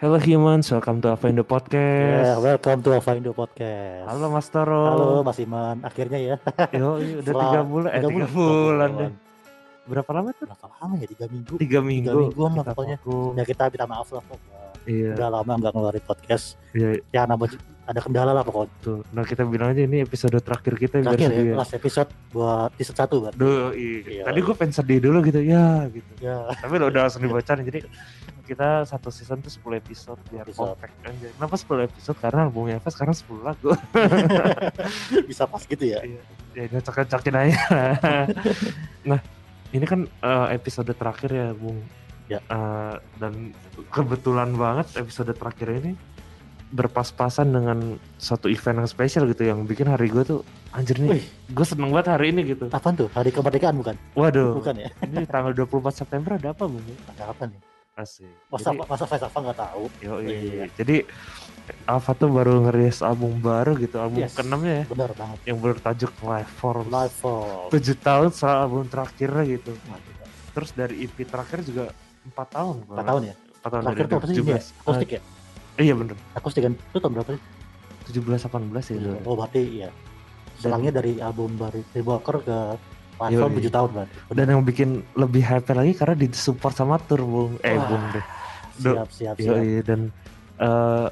Hello humans, welcome to Ya, Podcast. welcome to Ava Indo Podcast. Halo Mas Toro. Halo Mas Iman, akhirnya ya. Yo, udah tiga bulan, eh tiga bulan deh. Berapa lama tuh? Berapa lama ya? Tiga minggu. Tiga minggu. mingguan lah kita pokoknya. Ya kita minta maaf lah. Pok. Iya, Udah lama nggak ngeluarin podcast. iya Ya nama ada kendala lah pokoknya. tuh. Nah kita bilang aja ini episode terakhir kita Terakhir ya, last episode buat season satu kan. Duh, iya. Iya. Tadi gue pengen sedih dulu gitu, ya gitu. Ya, Tapi lo udah langsung dibacain, jadi kita satu season tuh 10 episode biar Episode. compact aja. Kenapa 10 episode? Karena albumnya Eva sekarang 10 lagu. bisa pas gitu ya. ya nyocok-nyocokin aja. nah, ini kan eh, episode terakhir ya, Bung. Ya. Eh, dan kebetulan banget episode terakhir ini berpas-pasan dengan suatu event yang spesial gitu yang bikin hari gue tuh anjir nih Wih, gue seneng banget hari ini gitu apaan tuh? Hari kemerdekaan bukan? waduh Bukan ya? ini tanggal 24 September ada apa bung Ada apa nih? Asik Masa jadi, masa saya nggak tahu. yoi. Iya. jadi Alpha tuh baru ngerilis album baru gitu album Yes. keenamnya ya Benar banget. yang bertajuk Life Force Live for. 7 tahun setelah album terakhirnya gitu terus dari EP terakhir juga empat tahun Empat tahun ya? 4 tahun Terakhir tuh apa sih? Ya? 2017 Akustik ya? Eh, iya bener Akustik kan? Itu tahun berapa sih? 17 18 ya itu. Oh berarti iya. Selangnya dari album baru Walker ke platform. 7 tahun kan. dan yang bikin lebih happy lagi karena disupport sama tour bung eh Wah, bung deh Siap siap siap. Yoi, dan eh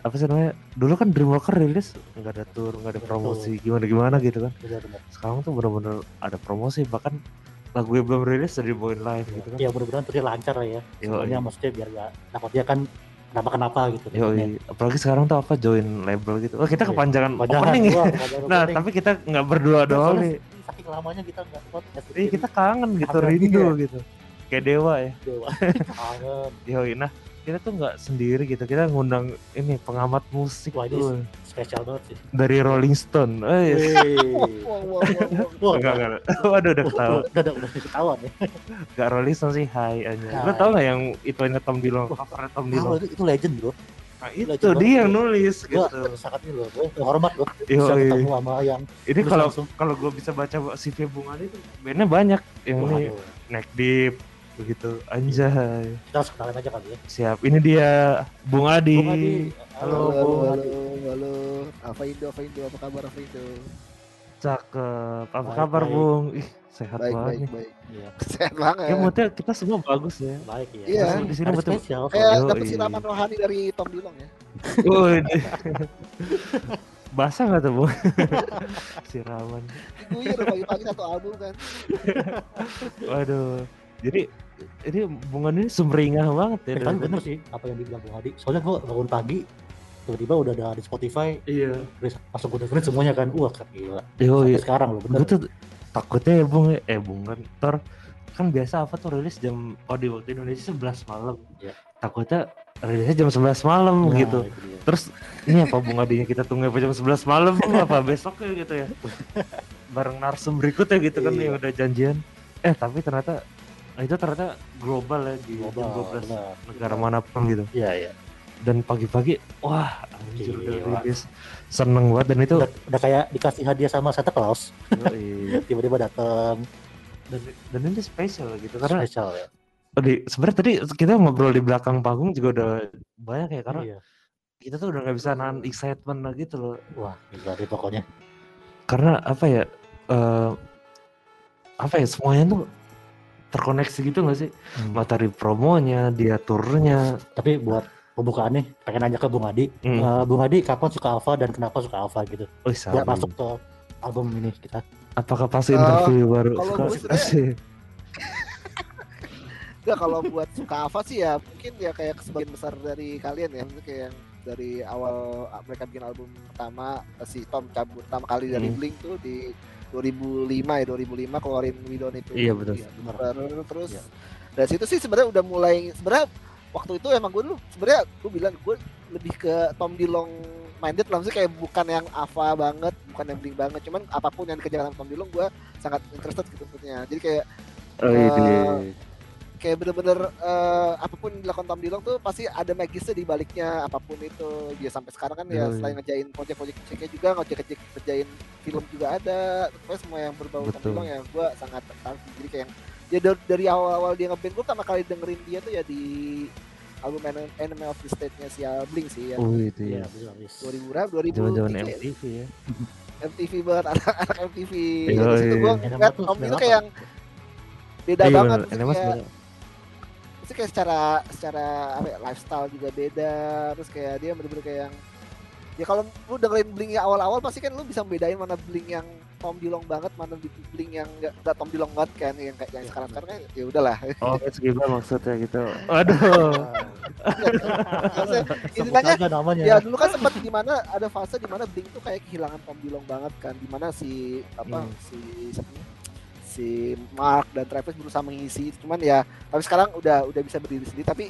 apa sih namanya dulu kan Dreamwalker rilis nggak ada tour nggak ada promosi gimana gimana gitu kan Benar benar. sekarang tuh bener-bener ada promosi bahkan lagu yang belum rilis udah dibawain live gitu kan Ya mudah-mudahan terus lancar lah ya. Sebenarnya maksudnya biar ya takutnya kan kenapa kenapa gitu. Yoi. apalagi sekarang tuh apa join label gitu oh kita Iya. kepanjangan Padahal opening ya gua, nah opening. tapi kita nggak berdua doang Soalnya nih saking lamanya kita nggak podcast. Iya kita kangen gitu, Kangen, rindu iya. gitu. Kayak dewa ya. Dewa. Kangen. Yoi, nah kita tuh nggak sendiri gitu, kita ngundang ini pengamat musik Wah, ini tuh, spesial banget sih. dari Rolling Stone. Eh, yes. Enggak enggak. Waduh udah ketawa. Udah udah udah ketahuan ya. Gak Rolling Stone sih, hai aja. Lo tau gak yang itunya Tom Dillon, covernya Tom Dillon? itu, itu legend bro. Nah itu legend dia yang nulis Gua gitu. sangat loh, gue hormat loh. Bisa Yoi. ketemu sama yang Ini kalau langsung. kalau gue bisa baca CV Bung Adi tuh bandnya banyak yang ini. Neck Deep begitu anjay Kita harus kenalin aja kali ya. siap ini dia Bung Adi, Bung Adi. Halo, Halo, Bung. halo, halo. Apa Indo, apa Indo, apa kabar apa Indo? cakep apa Baik, kabar baik. Bung ih sehat Baik, banget baik, baik. Iya, Sehat banget. Ya moodnya kita semua bagus ya. baik ya. Iya. Masih Di sini betul- spesial. Kayak dapat siraman rohani dari Tom Dillon ya. Basah nggak tuh bu? Siraman. Diguyur pagi-pagi satu album kan. Waduh. Jadi ini bunga ini sumringah banget ya. Tapi tadi. bener sih apa yang dibilang Bung Adi. Soalnya gue bangun pagi tiba-tiba udah ada di Spotify Iya. terus langsung gue dengerin semuanya kan wah kan gila Yo, sampai sekarang loh gue bener tuh takutnya ya bung, eh bung kan, ntar kan biasa apa tuh rilis jam oh di waktu Indonesia 11 malam. Iya. Takutnya rilisnya jam 11 malam Nah, gitu. itu dia. Terus ini apa bunga adinya kita tunggu apa jam 11 malam Bung? apa besoknya gitu ya bareng narsum berikutnya gitu kan Iya. yang udah janjian eh tapi ternyata itu ternyata global ya di Global, jam 12 bener. negara mana pun gitu Iya iya. Dan pagi-pagi wah anjir udah rilis seneng banget dan itu Udah, udah kayak dikasih hadiah sama Santa Claus tiba-tiba datang dan, dan ini spesial gitu karena spesial ya. tadi sebenarnya tadi kita ngobrol di belakang panggung juga udah banyak ya karena Iya. kita tuh udah nggak bisa nahan excitement lah gitu loh Wah gila deh pokoknya. karena apa ya eh apa ya semuanya tuh terkoneksi gitu gak sih Hmm. materi promonya dia turnya Tapi buat pembukaan nih pengen nanya ke Bung Adi. hmm. Eh, Bung Adi kapan suka Alpha dan kenapa suka Alpha gitu? oh, sabi. masuk ke album ini kita. apakah pas Eh, interview baru kalau suka gue sebenarnya- Asik. Enggak kalau buat suka apa sih ya mungkin ya kayak sebagian besar dari kalian ya mungkin kayak yang dari awal ah, mereka bikin album pertama eh, si Tom cabut pertama kali dari Hmm. Blink tuh di 2005 ya 2005 keluarin We Don't Need to Iya, betul. Iya, bener. terus Iya. dari situ sih sebenarnya udah mulai sebenarnya waktu itu emang gue dulu sebenarnya gue bilang gue lebih ke Tom Dillon minded lah maksudnya kayak bukan yang Ava banget bukan yang Blink banget cuman apa pun yang dikerjakan sama Tom Dillon gue sangat interested gitu maksudnya. Jadi kayak oh, Eh, ini. kayak bener-bener eh, apa pun yang dilakukan Tom Dillon tuh pasti ada magisnya di baliknya apa pun itu. Dia sampai sekarang kan ya Iya, selain ngejain project-project musiknya juga ngojek-ngojek ngejain film juga ada. Pokoknya semua yang berbau Tom. Dillon ya gue sangat tertarik. Jadi kayak yang ya dari, dari awal-awal dia ngeband gue pertama kali dengerin dia tuh ya di album Enemy- of the State-nya si Blink sih ya. Oh itu Iya, ya. bisa habis. 2000 berapa? 2000 Zaman-zaman MTV ya. MTV banget anak-anak MTV. Iya, Di situ iya. gua ngeliat Tom itu 98. kayak yang beda Iya banget. Ini mas kayak, secara secara apa ya, lifestyle juga beda. Terus kayak dia bener-bener kayak yang ya kalau lu dengerin Blink yang awal-awal pasti kan lu bisa bedain mana Blink yang Tom Dilong banget, mana Blink yang enggak, enggak Tom Dilong banget kan yang kayak yang Iya, sekarang-sekarang kan ya udahlah. Oh, Gill maksudnya gitu. Aduh. Intinya ya dulu kan sempat di mana ada fase di mana Blink tuh kayak kehilangan Tom Dilong banget kan di mana si apa Hmm. si si Mark dan Travis berusaha mengisi cuman ya tapi sekarang udah udah bisa berdiri sendiri tapi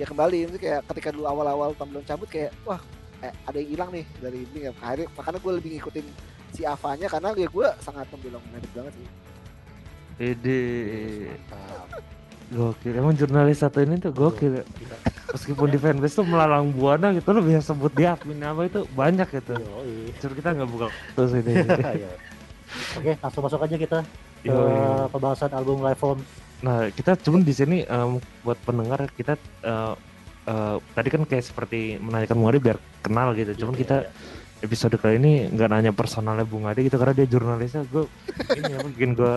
ya kembali itu kayak ketika dulu awal-awal Tom Dilong cabut kayak wah eh, ada yang hilang nih dari Blink ya akhirnya makanya gue lebih ngikutin si Avanya karena ya gue sangat Tom Dilong fanatik banget sih. Mantap. Gokil. Emang jurnalis satu ini tuh gokil. ya. Kita- Meskipun di fanbase tuh melalang buana gitu lo bisa sebut dia admin apa itu banyak gitu. Cuma kita nggak buka terus ini. Iya. Oke, langsung masuk aja kita ke Yoi. pembahasan album Live From. Nah, kita cuman di sini em, buat pendengar kita eh, eh, tadi kan kayak seperti menanyakan Ade biar kenal gitu. Cuman Iya, kita iya. Episode kali ini nggak nanya personalnya Bung Ade gitu karena dia jurnalisnya gue ini apa bikin gue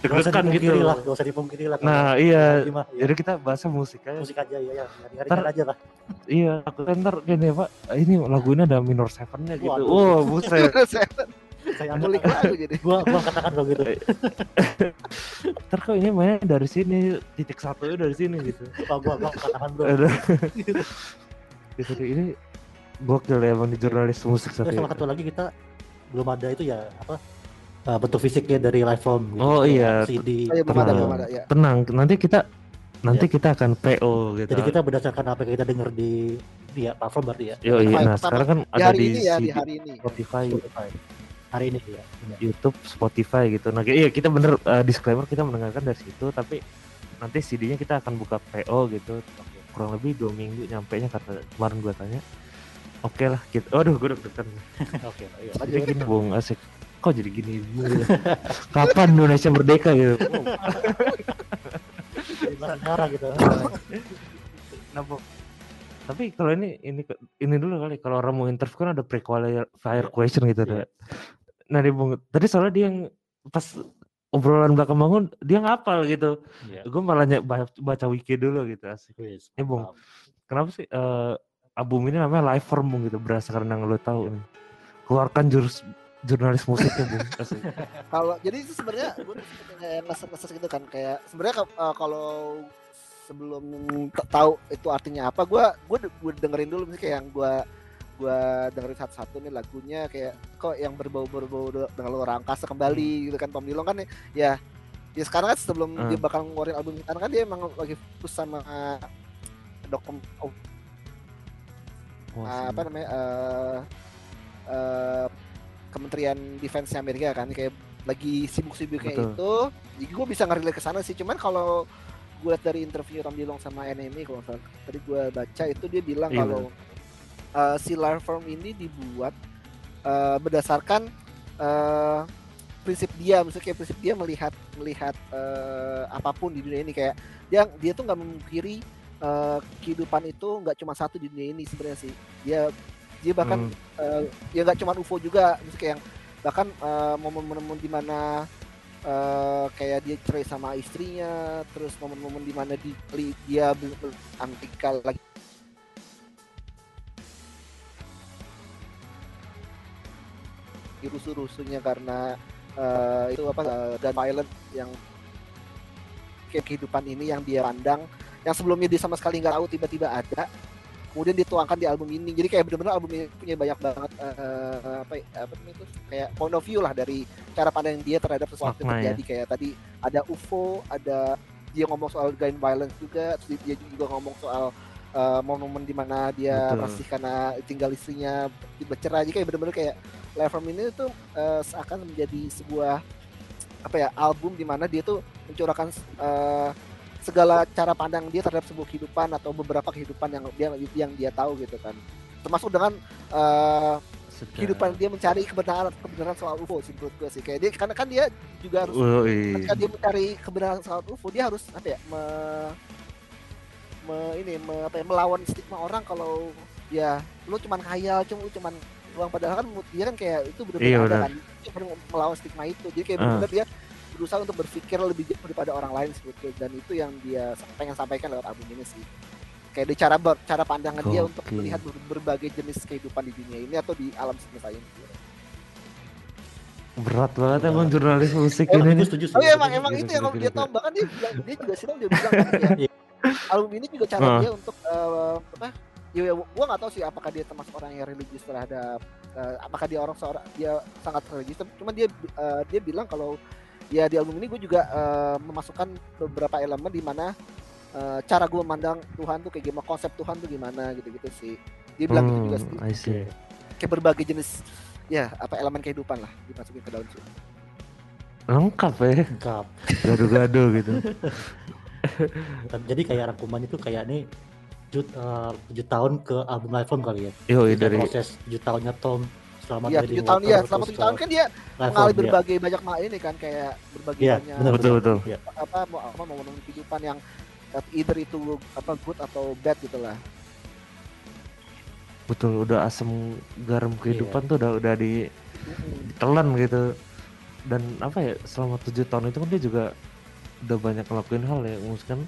deg-degan gitu. lah, gak usah dipungkiri lah. Nah, Kalau iya. ya, Jadi kita bahasa musik aja. musik aja ya, ya. Ntar- aja lah. Iya, aku ntar gini Pak, ini lagu ini ada minor sevennya gitu. Oh, buset. Saya ngulik lagu jadi gua, gua katakan kalau gitu. ntar kok ini mainnya dari sini, titik satunya dari sini gitu. Gua, gua, gua katakan bro. Gitu ini gokil ya emang di jurnalis musik Terus satu. sama satu lagi kita belum ada itu ya apa uh, bentuk fisiknya dari live from gitu. Oh, iya. CD. Ada Tenang. belum ada ya Tenang, nanti kita nanti kita akan PO gitu. Jadi kita berdasarkan apa yang kita dengar di ya, platform berarti ya. Yo, iya. Nah, pertama. sekarang kan di ada di, ini ya di hari ini Spotify, Spotify. Hari ini ya. benar. YouTube, Spotify gitu. Nah, iya kita bener uh, disclaimer kita mendengarkan dari situ, tapi nanti CD-nya kita akan buka PO gitu. Kurang lebih dua minggu nyampe nya kata kemarin gua tanya. Oke lah, kita. Aduh, gue deg-degan. Oke, iya. Jadi gini Bung, asik. Kok jadi gini? Kapan Indonesia merdeka gitu? Negara gitu. Kenapa? Tapi kalau ini ini ini dulu kali kalau orang mau interview kan ada pre-qualifier question gitu Iya. ada. Nah, dia Bung, tadi soalnya dia yang pas obrolan belakang bangun dia ngapal gitu. Iya. Gue malah baca, baca wiki dulu gitu asik. Wis, Ini, Bung. Kenapa sih eh, album ini namanya Live Bung gitu berdasarkan yang lo tahu nih. Keluarkan jurus jurnalis musiknya Bung. Asik. kalau jadi itu sebenarnya gue kayak ngeses-ngeses gitu kan kayak sebenarnya uh, kalau sebelum tahu itu artinya apa gue gue gue dengerin dulu misalnya kayak yang gue gue dengerin satu-satu nih lagunya kayak kok yang berbau berbau de- dengan luar angkasa kembali gitu kan Tom Dilong kan ya ya sekarang kan sebelum Hmm. dia bakal ngeluarin album sekarang kan dia emang lagi fokus sama dokum oh, uh, apa namanya eh eh, Kementerian Defense Amerika kan kayak lagi sibuk-sibuknya itu jadi gue bisa ngerelate ke sana sih. Cuman kalau gue lihat dari interview Tom Dilong sama NME kalau salah tadi gue baca itu dia bilang Iya, kalau eh, si Live From ini dibuat eh, berdasarkan eh, prinsip dia maksudnya kayak prinsip dia melihat melihat eh, apa pun di dunia ini. Kayak dia dia tuh nggak memungkiri eh, kehidupan itu nggak cuma satu di dunia ini sebenarnya sih. Dia dia bahkan Hmm, eh, ya nggak cuma UFO juga misalnya kayak yang bahkan eh, momen-momen di mana eh, kayak dia cerai sama istrinya terus momen-momen di mana di, dia Amerika lagi. Rusuh-rusuhnya karena eh, itu apa eh, dan violent yang kayak kehidupan ini yang dia pandang yang sebelumnya dia sama sekali nggak tahu tiba-tiba ada kemudian dituangkan di album ini jadi kayak benar-benar album ini punya banyak banget eh, apa apa namanya itu kayak point of view lah dari cara pandang dia terhadap sesuatu yang ya. terjadi kayak tadi ada UFO ada dia ngomong soal gun violence juga terus dia juga ngomong soal eh, momen-momen di mana dia Betul. masih karena tinggal istrinya bercerai jadi kayak benar-benar kayak Live From ini tuh eh, seakan menjadi sebuah apa ya album di mana dia tuh mencurahkan eh, segala cara pandang dia terhadap sebuah kehidupan atau beberapa kehidupan yang dia yang dia tahu gitu kan termasuk dengan Sedap. kehidupan dia mencari kebenaran kebenaran soal UFO sih menurut gue sih kayak dia karena kan dia juga harus ketika dia mencari kebenaran soal UFO dia harus apa ya me- me- ini me- apa ya, melawan stigma orang kalau ya lu cuman khayal cuma lu cuman uang padahal kan dia kan kayak itu benar-benar Iya, ada benar. kan dia benar melawan stigma itu jadi kayak Ah. benar dia berusaha untuk berpikir lebih jauh daripada orang lain sebetulnya dan itu yang dia pengen sampaikan lewat album ini sih kayak di cara ber- cara pandangan dia untuk melihat ber- berbagai jenis kehidupan di dunia ini atau di alam semesta ini. berat banget emang jurnalis musik ini gue nih setuju sih Oh iya emang setuju. emang itu yang gila, dia tahu bahkan dia bilang dia juga sidang dia bilang kan ya, Iya. album ini juga cara Ah. dia untuk eh, apa ya, ya gua nggak tahu sih apakah dia termasuk orang yang religius terhadap eh, apakah dia orang seorang dia sangat religius cuma dia eh, dia bilang kalau ya di album ini gue juga eh, memasukkan beberapa elemen di mana eh, cara gue memandang Tuhan tuh kayak gimana konsep Tuhan tuh gimana gitu-gitu sih dia bilang gitu juga sih Hmm, I see. kayak berbagai jenis ya apa elemen kehidupan lah dimasukin ke dalam sih lengkap ya Lengkap. gaduh-gaduh gitu jadi kayak rangkumannya itu kayak nih tujuh, tahun ke album live form kali ya. yo Jadi dari proses tujuh tahunnya Tom selama Iya dari tujuh tahun ya selama tujuh tahun kan dia mengalami iya. berbagai banyak mal ini kan kayak berbagai Iya, banyak benar, betul betul Iya. apa mau apa kehidupan yang uh, either itu apa good atau bad gitu lah. betul udah asam garam kehidupan tuh udah udah di Mm-mm. telan gitu dan apa ya selama tujuh tahun itu kan dia juga udah banyak ngelakuin hal ya kan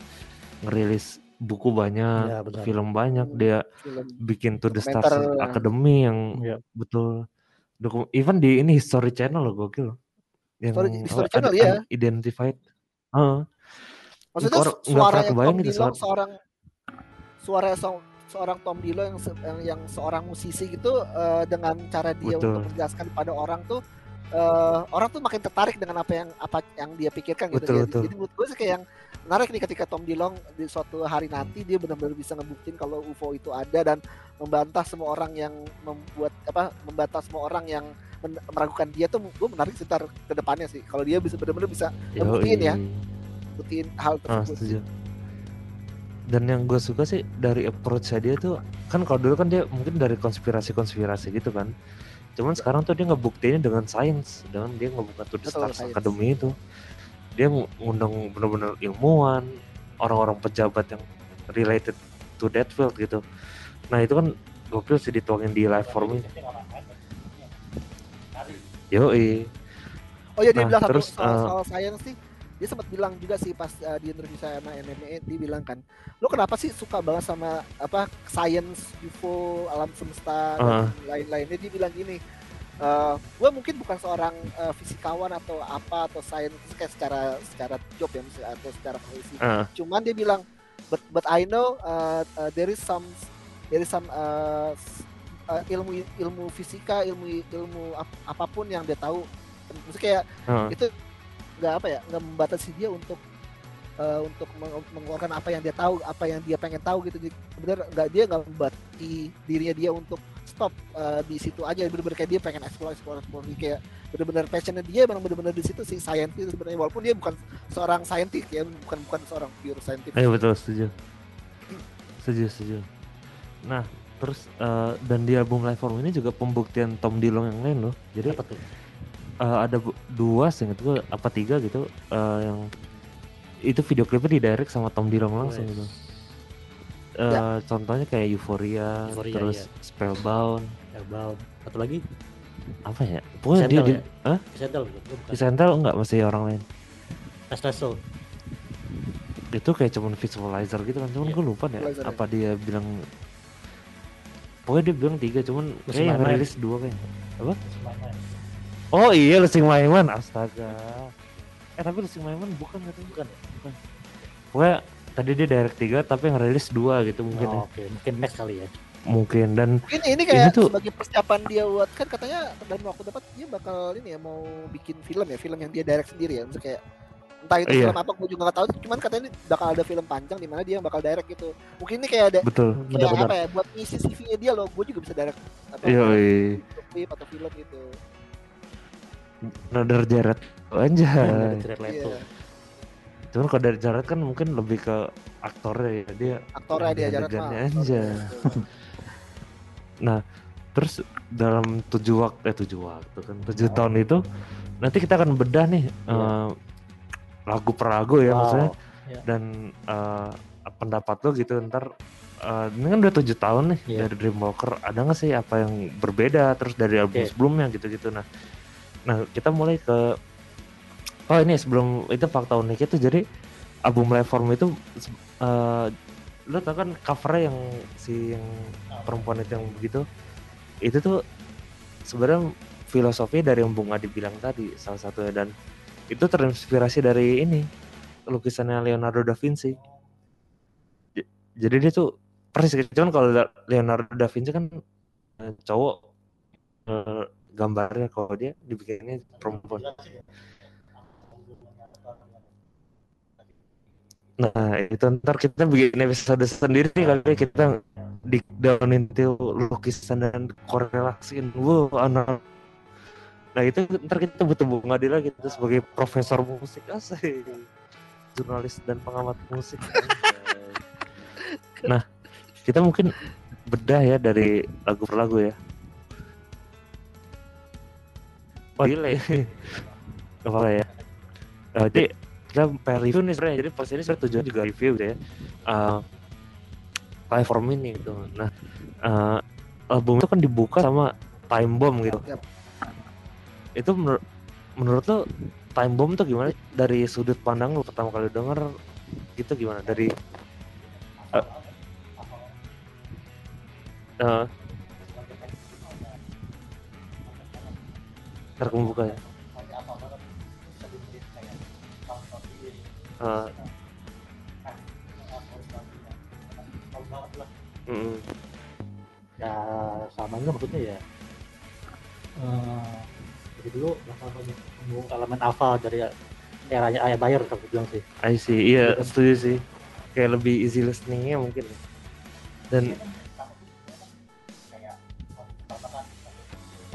ngerilis buku banyak benar. film banyak dia Film. bikin to the Stars. Academy yang Iya. betul dokum even di ini History Channel loh gokil loh. yang Story- History Channel, ada iya. unidentified Heeh. Maksudnya nggak suara Tom gitu, Dillon seorang suara se- seorang Tom Dillon yang, yang yang seorang musisi gitu eh, dengan cara dia Betul. untuk menjelaskan pada orang tuh eh, orang tuh makin tertarik dengan apa yang apa yang dia pikirkan gitu. Betul, Jadi- betul. Jadi menurut gue sih kayak yang menarik nih ketika Tom Dillon di suatu hari nanti dia benar-benar bisa ngebuktiin kalau UFO itu ada dan membantah semua orang yang membuat apa membantah semua orang yang men- meragukan dia tuh gue menarik sekitar ke depannya sih. Kalau dia bisa benar-benar bisa ngebuktiin ya, Yoi. buktiin hal Ah, tersebut. setuju. Dan yang gue suka sih dari approach dia tuh kan kalau dulu kan dia mungkin dari konspirasi-konspirasi gitu kan. Cuman sekarang tuh dia ngebuktiinnya dengan sains, dengan dia ngebuka tuh Betul, Stars. Academy itu. Dia ng- ngundang bener-bener ilmuwan, orang-orang pejabat yang related to that field gitu. Nah itu kan gokil sih dituangin di live form ini. Yoi. Oh iya dia Nah, bilang satu terus, soal, eh, soal science sih. Dia sempat bilang juga sih pas eh, di interview saya sama MMA dia bilang kan, lo kenapa sih suka banget sama apa science, UFO, alam semesta dan lain-lainnya? Dia bilang gini, eh gue mungkin bukan seorang eh, fisikawan atau apa atau sains kayak secara secara job ya misalnya, atau secara profesi. Ah, Cuman dia bilang, but but I know uh, uh, there is some there is some uh, uh, ilmu ilmu fisika, ilmu ilmu ap- apa pun yang dia tahu. Maksudnya kayak ah. itu nggak apa ya nggak membatasi dia untuk uh, untuk meng- mengeluarkan apa yang dia tahu apa yang dia pengen tahu gitu Jadi bener nggak dia nggak membatasi dirinya dia untuk stop uh, di situ aja bener-bener kayak dia pengen explore explore explore kayak bener-bener passionnya dia memang bener-bener di situ sih scientist sebenarnya walaupun dia bukan seorang scientist ya bukan bukan seorang pure scientist Iya betul setuju. Setuju setuju. Nah terus eh, dan di album live form ini juga pembuktian Tom Dillon yang lain loh. Jadi Apa tuh? eh, ada dua seingat gue apa tiga gitu eh, yang itu video klipnya di direct sama Tom Dillon langsung Wes. gitu. Eh, Contohnya kayak Euphoria, Euphoria, terus iya. Spellbound, Airbound. Satu lagi apa ya? Pokoknya dia Sentel di, ya? Hah? Sentel Sentel enggak masih orang lain. Espresso. Itu kayak cuman visualizer gitu kan, cuman Iya, gue lupa deh ya. apa dia bilang Pokoknya dia bilang tiga, cuman kayak yang rilis dua kayak. Oh iya Lusing Maiman, astaga. Eh tapi Lusing Maiman bukan katanya bukan. bukan. Pokoknya tadi dia direct tiga tapi yang rilis dua gitu mungkin ya. Oh, Oke, mungkin next kali ya. Mungkin dan ini ini kayak tuh- sebagai persiapan dia buat kan katanya dalam waktu dapat dia bakal ini ya mau bikin film ya film yang dia direct sendiri ya Maksudnya kayak entah itu Iya. film apa gue juga nggak tahu cuman katanya ini bakal ada film panjang di mana dia bakal direct gitu mungkin ini kayak ada betul. kayak Benar-benar. apa ya buat ngisi CV-nya dia loh gue juga bisa direct atau Iya, klip atau film gitu Another Jared. Oh, Dari anjay. Jared Leto. iya Cuman kalau dari Jared kan mungkin lebih ke aktornya ya dia. aktornya dia Jared mah aja. Terus dalam tujuh waktu eh tujuh waktu kan tujuh tahun itu nanti kita akan bedah nih Iya. eh, lagu per lagu ya Wow. maksudnya Iya. dan eh, pendapat lo gitu ntar eh, ini kan udah tujuh tahun nih Iya. dari Dreamwalker ada nggak sih apa yang berbeda terus dari album Oke. sebelumnya gitu-gitu nah nah kita mulai ke oh ini sebelum itu fakta uniknya tuh jadi album Liveform itu eh lo tau kan covernya yang si yang perempuan itu yang begitu? Itu tuh sebenarnya filosofi dari yang Bung Adi bilang tadi salah satunya. Dan itu terinspirasi dari ini lukisannya Leonardo da Vinci. Jadi dia tuh persis cuman kalau Leonardo da Vinci kan eh, cowok eh, gambarnya kalau dia dibikinnya perempuan nah itu ntar kita bikin episode sendiri kali ya, kita di downin tuh lukisan dan korelasiin. Wow anak nah itu ntar kita butuh Bung Adi lagi gitu sebagai profesor musik. Asik. Jurnalis dan pengamat musik. Anjay. nah kita mungkin bedah ya dari lagu per lagu ya. Oh gila ya Gak apa ya. Eh, jadi kita pengen review nih sebenarnya. Jadi pas ini sebenarnya tujuan juga review gitu ya. Uh, live form ini gitu. Nah eh, album itu kan dibuka sama time bomb gitu. Yap. itu menur- menurut lo time bomb tuh gimana? Dari sudut pandang lo pertama kali denger gitu gimana? Dari eh eh, ntar kamu buka ya Eh, mm, ya sama juga maksudnya ya. Eh jadi dulu yang elemen alpha dari eranya Ayah Bayer aku bilang sih. I see. Iya setuju sih. Kayak lebih easy listeningnya mungkin. Dan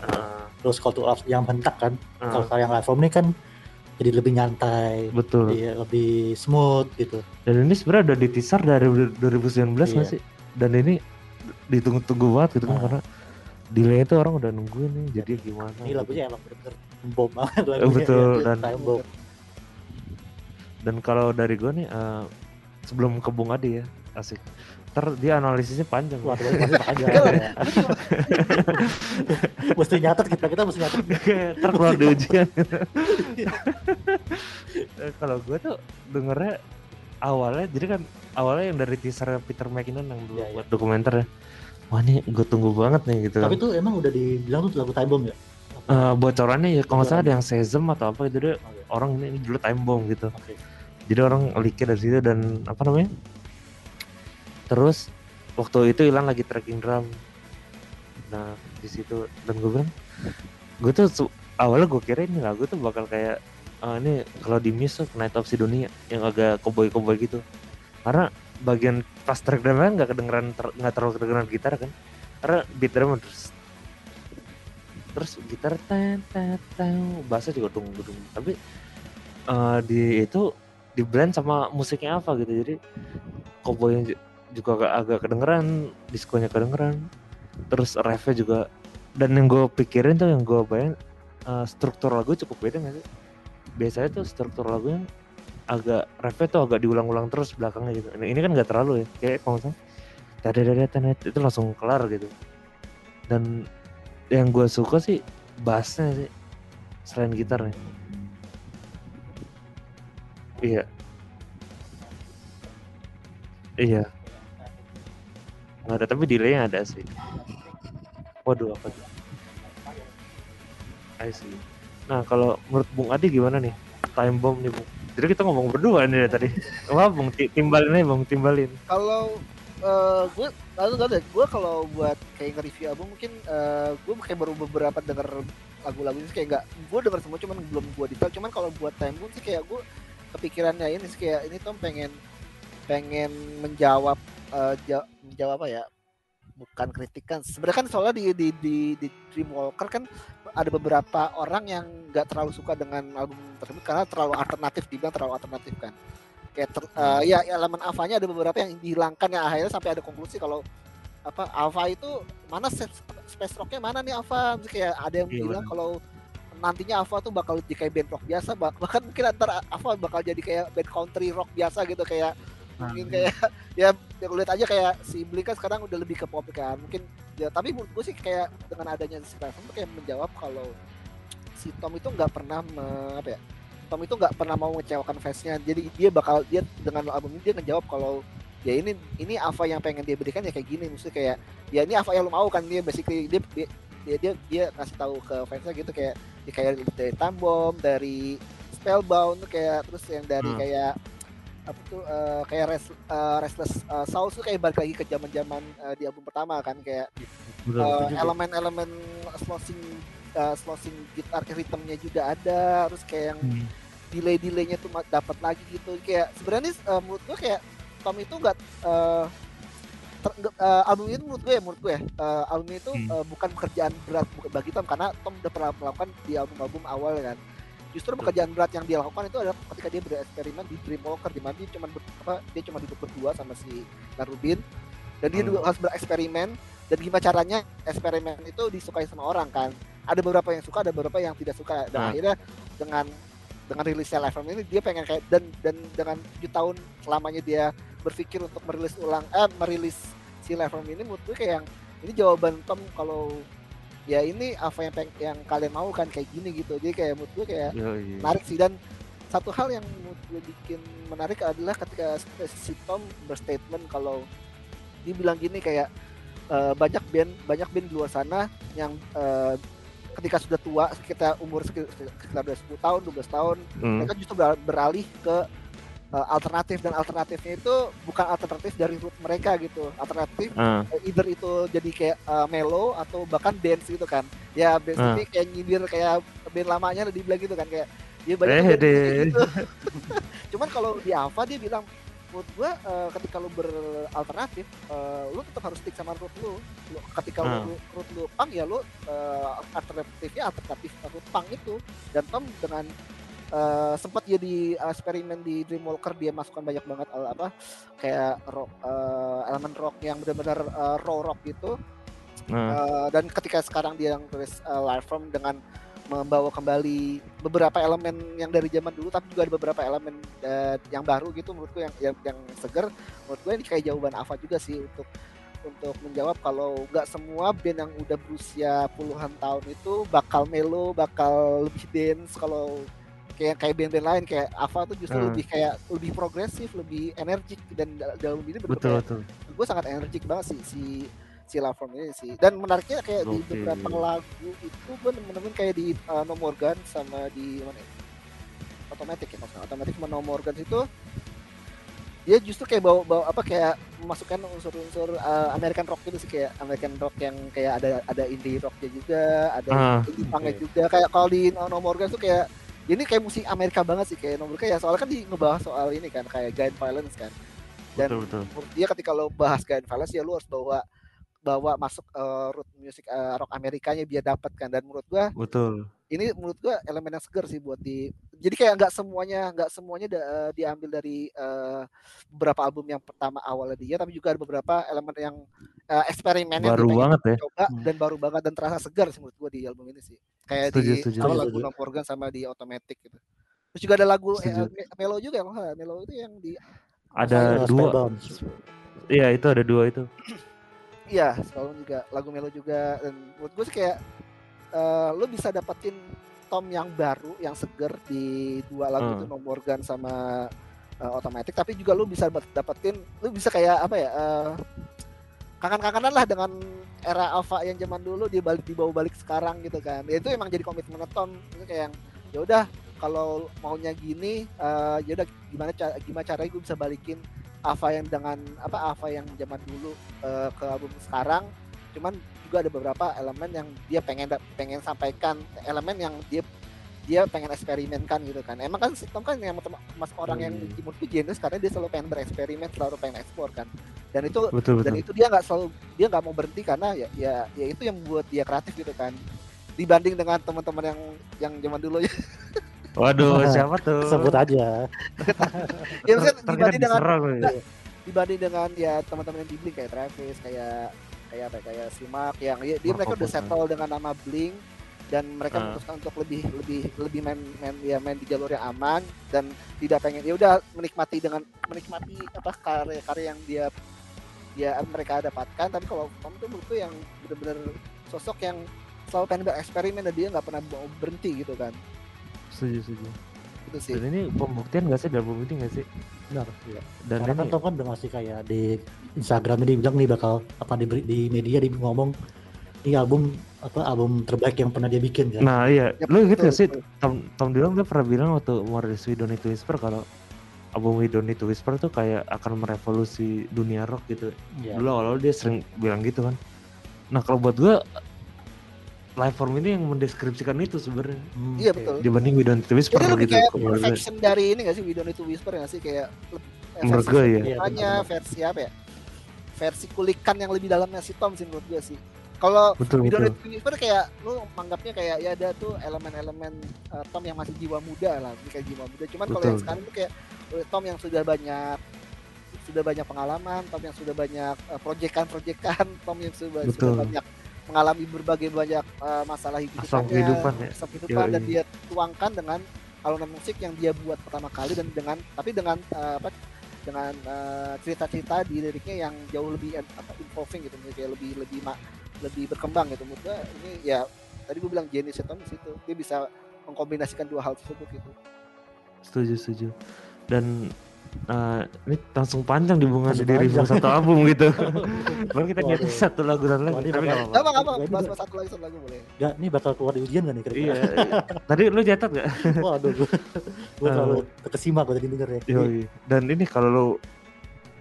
eh, terus call to arms yang bentak kan. Eh, kalau yang live form ini kan jadi lebih nyantai betul iya, lebih smooth gitu dan ini sebenarnya udah di teaser dari 2019 nggak Iya. sih dan ini ditunggu-tunggu banget gitu kan Nah. karena delay itu orang udah nungguin nih jadi gimana ini gitu. lagunya emang bener-bener bom banget Eh, lagunya betul ya. dan bomb dan kalau dari gue nih eh, sebelum ke Bung Adi ya asik ntar dia analisisnya panjang. Wah, masih makanya ya. mesti nyatet kita kita mesti nyatet. Keluar di ujian. Eh, kalau gue tuh dengernya awalnya jadi kan awalnya yang dari teaser Peter McKinnon yang dulu Iya, iya. buat dokumenter ya. Wah ini gue tunggu banget nih gitu. Tapi tuh emang udah dibilang tuh lagu time bomb ya? Eh, bocorannya ya kalau nggak salah ada yang Sesam atau apa gitu dia Oke. orang ini, ini dulu time bomb gitu. Oke. jadi orang leaknya dari situ dan apa namanya terus waktu itu hilang lagi tracking drum. Nah di situ dan gue bilang gue tuh awalnya gue kira ini lagu tuh bakal kayak ah, ini kalau di tuh Night of Sidonia yang agak cowboy gitu. Karena bagian pas track drumnya nggak kedengeran ter- nggak terlalu kedengeran gitar kan. Karena beat drum terus terus gitar ten ten ten bassnya juga dung dung tapi eh, di itu di blend sama musiknya apa gitu. Jadi cowboy juga agak, agak kedengeran diskonya kedengeran. Terus refnya juga dan yang gue pikirin tuh yang gue bayang eh, struktur lagu cukup beda nggak sih? Biasanya tuh struktur lagunya agak refnya tuh agak diulang-ulang terus belakangnya gitu. Ini, ini kan nggak terlalu ya kayak kalau misalnya dadadada tenet itu langsung kelar gitu. Dan yang gue suka sih bassnya sih selain gitarnya. Iya. Iya nggak ada tapi delaynya ada sih. Waduh apa tuh? I see. Nah kalau menurut Bung Adi gimana nih? Time bomb nih Bung. Jadi kita ngomong berdua nih tadi. Apa Bung Ti- timbalin aja Bung timbalin. Kalau eh, gue lalu tau deh. Gue kalau buat kayak nge-review album mungkin eh, gue kayak baru beberapa denger lagu-lagu ini kayak nggak gue denger semua cuman belum gue detail. Cuman kalau buat time Bomb sih kayak gue kepikirannya ini sih kayak ini Tom pengen pengen menjawab ja- menjawab apa ya? Bukan kritikan. Sebenarnya kan soalnya di di di, di Dreamwalker kan ada beberapa orang yang nggak terlalu suka dengan album tersebut karena terlalu alternatif dibilang terlalu alternatif kan. Kayak ter- eh, ya elemen alfanya ada beberapa yang dihilangkan ya akhirnya sampai ada konklusi kalau apa alfa itu mana se- space rocknya mana nih alfa Terus kayak ada yang Iya, bilang kalau nantinya alfa tuh bakal jadi kayak band rock biasa bah- bahkan mungkin antar alfa bakal jadi kayak band country rock biasa gitu kayak ngomongin Hmm. kayak ya ya lu lihat aja kayak si Blink kan sekarang udah lebih ke pop kan mungkin ya tapi menurut gue sih kayak dengan adanya si Platform tuh kayak menjawab kalau si Tom itu nggak pernah me- apa ya Tom itu nggak pernah mau mengecewakan fansnya jadi dia bakal dia dengan album ini dia ngejawab kalau ya ini ini apa yang pengen dia berikan ya kayak gini maksudnya kayak ya ini apa yang lu mau kan dia basically dia dia dia, dia, dia ngasih tahu ke fansnya gitu kayak ya kayak dari Time Bomb dari Spellbound kayak terus yang dari Hmm. kayak apa tuh eh, kayak rest, eh, Restless eh, Souls tuh kayak balik lagi ke zaman-zaman eh, di album pertama kan kayak juga. elemen-elemen slosing eh, slosing gitar ritmenya juga ada terus kayak yang Hmm. delay-delaynya tuh dapat lagi gitu kayak sebenarnya eh, menurut gue kayak Tom itu nggak ter- nggak- eh, album itu menurut gue ya menurut gue ya eh, album itu Hmm. eh, bukan pekerjaan berat bagi Tom karena Tom udah pernah melakukan di album-album awal kan justru pekerjaan berat yang dia lakukan itu adalah ketika dia bereksperimen di Dreamwalker di mana dia cuma ber- apa dia cuma duduk berdua sama si Narubin dan dia Hmm. juga harus bereksperimen dan gimana caranya eksperimen itu disukai sama orang kan ada beberapa yang suka ada beberapa yang tidak suka dan Hmm. akhirnya dengan dengan rilisnya live album ini dia pengen kayak dan dan dengan 7 tahun selamanya dia berpikir untuk merilis ulang eh merilis si live album ini menurut gue kayak yang ini jawaban Tom kalau ya ini apa yang peng- yang kalian mau kan kayak gini gitu jadi kayak menurut gue kayak Yoi. menarik sih dan satu hal yang menurut gue bikin menarik adalah ketika si Tom berstatement kalau dia bilang gini kayak eh, banyak band banyak band di luar sana yang eh, ketika sudah tua kita umur sekit- sekitar udah 10 tahun 12 tahun Hmm. mereka justru ber- beralih ke eh, alternatif dan alternatifnya itu bukan alternatif dari root mereka gitu alternatif eh, either itu jadi kayak eh, mellow atau bahkan dance gitu kan ya Ah. ini kayak nyindir kayak band lamanya lah dibilang gitu kan kayak ya banyak Eh, gitu. cuman kalau di Ava dia bilang menurut gua eh, ketika lu beralternatif eh, lu tetap harus stick sama root lu, Lu- ketika Ah. lu root lu pang ya lu eh, alternatifnya alternatif root pang itu dan Tom dengan eh, sempat dia di eksperimen di Dreamwalker dia masukkan banyak banget eh, apa kayak rock eh, elemen rock yang benar-benar eh, raw rock gitu ah. Eh, dan ketika sekarang dia yang tulis uh, live from dengan membawa kembali beberapa elemen yang dari zaman dulu tapi juga ada beberapa elemen eh, yang baru gitu menurutku yang yang, yang seger menurut gue ini kayak jawaban Ava juga sih untuk untuk menjawab kalau nggak semua band yang udah berusia puluhan tahun itu bakal melo bakal lebih dance kalau kayak kayak band-band lain kayak Ava tuh justru Hmm. lebih kayak lebih progresif lebih energik dan da- dalam ini bener betul betul gue sangat energik banget sih si si From ini sih dan menariknya kayak di Oke. beberapa lagu itu gue nemen-nemen kayak di uh, No Morgan sama di mana ya? Automatic ya maksudnya Automatic sama No Morgan itu dia justru kayak bawa bawa apa kayak memasukkan unsur-unsur uh, American rock gitu sih kayak American rock yang kayak ada ada indie rocknya juga ada Ah, indie punknya oke. juga kayak kalau di No, No Morgan tuh kayak ini kayak musik Amerika banget sih kayak No Morgan ya soalnya kan di ngebahas soal ini kan kayak gun violence kan. Dan betul betul. dia ketika lo bahas gun violence ya lo harus bawa bawa masuk eh, root music eh, rock Amerikanya biar dapat kan. Dan menurut gua betul ini menurut gua elemen yang seger sih buat di jadi kayak nggak semuanya nggak semuanya da- eh, diambil dari eh, beberapa album yang pertama awalnya dia tapi juga ada beberapa elemen yang eh, eksperimen yang baru pengen banget ya coba Hmm. dan baru banget dan terasa segar sih menurut gua di album ini sih kayak Setuju, di setuju. awal Setuju, lagu. No Morgan sama di Automatic gitu terus juga ada lagu eh, Setuju. Melo juga ya. Melo itu yang di ada Uh, dua iya itu ada dua itu Iya, selalu juga lagu Melo juga dan menurut gue sih kayak eh, lu bisa dapetin Tom yang baru, yang seger di dua lagu Hmm. itu No Morgan sama eh, Automatic, tapi juga lu bisa dapet- dapetin, lu bisa kayak apa ya? eh, kangen-kangenan lah dengan era Alpha yang zaman dulu dia balik dibawa balik sekarang gitu kan. Ya, itu emang jadi komitmen Tom itu kayak yang ya udah kalau maunya gini eh, ya udah gimana cara gimana caranya gue bisa balikin Ava yang dengan apa Ava yang zaman dulu eh, ke album sekarang cuman juga ada beberapa elemen yang dia pengen pengen sampaikan elemen yang dia dia pengen eksperimenkan gitu kan emang kan si Tom kan yang mas orang yang Hmm. menurutku genius karena dia selalu pengen bereksperimen selalu pengen ekspor kan dan itu betul dan betul itu dia nggak selalu dia nggak mau berhenti karena ya ya ya itu yang membuat dia kreatif gitu kan dibanding dengan teman-teman yang yang zaman dulu ya waduh siapa tuh Sebut aja. ya maksudnya dibanding dengan ya. dibanding dengan ya teman-teman yang di Blink kayak Travis kayak kayak apa kayak simak yang dia, dia mereka udah settle dengan nama bling dan mereka uh. memutuskan untuk lebih lebih lebih main main ya main di jalur yang aman dan tidak pengen ya udah menikmati dengan menikmati apa karya-karya yang dia ya mereka dapatkan. Tapi kalau kamu tuh menurutku yang benar-benar sosok yang selalu pengen bereksperimen dan dia nggak pernah berhenti gitu kan. Setuju setuju. Itu sih. Dan ini pembuktian nggak sih? Dalam pembuktian nggak sih? benar iya. dan Karena kan ini, kan Tom kan udah ngasih kayak di Instagram ini bilang nih bakal apa di, di media di ngomong ini album apa album terbaik yang pernah dia bikin kan nah iya ya, lu inget gak sih Tom Tom Dylan tuh pernah bilang waktu More This We Don't Need to Whisper kalau album We Don't Need to Whisper tuh kayak akan merevolusi dunia rock gitu. ya. Dulu awal-awal dia sering bilang gitu kan. Nah kalau buat gua live form ini yang mendeskripsikan itu sebenarnya. Hmm, iya betul. Dibanding We Don't Need to Whisper Jadi lebih gitu, kayak perfection dari ini gak sih We Don't Whisper gak sih kayak menurut gue ya. Hanya versi apa ya? Versi kulikan yang lebih dalamnya si Tom sih menurut gue sih. Kalau We Don't betul. Whisper kayak lu menganggapnya kayak ya ada tuh elemen-elemen uh, Tom yang masih jiwa muda lah, Ini kayak jiwa muda. Cuman kalau yang sekarang tuh kayak eh, Tom yang sudah banyak sudah banyak pengalaman, Tom yang sudah banyak uh, proyekan-proyekan, Tom yang sudah, sudah banyak mengalami berbagai banyak uh, masalah hidup asam kehidupan, ya. asam kehidupan Yoi. dan dia tuangkan dengan alunan musik yang dia buat pertama kali dan dengan tapi dengan uh, apa dengan uh, cerita-cerita di liriknya yang jauh lebih apa involving gitu kayak lebih lebih mak lebih berkembang gitu. Menurut ini ya tadi gue bilang genius di situ. Dia bisa mengkombinasikan dua hal tersebut gitu. Setuju setuju. Dan uh, ini langsung panjang di bunga sendiri bunga satu album gitu. Baru kita nyetir satu lagu dan lagu. Tapi nggak apa-apa, bahas satu lagi satu lagu boleh. nggak ini bakal keluar di ujian gak nih kira-kira. Iya, iya. Tadi lu catat gak Waduh, aduh, gua eh. terlalu terkesima gua tadi denger ya. Iya. Dan ini kalau lu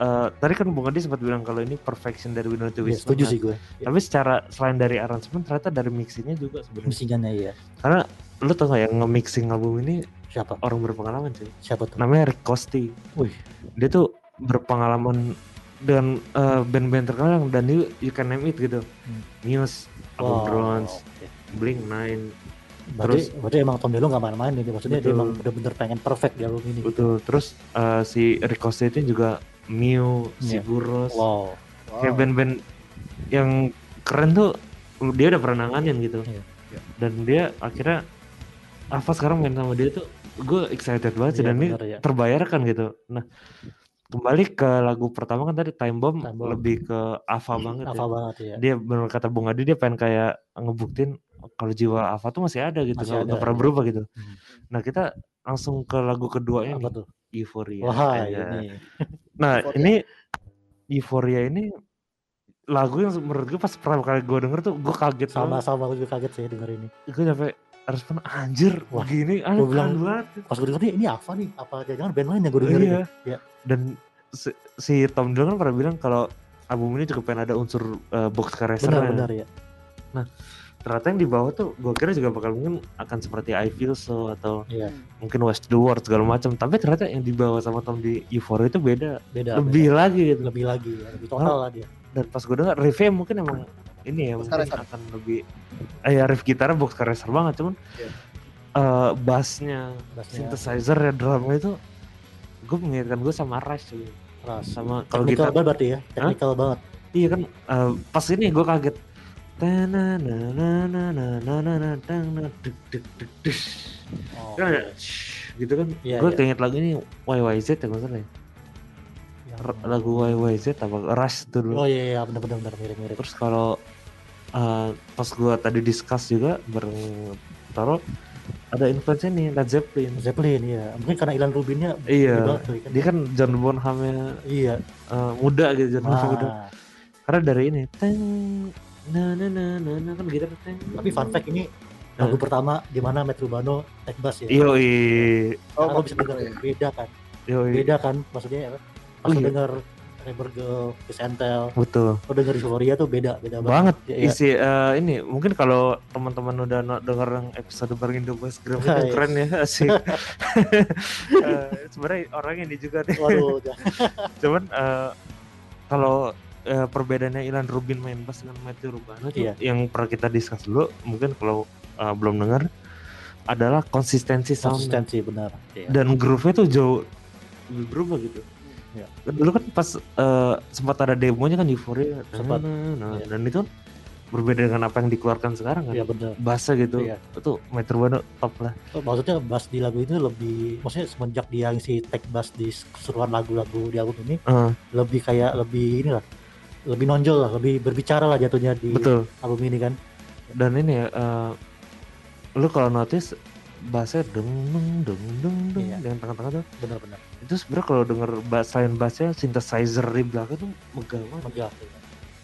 eh, tadi kan Bung Adi sempat bilang kalau ini perfection dari Window to iya, Wisdom. setuju kan. sih gue. Tapi secara selain dari aransemen ternyata dari mixingnya juga sebenarnya. Mixingannya iya. Karena lu tau gak yang nge-mixing album ini siapa orang berpengalaman sih siapa tuh namanya Rick Costi wih dia tuh berpengalaman dengan uh, eh, band-band terkenal dan you, you can name it gitu hmm. Muse, wow, oh, Drones, okay. Blink Nine berarti, terus berarti emang Tom Delo gak main-main nih maksudnya betul. dia emang bener-bener pengen perfect di album ini betul terus uh, si Rick Costi itu juga Mew, yeah. si iya. wow. wow. kayak band-band yang keren tuh dia udah pernah nanganin gitu yeah. Yeah. dan dia akhirnya apa sekarang main sama dia tuh gue excited banget sih iya, dan ini ya. terbayarkan gitu nah kembali ke lagu pertama kan tadi Time Bomb, Time Bomb. lebih ke Ava banget Ava ya. banget ya iya. dia benar kata Bung Adi dia pengen kayak ngebuktin kalau jiwa Ava tuh masih ada gitu masih nggak pernah berubah gitu iya. hmm. nah kita langsung ke lagu kedua ini tuh? Euphoria Wah, ini. nah Euphoria. ini Euphoria ini lagu yang menurut gue pas pertama kali gue denger tuh gue kaget sama sama, gue juga kaget sih denger ini gue sampai harus anjir wah gini ah, gue bilang banget pas gue denger ini apa nih apa jangan band lain yang gue denger iya. ya. dan si, si Tom Dylan kan pernah bilang kalau album ini cukup pengen ada unsur uh, box caresser benar benar ya nah ternyata yang di bawah tuh gue kira juga bakal mungkin akan seperti I Feel So atau yeah. mungkin Watch the World segala macam tapi ternyata yang di bawah sama Tom di Euphoria itu beda, beda lebih beda. lagi gitu. lebih lagi ya. lebih total nah, lah dia dan pas gue denger review mungkin emang ini ya box mungkin racer. akan lebih eh, ya riff gitarnya box racer banget cuman yeah. uh, bassnya, bassnya synthesizer ya drumnya itu gue mengingatkan gue sama Rush sih Rush sama kalau gitar banget berarti ya technical huh? banget iya kan uh, pas ini gue kaget Tana na na na na na na na na dek dek dek dek. Oh, gitu kan? Yeah, gue yeah. keinget lagu ini YYZ ya maksudnya lagu YYZ apa Rush tuh dulu Oh iya, iya benar benar benar mirip mirip. terus kalau uh, pas gua tadi discuss juga bareng Taro ada influence nih Led Zeppelin Zeppelin ya. Mungkin karena Ilan Rubinnya iya gede banget tuh, kan. dia kan John Bonhamnya Iya. uh, muda gitu John Bonham muda Ah, karena dari ini teng na na na na, na kan gitar teng tapi fun fact ini lagu pertama di mana Matt Rubano take bass ya. yo Oh, bisa dengar ya. beda kan. yo Beda kan maksudnya ya. Pas Oh, iya. denger Rubber Girl, and Tell, betul lo denger Euphoria tuh beda, beda banget Ya, ya. isi uh, ini mungkin kalau teman-teman udah no- denger episode bareng Indo Boys Gram itu iya. keren ya asik Uh, sebenarnya orang ini juga nih Waduh, cuman uh, kalau uh, perbedaannya Ilan Rubin main bass dengan Matthew Rubano tuh Iya. yang pernah kita discuss dulu mungkin kalau uh, belum dengar adalah konsistensi sound konsistensi benar. Iya. dan groove-nya tuh jauh lebih berubah gitu. Iya. Dulu kan pas uh, sempat ada demonya kan Euphoria, Sempat. Nah, nah, Iya. dan itu berbeda dengan apa yang dikeluarkan sekarang kan Iya benar. bahasa gitu Iya. itu Metro Bono top lah Oh, maksudnya bass di lagu itu lebih maksudnya semenjak dia ngisi tag bass di keseluruhan lagu-lagu di album ini Eh, lebih kayak lebih ini lah lebih nonjol lah lebih berbicara lah jatuhnya di betul album ini kan dan ini ya eh, lu kalau notice bassnya deng deng deng deng deng Iya. yang tengah-tengah tuh benar-benar itu sebenarnya kalau denger bass selain bassnya synthesizer di belakang tuh megah banget. Megah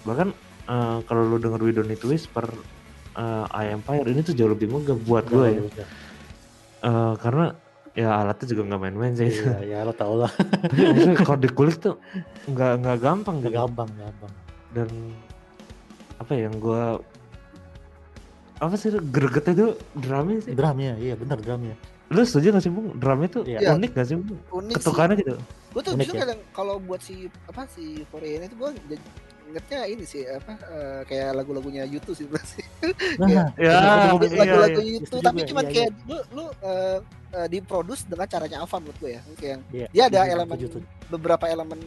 bahkan eh, kalau lu denger We Don't Need to Whisper eh, I Empire ini tuh jauh lebih megah buat gue ya. Megah. Eh, karena ya alatnya juga nggak main-main sih. Iya ya lo tau lah. Kalau dikulik tuh nggak nggak gampang Gak gitu. gampang gampang. Dan apa ya yang gue apa sih gregetnya tuh drumnya sih. Drumnya iya benar drumnya lu setuju gak sih bung drumnya tuh Iya. unik gak sih bung unik sih ketukannya gitu gue tuh Unik justru ya? kadang kalau buat si apa si Korea itu gue ingetnya ini sih apa eh, kayak lagu-lagunya YouTube sih berarti nah ya iya, lagu-lagu iya. YouTube Setuju tapi gue, cuman iya, kayak lu lu eh, eh, diproduce dengan caranya Ava menurut gue ya kayak yang Iya, dia ada elemen setuju. beberapa elemen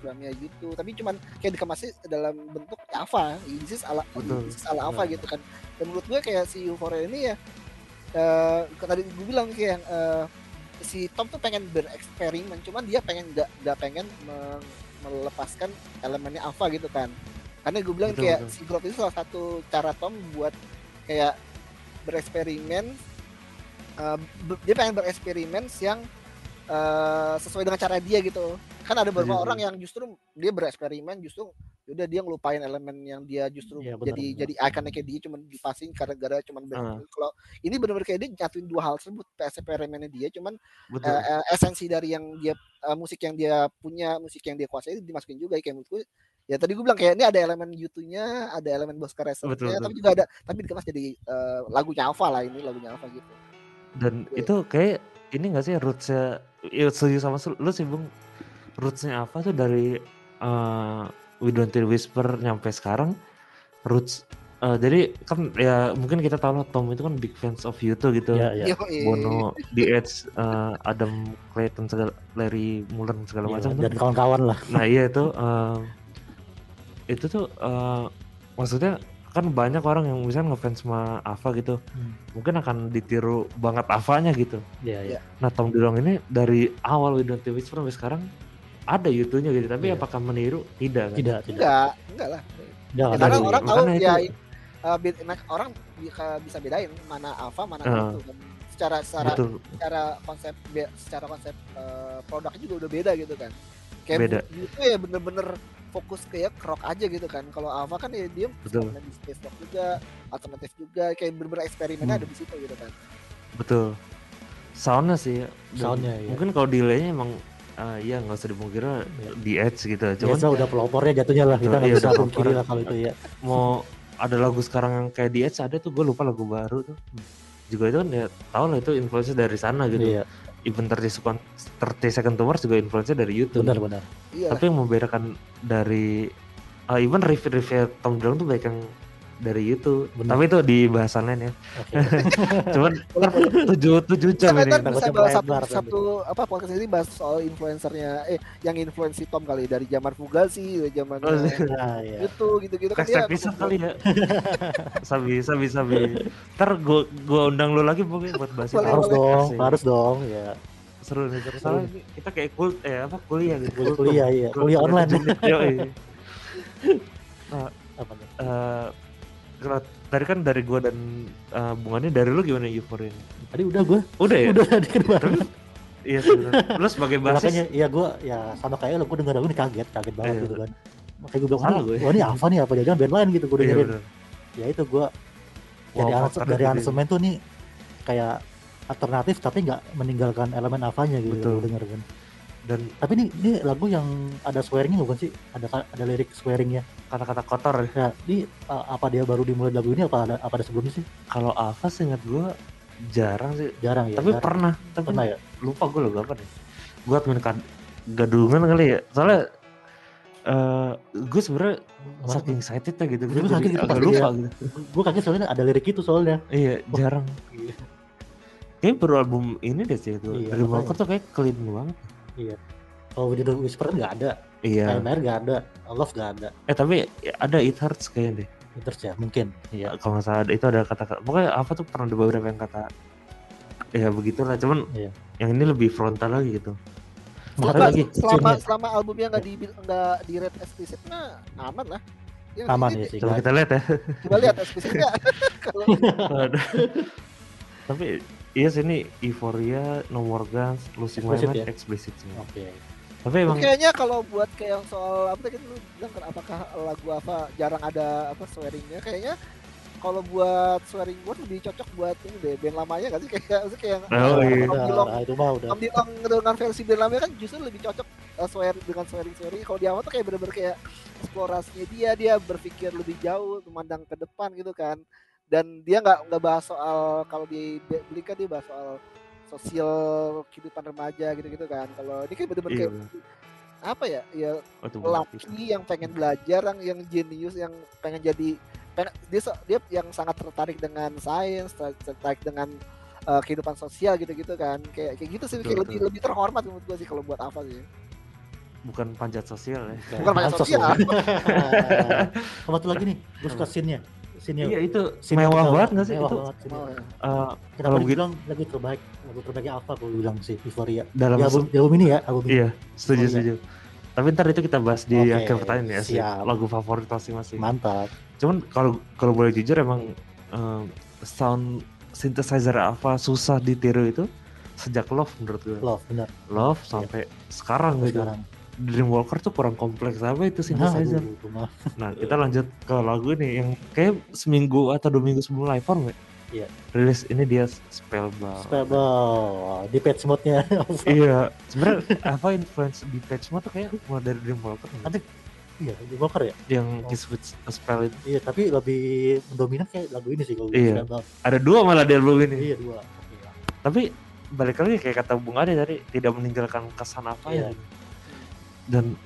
drumnya YouTube tapi cuman kayak dikemasnya dalam bentuk Ava is ala Betul. this is ala Ava gitu kan dan menurut gue kayak si Euphoria ini ya eh tadi gue bilang kayak yang eh, si Tom tuh pengen bereksperimen cuman dia pengen nggak nggak pengen me- melepaskan elemennya Ava gitu kan. Karena gue bilang Betul, kayak betul. si itu salah satu cara Tom buat kayak bereksperimen be- dia pengen bereksperimen yang eh, sesuai dengan cara dia gitu. Kan ada beberapa orang yang justru dia bereksperimen justru udah dia ngelupain elemen yang dia justru Iya, benar, jadi benar. jadi ikonnya kayak dia cuman dipasing karena gara cuman Ah. kalau ini benar-benar kayak dia nyatuin dua hal tersebut eksperimennya dia cuman betul eh, esensi dari yang dia eh, musik yang dia punya musik yang dia kuasai dimasukin juga kayak menurut gue ya tadi gue bilang kayak ini ada elemen YouTube-nya ada elemen Bosca Racer-nya tapi juga ada tapi dikemas jadi eh, lagunya Alpha lah ini lagunya Alpha gitu dan Iya. itu kayak ini gak sih rootsnya ya setuju sama lu sih bung rootsnya apa tuh dari eh, We Don't Need Whisper nyampe sekarang roots eh, jadi kan ya mungkin kita tahu lah Tom itu kan big fans of YouTube gitu Iya, iya. Yo, eh, Bono, The Edge, eh, Adam Clayton, segala, Larry Mullen segala Iya, macam tuh. dan kawan-kawan lah Nah iya itu eh, itu tuh eh, maksudnya kan banyak orang yang misalnya ngefans sama Ava gitu, Hmm. mungkin akan ditiru banget Avanya gitu. iya iya Nah Tom DeLonge ini dari awal We Don't Need Whisper sampai sekarang ada YouTube-nya gitu, tapi Iya. apakah meniru? Tidak kan? tidak tidak enggak enggak lah Nggak, Ya, karena ada. orang tahu ya itu- eh, nah, orang bisa, bisa bedain mana Alpha mana Ah. itu secara secara Betul, secara konsep secara konsep eh, produknya juga udah beda gitu kan kayak Beda. Itu ya bener-bener fokus kayak rock aja gitu kan kalau Alpha kan ya dia di space rock juga alternatif juga kayak bener-bener eksperimennya Hmm. ada di situ gitu kan betul. Soundnya sih. dan Soundnya, iya. Mungkin kalau delay-nya emang eh, iya nggak usah Iya. di Edge gitu. Cuman biasa udah pelopornya jatuhnya lah kita Iya, nggak iya, bisa pungkiri lah kalau itu ya. Mau ada lagu sekarang yang kayak di Edge ada tuh gue lupa lagu baru tuh. Juga itu kan ya tau lah itu influence dari sana gitu. Iya. Even 30 second 30 second to Mars juga influence dari YouTube. Benar-benar iya. Tapi yang membedakan dari uh, even review-review Tom DeLonge tuh baik yang dari YouTube. Benar. tapi itu di bahasan lain ya. Oke. Cuman tujuh tujuh kita jam ini kan bisa bahas satu, satu apa podcast ini bahas soal influencernya eh yang influensi Tom kali dari zaman Fugazi dari zaman Oh, nah iya. Itu gitu-gitu kan dia episode kali ya. Sabi sabi sabi. Ntar gua gua undang lu lagi pokoknya buat bahas itu. Harus dong harus dong ya. Seru nih terus soalnya ini kita kayak kul eh apa kuliah gitu. Kuliah- kuliah, iya. Kuliah online. yo apa nih Eh, kalau tadi kan dari gua dan eh, bunganya dari lu gimana Euphoria ini? tadi udah gue Udah ya? udah tadi kan Tapi iya sebenarnya. Lu sebagai basis makanya ya gue ya sama kayak lo gue denger lagu ini kaget kaget banget Iya, gitu kan makanya gue bilang Salah "Wah, gue. wah ini apa nih apa jangan band lain gitu gue iya dengerin ya itu gue dari Wow, aranse- faktor dari aransemen tuh nih kayak alternatif tapi nggak meninggalkan elemen avanya gitu Betul. gue denger kan Dan tapi ini ini lagu yang ada swearingnya bukan sih ada ada lirik swearingnya kata-kata kotor ya. ini uh, apa dia baru dimulai lagu ini apa ada apa ada sebelumnya sih Kalau Ava seingat gua jarang sih. jarang ya Tapi jarang. pernah. Tapi pernah ya lupa gua lagu apa nih. Gua admin kad- gadungan kali ya. Soalnya eh gue sebenarnya saking excited ya gitu, Gue gue kaget gitu agak lupa gitu. gue kaget soalnya ada lirik itu soalnya Iya, jarang. Kayaknya baru album ini deh sih itu. Iya, Dari makanya. Walker tuh kayak clean banget. Kalau With the Whisper nggak ada Iya. KMR nggak ada Love nggak ada Eh tapi ada It Hurts kayaknya deh. Terus ya mungkin. Iya. kalau nggak salah ada- itu ada kata pokoknya apa tuh pernah ada beberapa yang kata ya begitulah cuman Iya. yang ini lebih frontal lagi gitu Selama, lagi selama, selama albumnya nggak di nggak di rate explicit mah aman lah. Ya, aman ini- ya sih. coba kita lihat ya Coba lihat explicitnya. Kalau tapi iya sih ini Euphoria No More Guns Losing My Explicit Mind ya? explicit semua Oke. tapi emang kayaknya kalau buat kayak yang soal apa tadi lu bilang kan apakah lagu apa jarang ada apa swearingnya kayaknya kalau buat swearing word lebih cocok buat ini deh band lamanya kan sih kayak maksudnya kayak Oh, iya. Tom Udah, Dilong ah, itu mah udah. Tom Dilong dengan versi band lamanya kan justru lebih cocok uh, swear dengan swearing swearing kalau di awal tuh kayak bener-bener kayak eksplorasinya dia dia berpikir lebih jauh memandang ke depan gitu kan dan dia nggak nggak bahas soal kalau di beli kan dia bahas soal sosial kehidupan remaja gitu-gitu kan. Kalau ini kayak bener-bener iya, kayak apa ya ya oh, laki yang pengen belajar yang yang jenius yang pengen jadi pengen, dia so- dia yang sangat tertarik dengan sains ter- tertarik dengan uh, kehidupan sosial gitu-gitu kan. Kayak kayak gitu sih Betul, kayak lebih betul. lebih terhormat menurut gua sih kalau buat apa sih. Bukan panjat sosial ya. Bukan Pansos sosial. loh. Sama tuh lagi nih, gue suka scene-nya. Scene-nya. iya itu scene-nya mewah banget nggak sih Mewah itu banget ya. eh, Kenapa Kalau dibilang lagu terbaik, lagu terbaik apa gue bilang sih, Euphoria. dalam Di album, album ini ya, album ini. iya setuju Oh, iya. setuju tapi ntar itu kita bahas di Oke, akhir pertanyaan ya sih siap. lagu favorit masing-masing Mantap. cuman kalau kalau boleh jujur emang eh, sound synthesizer apa susah ditiru itu sejak Love menurut gue Love, benar. Love sampai sekarang gitu Sekarang. Dreamwalker tuh kurang kompleks apa itu Nah, synthesizer itu mah. nah kita lanjut ke lagu ini yang kayak seminggu atau dua minggu sebelum live form ya Iya. rilis ini dia Spellbound Spellbound. Di patch mode-nya. iya sebenarnya apa influence di patch mode tuh kayak mulai dari Dreamwalker? Nanti Iya, di Walker ya? yang Oh. Kiss with a Spell itu Iya, tapi lebih mendominan kayak lagu ini sih kalau Iya. Spellbound. ada dua malah di album ini Iya, dua. Oke. tapi balik lagi kayak kata Bung Ade tadi tidak meninggalkan kesan apa ya Iya. Dan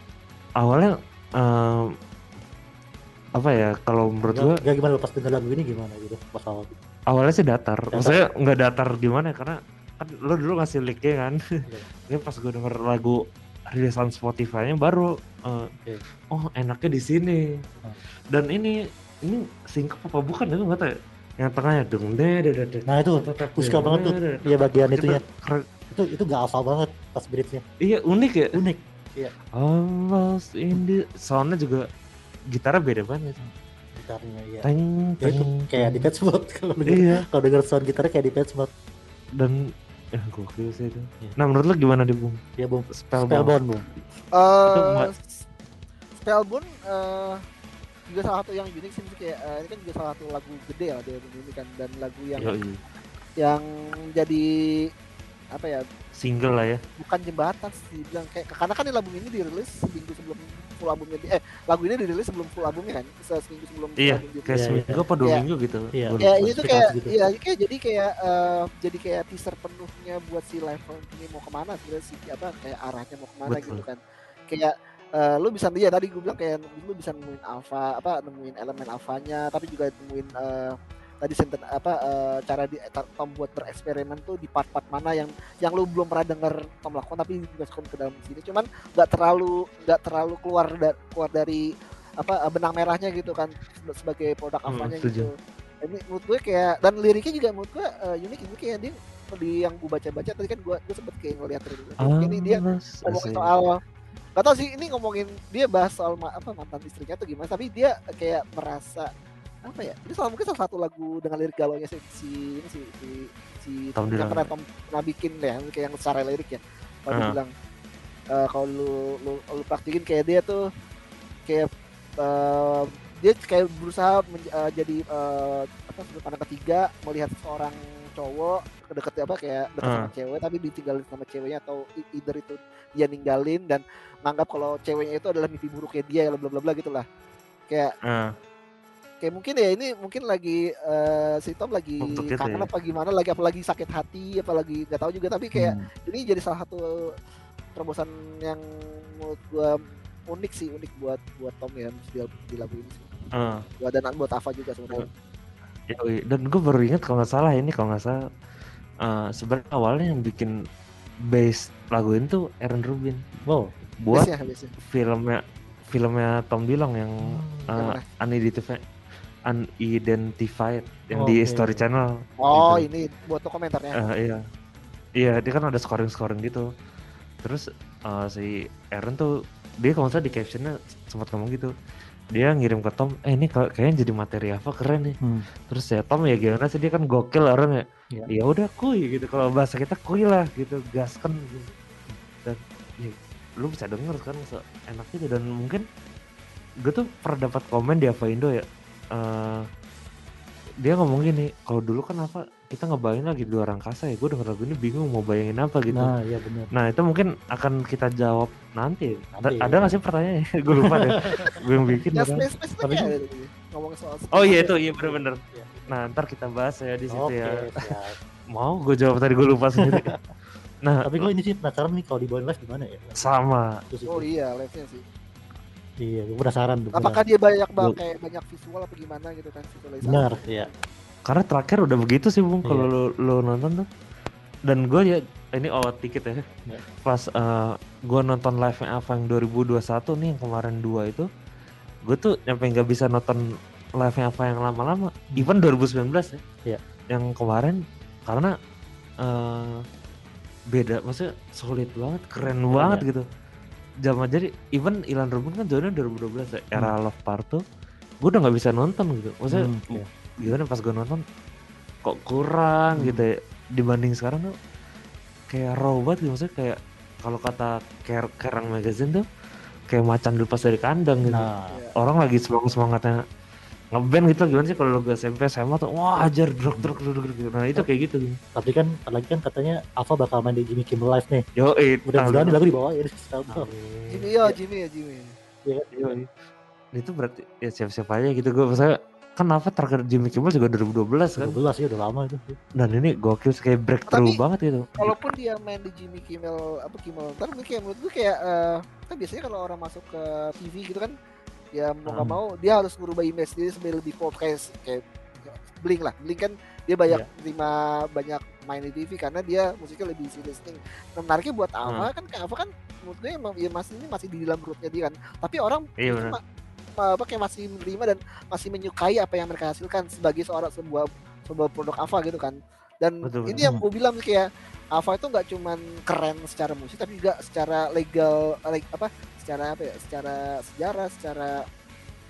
awalnya em, apa ya kalau menurut Gak, gua gak gimana lo pas denger lagu ini gimana gitu pas awal awalnya sih datar, Datar. maksudnya nggak datar gimana ya karena kan lo dulu ngasih linknya kan Iya. ini pas gue denger lagu rilisan Spotify-nya baru eh, Oke. oh enaknya di sini Hmm. dan ini ini singkap apa bukan itu nggak tahu ya yang tengahnya deng deh deh deh. Nah itu, aku suka banget tuh. Iya bagian itu ya. Itu itu gak hafal banget pas bridge-nya. iya unik ya Unik. Almost in the soundnya juga gitarnya beda banget Gitarnya iya. teng Ya itu teng, kayak di patch mode kalau denger, iya kalau denger sound gitarnya kayak di patch mode. dan ya gokil sih itu Iya. nah menurut lo gimana di bung Ya bung. Spellbound, Spellbound bung. Itu Eh, buat- Spellbound eh, juga salah satu yang unik sih kayak eh, ini kan juga salah satu lagu gede ya dari album ini kan dan lagu yang Yoi. yang jadi apa ya single lah ya bukan jembatan sih bilang kayak karena kan album ini dirilis seminggu sebelum full albumnya di- eh lagu ini dirilis sebelum full albumnya kan se- seminggu sebelum full Iya, album kayak Iya, seminggu apa dua Iya. minggu gitu Iya. Ya tuh kayak gitu. ya kayak jadi kayak eh, jadi kayak teaser penuhnya buat si live from ini mau ke mana sebenarnya sih apa kayak arahnya mau ke mana Betul. gitu kan kayak eh, lu bisa lihat tadi gue bilang kayak lu bisa nemuin alpha apa nemuin elemen alfanya tapi juga nemuin eh, tadi senten apa eh, cara di Tom buat bereksperimen tuh di part-part mana yang yang lu belum pernah denger Tom lakukan tapi dimasukkan ke dalam sini. Cuman nggak terlalu nggak terlalu keluar da- keluar dari apa eh, benang merahnya gitu kan sebagai produk Hmm, alfanya setuju. gitu. Ini menurut gue kayak dan liriknya juga menurut gue eh, unik ini kayak dia di yang gue baca-baca tadi kan gue gue sempet kayak ngeliat Ah, ini dia Almost ngomongin soal gak tau sih ini ngomongin dia bahas soal ma- apa mantan istrinya tuh gimana tapi dia kayak merasa apa ya ini salah mungkin salah satu lagu dengan lirik galau si, si ini si si, si Tom yang Dylan. pernah Tom pernah bikin ya kayak yang secara lirik ya kalau Ah. bilang eh, kalau lu, lu lu praktikin kayak dia tuh kayak eh, dia kayak berusaha men- eh, jadi eh, apa sudut pandang ketiga melihat seorang cowok deket apa kayak deket sama Ah. cewek tapi ditinggalin sama ceweknya atau either itu dia ninggalin dan nganggap kalau ceweknya itu adalah mimpi buruknya dia ya bla bla bla gitulah kayak Ah, kayak mungkin ya ini mungkin lagi eh, si Tom lagi kangen ya. apa gimana lagi apa lagi sakit hati apa lagi nggak tahu juga tapi kayak Hmm. ini jadi salah satu terobosan yang menurut gua unik sih unik buat buat Tom ya di, di lagu ini sih. ah. Buat dan buat Ava juga sebenarnya. Yoi. dan gue baru ingat kalau nggak salah ini kalau nggak salah eh, sebenarnya awalnya yang bikin bass lagu ini tuh Aaron Rubin Wow. buat Biasanya, biasanya. filmnya filmnya Tom Dillon yang Yang uh? Unedited unidentified yang di Oke. Story Channel. Oh Gitu. ini buat tuh komentarnya. Eh, iya. Iya, dia kan ada scoring-scoring gitu. Terus eh, si Aaron tuh dia kalau salah di captionnya sempat ngomong gitu. Dia ngirim ke Tom, eh ini ka- kayaknya jadi materi apa keren nih. Hmm. Terus ya Tom ya gimana sih dia kan gokil Aaron ya. Iya. Ya udah kuy gitu kalau bahasa kita kuy lah gitu, gaskan gitu. Dan ya, lu bisa denger kan enak gitu dan mungkin gue tuh pernah dapat komen di Ava Indo ya. Eh, dia ngomong gini, kalau dulu kan apa kita ngebayangin lagi di luar angkasa ya, gue denger lagu ini bingung mau bayangin apa gitu. Nah, Nah, iya benar. itu mungkin akan kita jawab nanti. Ada, Nanti. ada nggak sih pertanyaannya? gue lupa deh. gue yang bikin. Ya space space Tapi kan- tuh, ngomong soal space. Oh iya itu iya bener-bener. Iya. Nah ntar kita bahas ya di situ Oke, ya. siap. Mau gue jawab tadi gue lupa sendiri. nah Tapi gue ini sih penasaran nih kalau dibawain live gimana ya? sama. Oh iya live-nya sih. Iya, gue penasaran tuh. Apakah dia banyak Gua- pakai banyak visual apa gimana gitu kan visualisasi. benar? Iya. Karena terakhir udah begitu sih bung kalau Iya. lu, lu nonton tuh. Dan gue ya ini awal tiket ya. Iya. Pas eh, gue nonton live nya apa yang 2021 nih yang kemarin dua itu, gue tuh nyampe nggak bisa nonton live nya apa yang lama-lama. Even 2019 ya. Hmm. Iya. Yang kemarin karena eh beda, maksudnya solid banget, keren Iya, banget iya. gitu. Zaman jadi even Ilan Rubin kan joinnya 2012 ya, era Love Part tuh. Gue udah nggak bisa nonton gitu. Maksudnya Hmm, iya. gimana pas gue nonton kok kurang Hmm. gitu ya dibanding sekarang tuh kayak raw banget gitu maksudnya kayak kalau kata Ker Kerang Magazine tuh kayak macan dilepas dari kandang gitu Nah, Iya. orang lagi semangat semangatnya ngeband gitu gimana sih kalau lo ke SMP SMA tuh wah ajar druk druk druk druk gitu nah itu kayak gitu tapi kan lagi kan katanya Alpha bakal main di Jimmy Kimmel Live nih. yo eh Mudah-mudahan di lagu dibawain. Jimmy ya Jimmy ya Jimmy. itu berarti ya siap-siap aja gitu gue maksudnya kan apa terakhir Jimmy Kimmel juga 2012 kan 12 ya udah lama itu. dan ini gokil kayak breakthrough Tapi- banget gitu Kalaupun dia main di Jimmy Kimmel apa Kimmel ntar mungkin kayak menurut gue kayak eh, kan biasanya kalau orang masuk ke TV gitu kan ya mau nggak Hmm. mau dia harus merubah image diri sebagai lebih pop kayak kayak Blink lah Blink kan dia banyak Iya. terima banyak main di TV karena dia musiknya lebih listening nah, menariknya buat Hmm. Ava kan kayak Ava kan menurut gue emang ya masih ini masih di dalam perutnya dia kan tapi orang Iya, itu benar. ma- ma- apa kayak masih menerima dan masih menyukai apa yang mereka hasilkan sebagai seorang sebuah sebuah produk Ava gitu kan dan Betul, ini betul. yang gue bilang kayak Ava itu nggak cuman keren secara musik tapi juga secara legal like, apa secara apa ya secara sejarah secara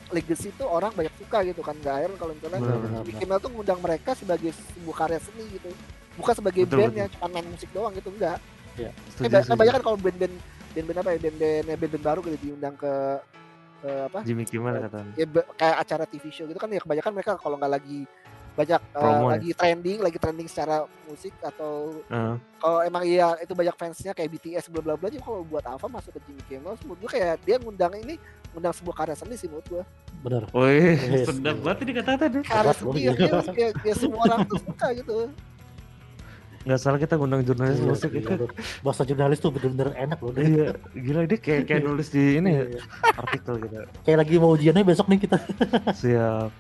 legacy itu orang banyak suka gitu kan nggak heran kalau misalnya Jimmy. Kimmel tuh ngundang mereka sebagai sebuah karya seni gitu bukan sebagai Betul, band betul. yang cuma main musik doang gitu enggak Iya. Setuju, kan setuju. banyak kan kalau band-band band-band apa ya band-band band-band baru gitu diundang ke ke apa Jimmy Kimmel katanya ya be- kayak acara TV show gitu kan ya kebanyakan mereka kalau nggak lagi banyak ya? lagi trending lagi trending secara musik atau Heeh. kalau emang iya itu banyak fansnya kayak BTS bla bla bla jadi kalau buat Alpha masuk ke Jimmy Kimmel menurut gue kayak dia ngundang ini ngundang sebuah karya seni sih menurut gue Bener. Wih, Yes. sedap banget ini kata-kata deh. karya seni ya. dia, dia, dia semua orang tuh suka gitu Nggak salah kita ngundang jurnalis Iya, musik gila, itu. Bahasa jurnalis tuh bener-bener enak loh. Iya, gila dia kayak kayak nulis di ini ya Iya. artikel gitu. Kayak lagi mau ujiannya besok nih kita. Siap.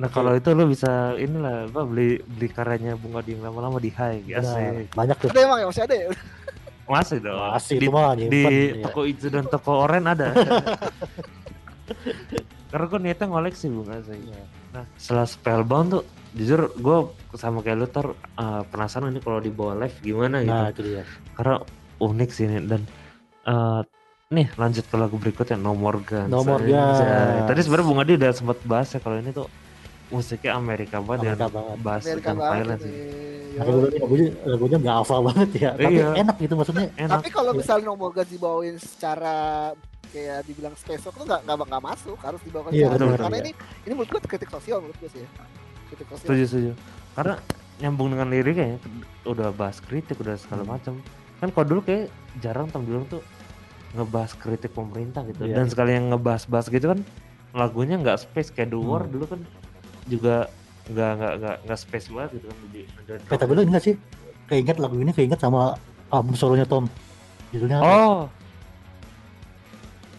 Nah kalau itu lo bisa inilah apa beli beli karyanya bunga di lama-lama di high Nah, asik. banyak tuh. ada emang ya masih ada ya Masih dong. Masih di, itu mah di nyimpen. Iya. toko hijau dan toko oren ada. Karena gue niatnya ngoleksi bunga sih. Iya. Nah setelah spellbound tuh jujur gue sama kayak lu tar eh, penasaran ini kalau dibawa live gimana gitu. Nah, itu dia. karena unik sih ini dan eh nih lanjut ke lagu berikutnya No More Guns. No More. Guns. Tadi sebenarnya Bung Adi udah sempat bahas ya kalau ini tuh musiknya Amerika banget Amerika dan banget. bass Amerika dan violence sih. Lagunya, lagunya, lagunya nggak hafal banget ya. Tapi Iya. enak gitu maksudnya. Enak. tapi kalau Iya. misalnya No More Guns dibawain secara kayak dibilang space rock tuh nggak nggak nggak masuk harus dibawakan Iya, secara betul, karena betul. ini ini menurut gue kritik sosial menurut gue sih ya. kritik sosial Setuju setuju. Karena nyambung dengan liriknya ya, udah bahas kritik udah segala Hmm. macam. Kan kalau dulu kayak jarang Dilong tuh ngebahas kritik pemerintah gitu. Iya. Dan sekali yang ngebahas-bahas gitu kan lagunya nggak space kayak The War Hmm. dulu kan juga nggak nggak nggak nggak space banget gitu kan di Eh, tapi lu ingat sih? Keinget lagu ini keinget sama album solonya Tom. Judulnya apa? Oh.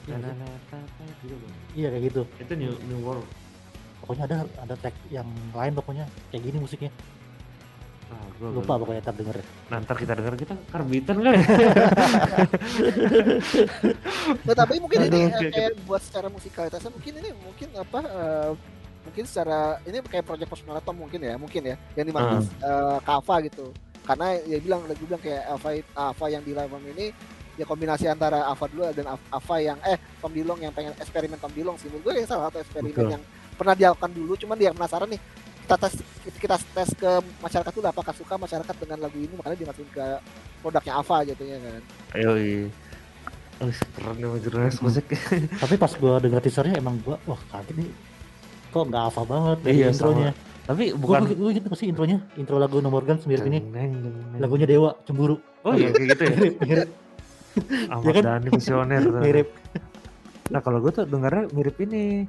Iya, Nah, nah, nah, nah, nah, gitu. Iya kayak gitu. Itu New New World. Pokoknya ada ada track yang lain pokoknya kayak gini musiknya. Ah, gua Lupa lupa. pokoknya tar denger. Nah, ntar kita dengar kita karbitan kan ya. Nah, tapi mungkin ini Aduh, eh, oke. kayak buat secara musikalitasnya mungkin ini mungkin apa eh, mungkin secara ini kayak project personal Tom mungkin ya mungkin ya yang dimaksud eh, ke Ava gitu. Karena ya bilang lagi bilang kayak Ava Ava yang di live ini ya kombinasi antara Ava dulu dan Av- Ava yang eh Tom Dilong yang pengen eksperimen Tom Dilong sih. Menurut gue yang salah satu eksperimen Betul. yang pernah dilakukan dulu. Cuman dia penasaran nih kita tes kita tes ke masyarakat dulu apakah suka masyarakat dengan lagu ini? Makanya dimasukin ke produknya Ava jatuhnya kan. Ayo, Oh, keren nih jurnalis musik. Tapi pas gua denger teasernya emang gua wah kaget nih. Kok nggak hafal banget dari Iya, intronya. Tapi Bukan bukan gua gitu pasti intronya, intro lagu No Morgan mirip ini. Lagunya Dewa, Cemburu. Oh iya kayak gitu ya. Mirip, mirip, Ahmad Ya kan? Dhani visioner. tuh. mirip. Nah kalau gue tuh dengarnya mirip ini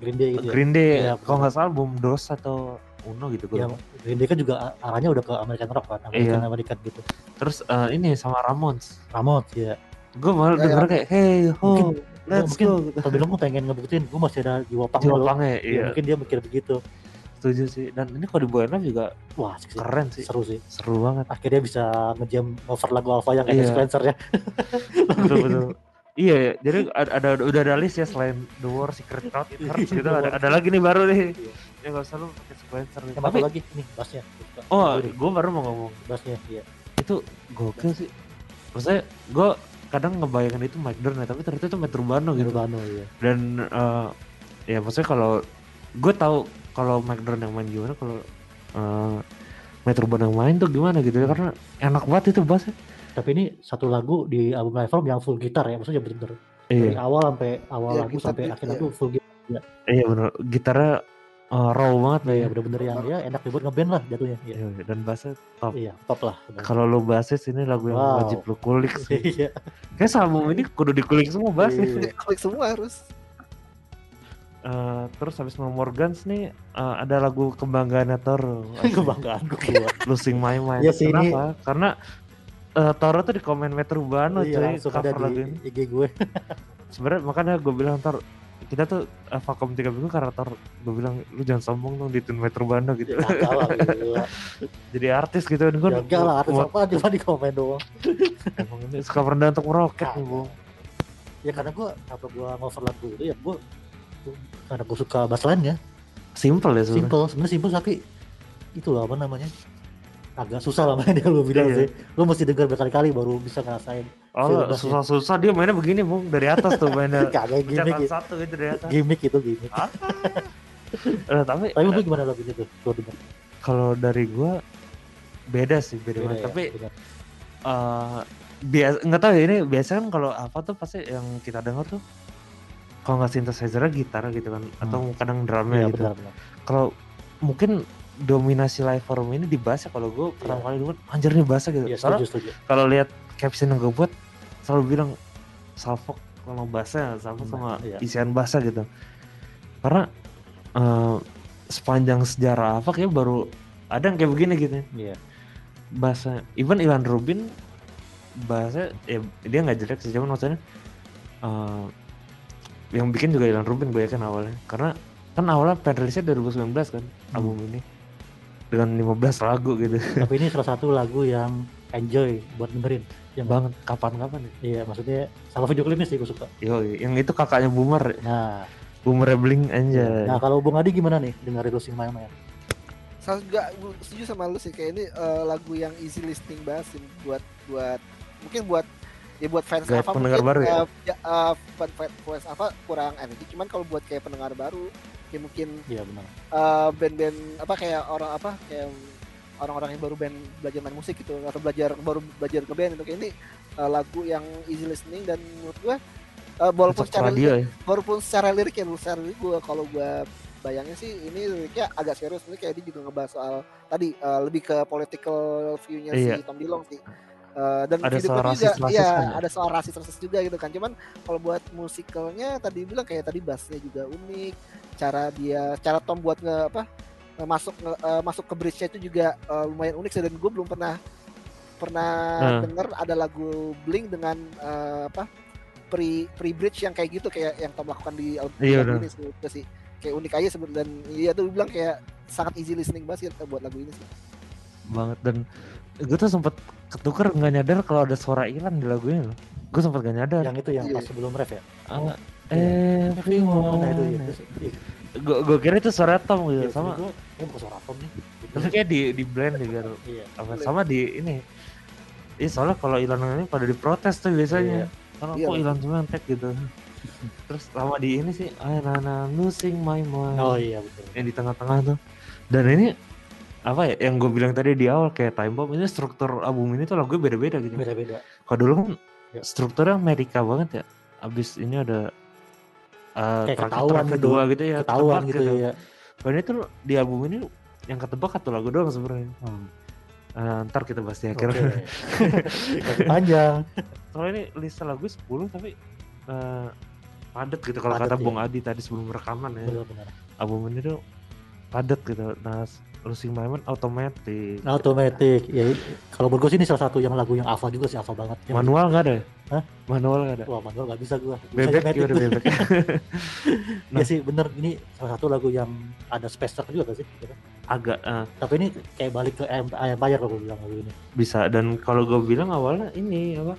Green Day gitu ya. Green Day. Iya, kalau nggak salah album Dos atau Uno gitu. gua Ya. Green Day kan juga arahnya udah ke American rock kan, American Iya. American gitu. Terus eh, ini sama Ramones. Ramot ya. Gue malah Ya, denger kayak hey ho Mungkin let's mungkin go. Tom Dilong pengen ngebuktiin gue masih ada jiwa punk Di loh. lapangnya Ya, iya mungkin dia mikir begitu. setuju sih. Dan ini kalau dibawain live juga Wah, sih. keren sih. seru sih. Seru banget. Akhirnya bisa ngejam cover lagu Alpha yang Iya. ada Spencer ya. betul betul. Iya, ya. jadi ada, ada udah ada list ya selain The War, Secret Crowd, It Hurts gitu ada, ada lagi nih baru nih. Iya. Ya nggak usah lu pakai sequencer nih. Tapi lagi nih bassnya. oh, gue baru mau ngomong bassnya iya. itu gokil sih. Maksudnya gue kadang ngebayangin itu Mike Dirnt ya, tapi ternyata itu Matt Urbano gitu. Urbano iya. Dan eh, ya maksudnya kalau gue tahu kalau Mike Dirnt yang main gimana, kalau eh Matt Urbano yang main tuh gimana gitu ya karena enak banget itu bassnya. Tapi ini satu lagu di album live album yang full gitar ya, maksudnya bener-bener dari Iya, awal sampai awal Iya, lagu sampai akhir iya. lagu full gitar. iya bener. Gitarnya eh, raw banget Ya, ya. bener-bener yang ya enak dibuat ngeband lah jatuhnya. Iya. Iya, dan bassnya top. Iya, top lah. Kalau lo basis ini lagu yang Wow. wajib lo kulik sih. Iya. Kayak album ini kudu dikulik semua basis. Iya. klik semua harus Eh, terus habis No Morgans nih eh, ada lagu kebanggaannya Toro. Kebanggaan gue. Losing My Mind. Iya sih, ini- Kenapa? Karena eh, Toro tuh di komen Metro Urbano Iya, cuy cover lagu ini. di IG gue. Sebenarnya makanya gue bilang Tor kita tuh eh, vakum tiga minggu karena Tor gue bilang lu jangan sombong dong di tune Metro Urbano gitu. Ya. Jadi artis gitu kan gue Ya enggak lah, artis apa cuma di komen doang. emang ini suka merendah untuk meroket nih Kagak. Bung. Ya karena gue, apa gue ngover lagu itu ya gue karena gue suka bass line ya Simple ya sebenarnya. simple sebenarnya simple tapi itu loh apa namanya agak susah lah mainnya lu bilang Iya. sih lu mesti dengar berkali-kali baru bisa ngerasain Oh, bass-nya. susah-susah dia mainnya begini Bung dari atas tuh mainnya. kagak gimmick Catatan gitu. satu gitu dari atas. gimmick itu gimmick Eh, tapi tapi lu gimana lagunya tuh kalau dari gua beda sih beda, Beda banget. ya, Tapi beda. eh biasa nggak tahu ya ini biasanya kan kalau apa tuh pasti yang kita dengar tuh kalau nggak synthesizer gitar gitu kan atau kadang drumnya Iya, gitu. Kalau mungkin dominasi live forum ini di bass ya kalau gue pertama Iya. kali dengar anjir nih bass gitu. Iya, Soalnya setuju setuju kalau lihat caption yang gue buat selalu bilang salfok sama bassnya salfok sama Iya. isian bassnya gitu karena eh, sepanjang sejarah apa kayak baru ada yang kayak begini gitu iya bassnya even Iwan Rubin bassnya ya dia nggak jelek sih cuman maksudnya eh, yang bikin juga Iwan Rubin gue yakin awalnya karena kan awalnya pen rilisnya 2019 kan Hmm. album ini dengan 15 lagu gitu. Tapi ini salah satu lagu yang enjoy buat dengerin. Yang banget. Kapan-kapan. Ya iya maksudnya sama video klipnya sih gue suka. Yo yang itu kakaknya Boomer. Nah. Boomer Bling anjay. Nah kalau Bung Adi gimana nih dengerin Losing My Mind Saya juga setuju sama lu sih. Kayak ini eh, lagu yang easy listening banget sih buat buat mungkin buat ya buat fans Kayak apa pendengar mungkin, baru ya? eh, ya, eh, fan- fan- fans apa kurang energi cuman kalau buat kayak pendengar baru ya mungkin iya benar. eh, band-band apa kayak orang apa kayak orang-orang yang baru band belajar main musik gitu atau belajar baru belajar ke band itu kayak ini eh, lagu yang easy listening dan menurut gua eh, walaupun secara radio lirik, ya. walaupun secara lirik ya secara lirik gua kalau gua bayangin sih ini liriknya agak serius. Ini kayak dia juga ngebahas soal tadi eh, lebih ke political view-nya Iya. si Tom Dilong sih. Eh, dan Ada video soal klipnya juga rasis-rasis iya kan ya? ada soal rasis rasis juga gitu kan. Cuman kalau buat musikalnya tadi bilang kayak tadi bassnya juga unik cara dia cara Tom buat nge apa masuk nge- eh, masuk ke bridge-nya itu juga eh, lumayan unik sih. Dan gue belum pernah pernah Nah. denger ada lagu Blink dengan eh, apa pre pre bridge yang kayak gitu kayak yang Tom lakukan di album Iya, ini sih sih. Kayak unik aja sebenarnya dan iya tuh bilang kayak sangat easy listening banget sih buat lagu ini sih. Banget dan gue tuh sempet ketuker nggak nyadar kalau ada suara Iran di lagunya loh. Gue sempet gak nyadar. Yang itu yang Iya. pas sebelum ref ya? Ah, Iya. Everyone. Nah itu ya iya. gue gue kira itu suara Tom gitu Iya, sama. gue gue bukan suara Tom nih. Tapi kayak di di blend juga iya apa sama di ini. Iya soalnya kalau Ilan ini pada diprotes tuh biasanya. Karena Iya, kok. Ilan Cementek gitu. Terus sama di ini sih I nana losing my mind. Oh iya betul. Yang di tengah-tengah tuh. Dan ini apa ya yang gue bilang tadi di awal kayak time bomb ini struktur album ini tuh lagu beda-beda gitu. Beda beda kalau dulu kan Ya. strukturnya Amerika banget ya. Abis ini ada uh, Kayak track- ketahuan track gitu. kedua gitu ya ketahuan ketebak gitu ya dan itu di album ini yang ketebak satu lagu doang sebenarnya. Hmm. Eh, ntar kita bahas di akhir. Masih panjang. Soalnya ini list lagu 10 tapi eh padat gitu kalau kata ya. Bung Adi tadi sebelum rekaman ya. Benar-benar album ini tuh padat gitu. Nah Losing My Mind automatic. Automatic ya kalau menurut gue sih ini salah satu yang lagu yang alpha juga sih alpha banget. Yang- manual nggak ada ya? Hah? manual nggak ada? Wah manual gak bisa gue bebek gimana bebek? Ya sih bener. Ini salah satu lagu yang ada space track juga gak sih? Gitu. agak eh, tapi ini kayak balik ke Em- Empire kalau gue bilang lagu ini. Bisa dan kalau gue bilang awalnya ini apa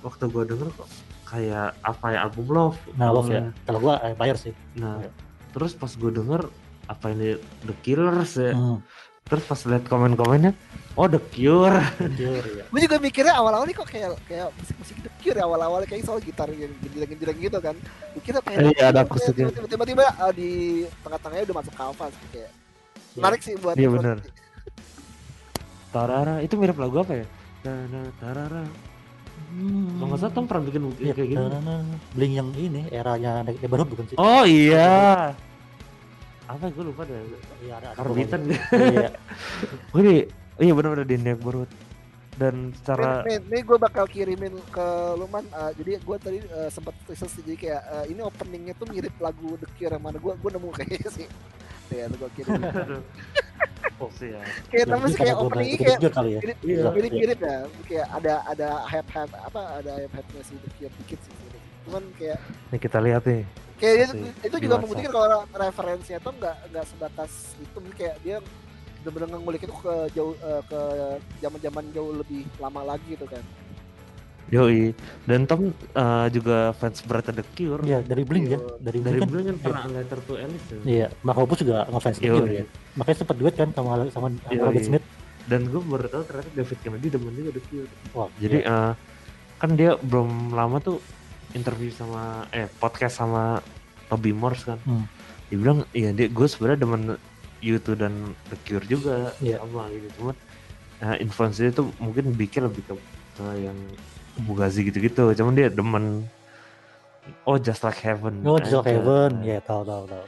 waktu gue denger kok kayak apa ya album Love. Nah love ya. Kalau gue Empire sih. Nah Iya. terus pas gue denger apa ini The Killers ya. Hmm. Terus pas liat komen-komennya oh The Cure. Cure, ya. gue juga mikirnya awal-awal nih kok kayak kayak musik-musik The Cure ya awal-awal kayak soal gitar yang genjreng-genjreng gitu kan. Gue kira kayak Iya, ada tiba-tiba ah, di tengah-tengahnya udah masuk Kalva sih kayak menarik sih buat Iya, bener. Tarara itu mirip lagu apa ya? Tana, tarara. Kalau nggak salah Tom pernah bikin Iya, kayak gini nah, Blink yang ini eranya neighborhood bukan sih? oh iya apa gue lupa deh Iya ada ada karbitan pokoknya. Iya. oh ini iya benar-benar di neighborhood dan secara Nih, nih, gue bakal kirimin ke Luman. uh, jadi gue tadi uh, sempat research jadi kayak uh, ini openingnya tuh mirip lagu The Cure yang mana gue gue nemu kayaknya sih. Ya, gue kirim. oh sih ya kayak Ya, tapi sih kayak openingnya kayak ya. mirip Iya, mirip, mirip ya. Kayak ada ada hype hype apa ada hype hype nya si The Cure dikit sih. Cuman kayak ini kita lihat nih kayak itu, itu juga membuktikan kalau referensinya tuh nggak nggak sebatas itu Mungkin kayak dia bener-bener ngulik itu ke jauh uh, ke zaman-zaman jauh lebih lama lagi gitu kan. yoi dan Tom uh, juga fans berat The Cure Iya dari Blink ya, dari dari Blink kan. Blink kan pernah letter to Alice ya. Iya, Mark Hoppus juga ngefans The Yoi. Cure ya. Makanya sempat duet kan sama sama. Robert Smith. dan gue baru tahu ternyata David Kennedy demen juga The Cure Wah, jadi iya. eh, kan dia belum lama tuh interview sama eh podcast sama Toby Morse kan Hmm. dia bilang iya dia gue sebenarnya demen U2 dan The Cure juga Iya. sama gitu cuman eh, influence dia tuh mungkin bikin lebih ke, ke yang Bugazi gitu-gitu cuman dia demen oh Just Like Heaven Oh, Just Like. Heaven. Ya, tahu tahu tahu.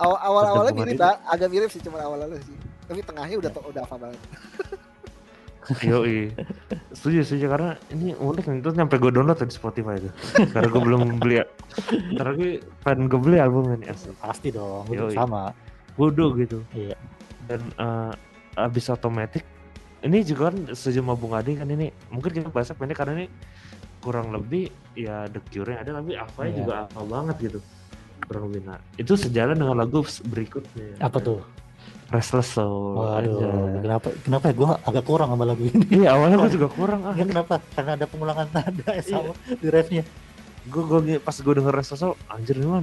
Awal awal awalnya mirip agak mirip sih cuma awal awalnya sih. Tapi tengahnya udah udah apa banget. Yoi. setuju setuju karena ini unik nih terus nyampe gue download di Spotify itu karena gue belum beli ntar lagi pengen gue beli album ini asli Pasti dong, Yoi. sama. bodoh gitu Iya. dan eh, abis otomatis ini juga kan setuju sama Bung Adi kan ini mungkin kita bahasnya pendek karena ini kurang lebih ya The Cure ada tapi apa Iya. juga apa banget gitu kurang lebih nah itu sejalan dengan lagu berikutnya Apa tuh? Restless Soul Waduh, aja. kenapa kenapa ya gue agak kurang sama lagu ini? iya awalnya gue juga kurang ah Ya, kenapa? Karena ada pengulangan nada ya sama di refnya. gue gue pas gue denger Restless Soul anjir ini mah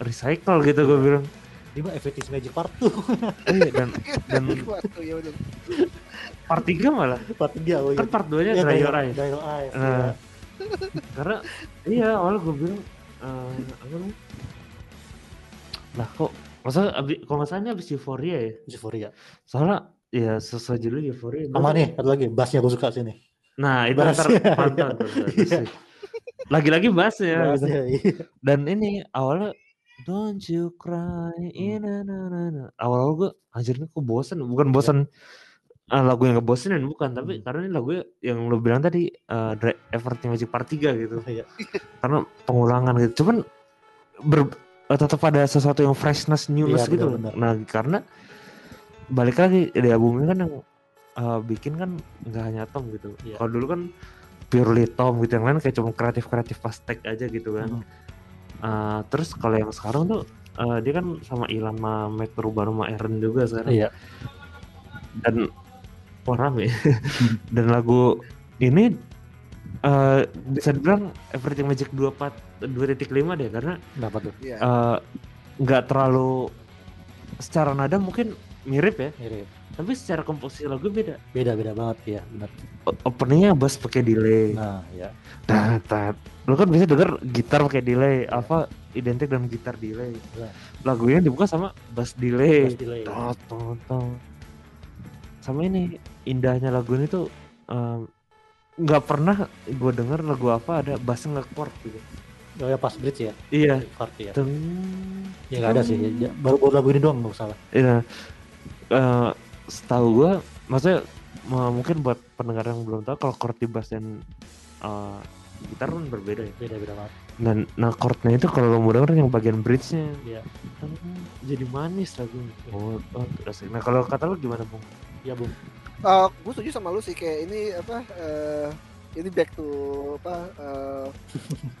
recycle gitu gue bilang Ini mah FT's Magic Part 2, iya dan dan ya part 3 malah part 3 oh iya. kan part 2 nya Iya, Dry Your Eyes Dry Your Eyes. Nah, iya. karena iya awalnya gue bilang eh apa namanya lah kok masa abis, kalau nggak salah ini abis Euphoria ya Euphoria. soalnya ya sesuai judul Euphoria Sama nih, satu lagi, bassnya gue suka sini. nah itu Bass, ntar iya, pantau iya. Iya. lagi-lagi bass ya gitu. Bassnya, iya. dan ini awalnya Don't you cry in na na na na. Awal-awal gue anjir kok bosan bukan bosan ah, lagu yang ngebosenin bukan tapi Hmm. karena ini lagu yang lo bilang tadi eh Dry- Everything Magic Part 3 gitu Iya. karena pengulangan gitu cuman ber, eh, tetap ada sesuatu yang freshness newness Iya, gitu benar-benar. nah karena balik lagi di album ini kan yang eh, bikin kan nggak hanya Tom gitu Iya. kalau dulu kan purely Tom gitu yang lain kayak cuma kreatif kreatif pas tag aja gitu kan Hmm. Eh, terus kalau yang sekarang tuh eh, dia kan sama Ilan sama Matt Perubahan sama Aaron juga sekarang Iya. dan wah rame dan lagu ini eh, bisa dibilang Everything Magic 24 2.5 deh karena Kenapa tuh? Iya. eh, nggak terlalu secara nada mungkin mirip ya mirip tapi secara komposisi lagu beda beda beda banget ya benar openingnya bass pakai delay nah ya tat tat lu kan bisa denger gitar pakai delay apa identik dengan gitar delay Ya. lagunya dibuka sama bass delay Bass delay. Tot, tot, tot. sama ini indahnya lagu ini tuh em, nggak pernah gue denger lagu apa ada bassnya nge-chord gitu. Oh ya pas bridge ya? Iya. Part ya Teng, ya nggak ada sih. Ya, baru baru lagu ini doang nggak salah iya. Eh, setahu gue maksudnya mungkin buat pendengar yang belum tahu kalau chord di bass dan eh, gitar kan berbeda ya. Beda beda banget. Dan nah chordnya itu kalau lo mau denger yang bagian bridge-nya. Iya. jadi manis lagunya. Oh, oh terus. Nah kalau kata lo gimana bung? Ya bung gue setuju sama lu sih kayak ini apa eh, ini back to apa eh,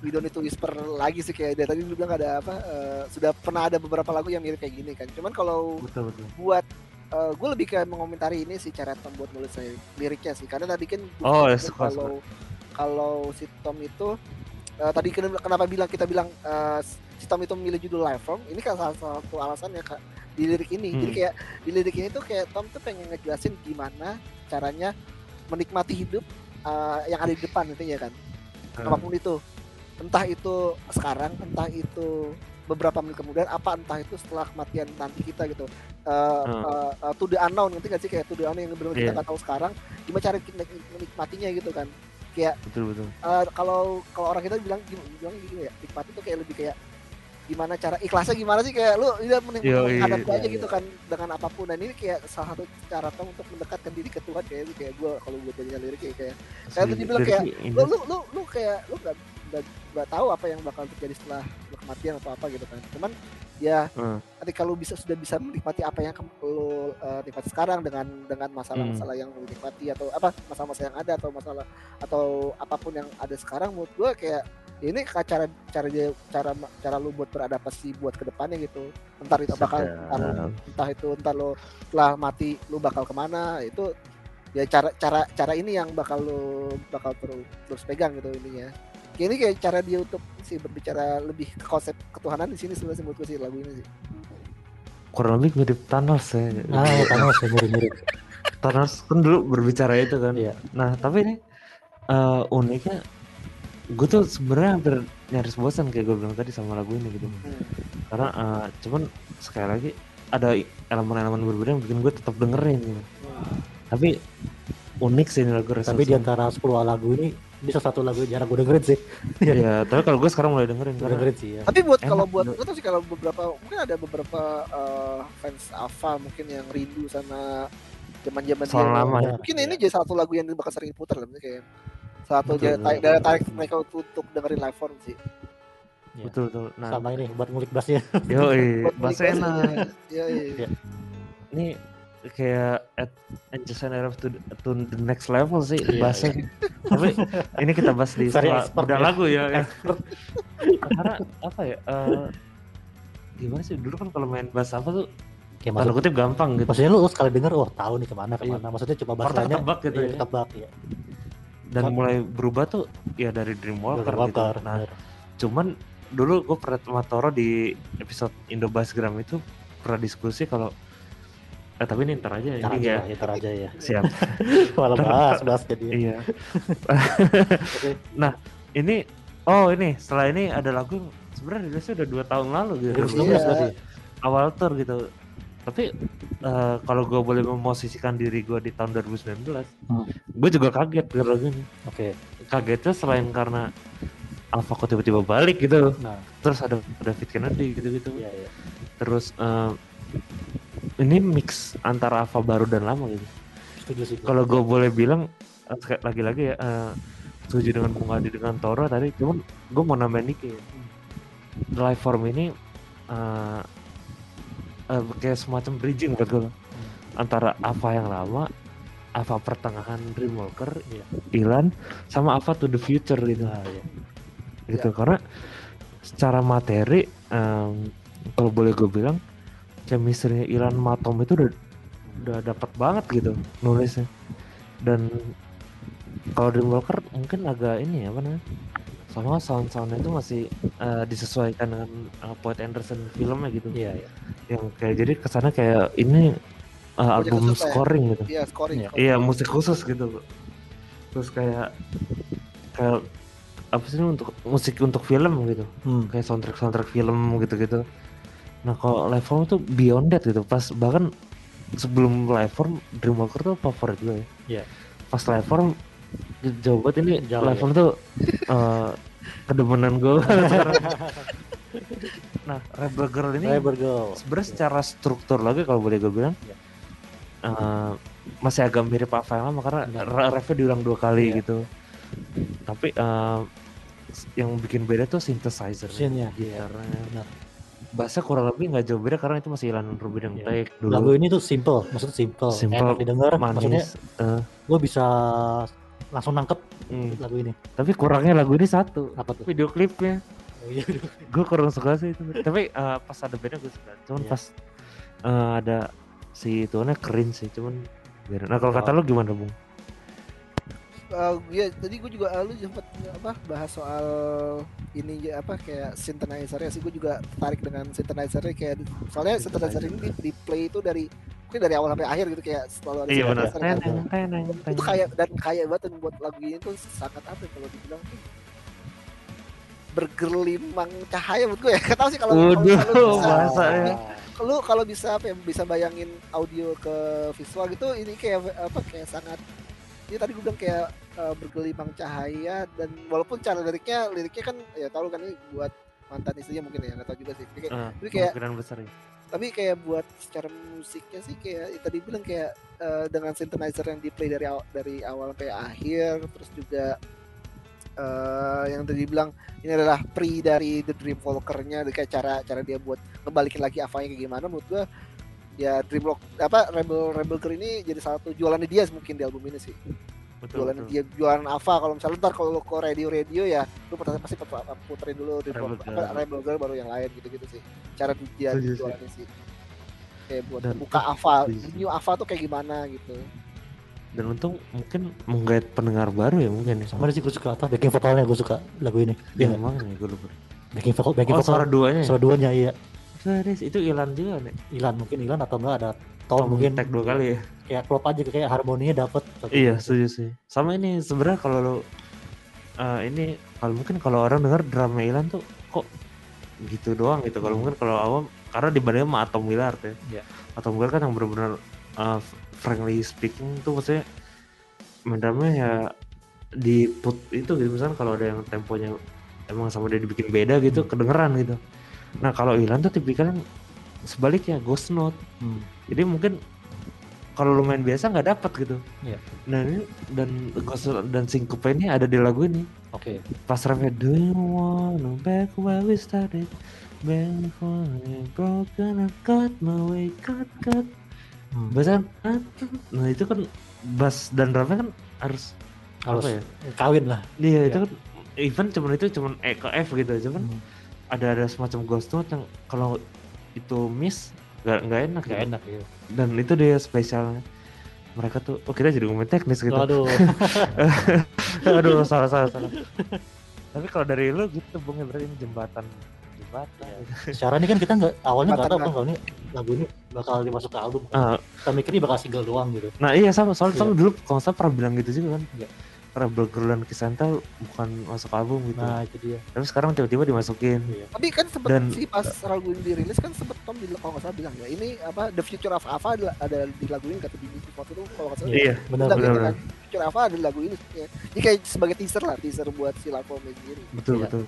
we don't need to whisper lagi sih kayak dari tadi lu bilang ada apa eh, sudah pernah ada beberapa lagu yang mirip kayak gini kan. Cuman kalau betul betul. buat gue lebih kayak mengomentari ini sih cara Tom buat nulis lirik- liriknya sih. Karena tadi kan Oh, kalau kalau si Tom itu eh, tadi ken- kenapa bilang kita bilang eh, si Tom itu memilih judul Life From ini kan salah satu alasannya kak di lirik ini jadi Hmm. kayak di lirik ini tuh kayak Tom tuh pengen ngejelasin gimana caranya menikmati hidup eh, yang ada di depan intinya kan Hmm. apa pun itu entah itu sekarang entah itu beberapa menit kemudian apa entah itu setelah kematian nanti kita gitu uh, Hmm. uh, uh, to the unknown ngerti gak sih kayak to the unknown yang benar kita Iya. nggak tahu sekarang gimana cara kita menikmatinya gitu kan kayak betul betul uh, kalau kalau orang kita bilang gim- bilang gini ya nikmati tuh kayak lebih kayak gimana cara ikhlasnya gimana sih? Kayak lu ya menik- Yo, menghadapi iya, aja iya. gitu kan dengan apa pun. Dan ini kayak salah satu cara Tom untuk mendekatkan diri ke Tuhan kayak kayak gue kalau gue jadi lirik kayak, kayak Kayak Asli, tadi bilang dari kayak, lu lu lu lu kayak lu nggak nggak nggak tahu apa yang bakal terjadi setelah kematian atau apa gitu kan. Cuman ya Hmm. ketika lu bisa sudah bisa menikmati apa yang lu uh, nikmati sekarang dengan dengan masalah-masalah yang lu nikmati atau apa masalah-masalah yang ada atau masalah atau apa pun yang ada sekarang menurut gua kayak ya ini ka- cara cara dia cara cara lu buat beradaptasi buat ke depannya gitu. Entar itu bakal entar, lu- Sedap. entah itu entar lo setelah mati lu bakal ke mana. Itu ya cara cara cara ini yang bakal lu bakal terus terus pegang gitu ininya. Ini kayak cara dia untuk sih berbicara lebih ke konsep ketuhanan di sini sebenarnya menurut gue sih lagu ini sih. Kurang lebih mirip Thanos ya. Ah ya Thanos ya mirip mirip Thanos kan dulu berbicara itu kan. Iya. nah tapi ini eh, uniknya gue tuh sebenarnya hampir nyaris bosan kayak gue bilang tadi sama lagu ini gitu Hmm. karena eh, cuman sekali lagi ada i- elemen-elemen berbeda yang bikin gue tetap dengerin gitu. tapi unik sih ini lagu tapi di antara 10 lagu ini ini salah satu lagu yang jarang gue dengerin sih ya tapi kalau gue sekarang mulai dengerin gue karena dengerin sih ya Tapi buat kalau buat gue tau sih kalau beberapa mungkin ada beberapa uh, fans Alpha mungkin yang rindu sama zaman-zaman Soal dia. lama ya. Mungkin Iya. ini jadi satu lagu yang bakal sering putar lah mungkin kayak satu Betul, tarik, daya tarik mereka untuk, dengerin live form sih. Ya. betul betul nah sama ini buat ngulik bassnya yo bahasa beli enak bassnya. Iya iya. Iya. ini kayak at and Arrows to, to the next level sih Iya, bahasanya tapi ini kita bahas di setelah udah ya. lagu ya, karena apa ya eh, gimana sih dulu kan kalau main bass apa tuh kayak maksud, kutip gampang gitu maksudnya lu sekali denger wah tahu nih ke mana ke mana maksudnya coba Orang bahasanya tebak gitu iya, ya. ketebak ya dan Kan- mulai berubah tuh ya dari Dreamwalker, Walker, gitu. Nah cuman dulu gue pernah sama Toro di episode Indo Bassgram itu pernah diskusi kalau eh tapi ini ntar aja Ntar ini aja ya. ya, ntar aja ya. Siap. Malah bahas bahas jadi iya. Oke. ini oh ini setelah ini ada lagu sebenarnya rilisnya udah dua tahun lalu gitu. 2019 Iya. awal tour gitu tapi eh, kalau gue boleh memosisikan diri gue di tahun 2019 Hmm. gue juga kaget denger lagu ini oke. Kagetnya selain karena Alpha kok tiba-tiba balik gitu. Nah. Terus ada David Kennedy gitu-gitu. Iya iya. Terus eh, ini mix antara Alpha baru dan lama gitu. Kalau gue boleh bilang lagi-lagi ya eh, setuju dengan Bung Adi dengan Toro tadi cuman gue mau nambahin dikit. Live form ini eh, eh, kayak semacam bridging buat gue antara Ava yang lama Ava pertengahan Dreamwalker Iya. Ilan sama Ava to the future gitu. Nah iya. Gitu karena secara materi em, kalau boleh gue bilang chemistry Ilan Matom itu udah udah dapat banget gitu nulisnya. Dan kalau Dreamwalker mungkin agak ini ya apa namanya sama sound-soundnya itu masih eh, disesuaikan dengan uh, Poet Anderson filmnya gitu Iya, iya. yang kayak jadi kesannya kayak ini uh, album khusus ya. scoring gitu Iya, scoring. Iya. iya musik khusus gitu terus kayak kayak apa sih ini untuk musik untuk film gitu Hmm. kayak soundtrack soundtrack film gitu gitu nah kalau live form tuh beyond that gitu pas bahkan sebelum live form Dreamwalker tuh favorit gue ya Iya. pas live form jauh banget ini Jauh live ya. tuh eh, kedemenan gue nah Rebel Girl ini Rebel Girl. sebenarnya secara struktur lagi kalau boleh gue bilang Iya. eh, masih agak mirip apa yang lama karena re- refnya diulang dua kali Iya. gitu tapi eh, yang bikin beda tuh synthesizer Scene-nya, iya. Benar. bahasa kurang lebih nggak jauh beda karena itu masih Ilan Rubin yang Iya. take dulu Lagu ini tuh simple, maksudnya simple, Simple, enak didengar, maksudnya manis eh, gue bisa langsung nangkep hmm. lagu ini. tapi kurangnya lagu ini satu Apa tuh? video klipnya Oh, iya. gue kurang suka sih itu tapi eh, pas ada bandnya gue suka cuman Iya. pas eh, ada si tuannya keren sih cuman nah kalau kata Oh. lo gimana bung Eh, iya, tadi gue juga eh, lu sempat apa bahas soal ini ya, apa kayak synthesizer ya sih. Gue juga tertarik dengan synthesizer kayak soalnya synthesizer. ini di, di play itu dari mungkin dari awal sampai akhir gitu kayak selalu ada iya synthesizer kan. itu kayak dan kayak banget dan buat lagu ini tuh sangat apa ya kalau dibilang tuh bergelimang cahaya menurut gue ya. Gak tau sih kalau kalau- bisa bahasanya. lu kalau bisa apa ya bisa bayangin audio ke visual gitu ini kayak apa kayak sangat ini tadi gue bilang kayak eh, bergelimang cahaya dan walaupun cara liriknya liriknya kan ya tau kan ini buat mantan istrinya mungkin ya nggak tahu juga sih. Jadi kayak- Eh, Tapi kayak- besar ya. tapi kayak buat secara musiknya sih kayak ya tadi bilang kayak eh, dengan synthesizer yang di play dari awal, dari awal sampai akhir terus juga eh, yang tadi bilang ini adalah pre dari The Dreamwalker-nya kayak cara cara dia buat ngebalikin lagi avanya kayak gimana menurut gua ya Dreamwalk apa Rebel Rebel Girl ini jadi salah satu jualannya dia mungkin di album ini sih betul, jualan betul. dia jualan Ava kalau misalnya ntar kalau lo ke radio radio ya lu pasti pasti put- puterin dulu di Rebel apa, Girl. Rebel Girl baru yang lain gitu gitu sih cara dia Setuju sih. jualannya sih kayak buat Dan- buka Ava new Ava tuh kayak gimana gitu dan untung mungkin menggait pendengar baru ya mungkin ya Sama sih gue suka apa backing vokalnya gue suka lagu ini. ya, Iya, emang ya gue lupa backing vokal backing oh vokal. suara duanya ya? Suara duanya iya. Serius, itu Ilan juga nih Ilan mungkin Ilan atau enggak ada Oh, tone mungkin tag dua kali ya kayak klop aja kayak harmoninya dapet Iya setuju sih. Sama ini sebenarnya kalau lo eh, ini kalau mungkin kalau orang dengar drama Ilan tuh kok gitu doang gitu. Kalau mungkin kalau awam karena dibandingin sama Atom Willard ya. Iya. Atom Willard kan yang benar-benar eh, frankly speaking tuh maksudnya main drumnya ya di put itu gitu misalnya kalau ada yang temponya emang sama dia dibikin beda gitu Hmm. kedengeran gitu. Nah kalau Ilan tuh tipikalnya sebaliknya ghost note. Hmm. Jadi mungkin kalau lu main biasa nggak dapat gitu. Iya. Nah ini dan ghost note dan syncope ini ada di lagu ini. Oke. Pas refnya Do you wanna back where we started? Back when broken I got my way cut cut. Hmm. Basan, nah itu kan bass dan drumnya kan harus Harus apa ya? kawin lah. Iya Ya. itu kan even cuman itu cuman E ke F gitu cuman Hmm. Ada ada semacam ghost note yang kalau itu miss nggak nggak enak Gak gitu. enak ya. dan itu dia spesialnya mereka tuh oh kita jadi ngomongin teknis gitu Aduh. aduh salah salah salah tapi kalau dari lu gitu bung ya berarti ini jembatan jembatan gitu. Secara ini kan kita nggak awalnya nggak tahu kan kalau ini lagu ini bakal dimasuk ke album. Ah, Kita mikirnya bakal single doang gitu. nah iya sama soalnya Iya. sama dulu kalau saya pernah bilang gitu juga kan Iya. Rebel Girl dan Kisantel bukan masuk album gitu Nah itu dia. tapi sekarang tiba-tiba dimasukin Iya. tapi kan sempet Dan- sih pas lagu ini dirilis kan sempet Tom bilang kalau nggak salah bilang ya ini apa The Future of Ava ada, ada di lagu ini kata Bibi waktu itu kalau nggak salah Iya, Benar benar. gitu benar. kan Future Ava ada di lagu ini ya. jadi kayak sebagai teaser lah teaser buat si lagunya sendiri betul Iya. betul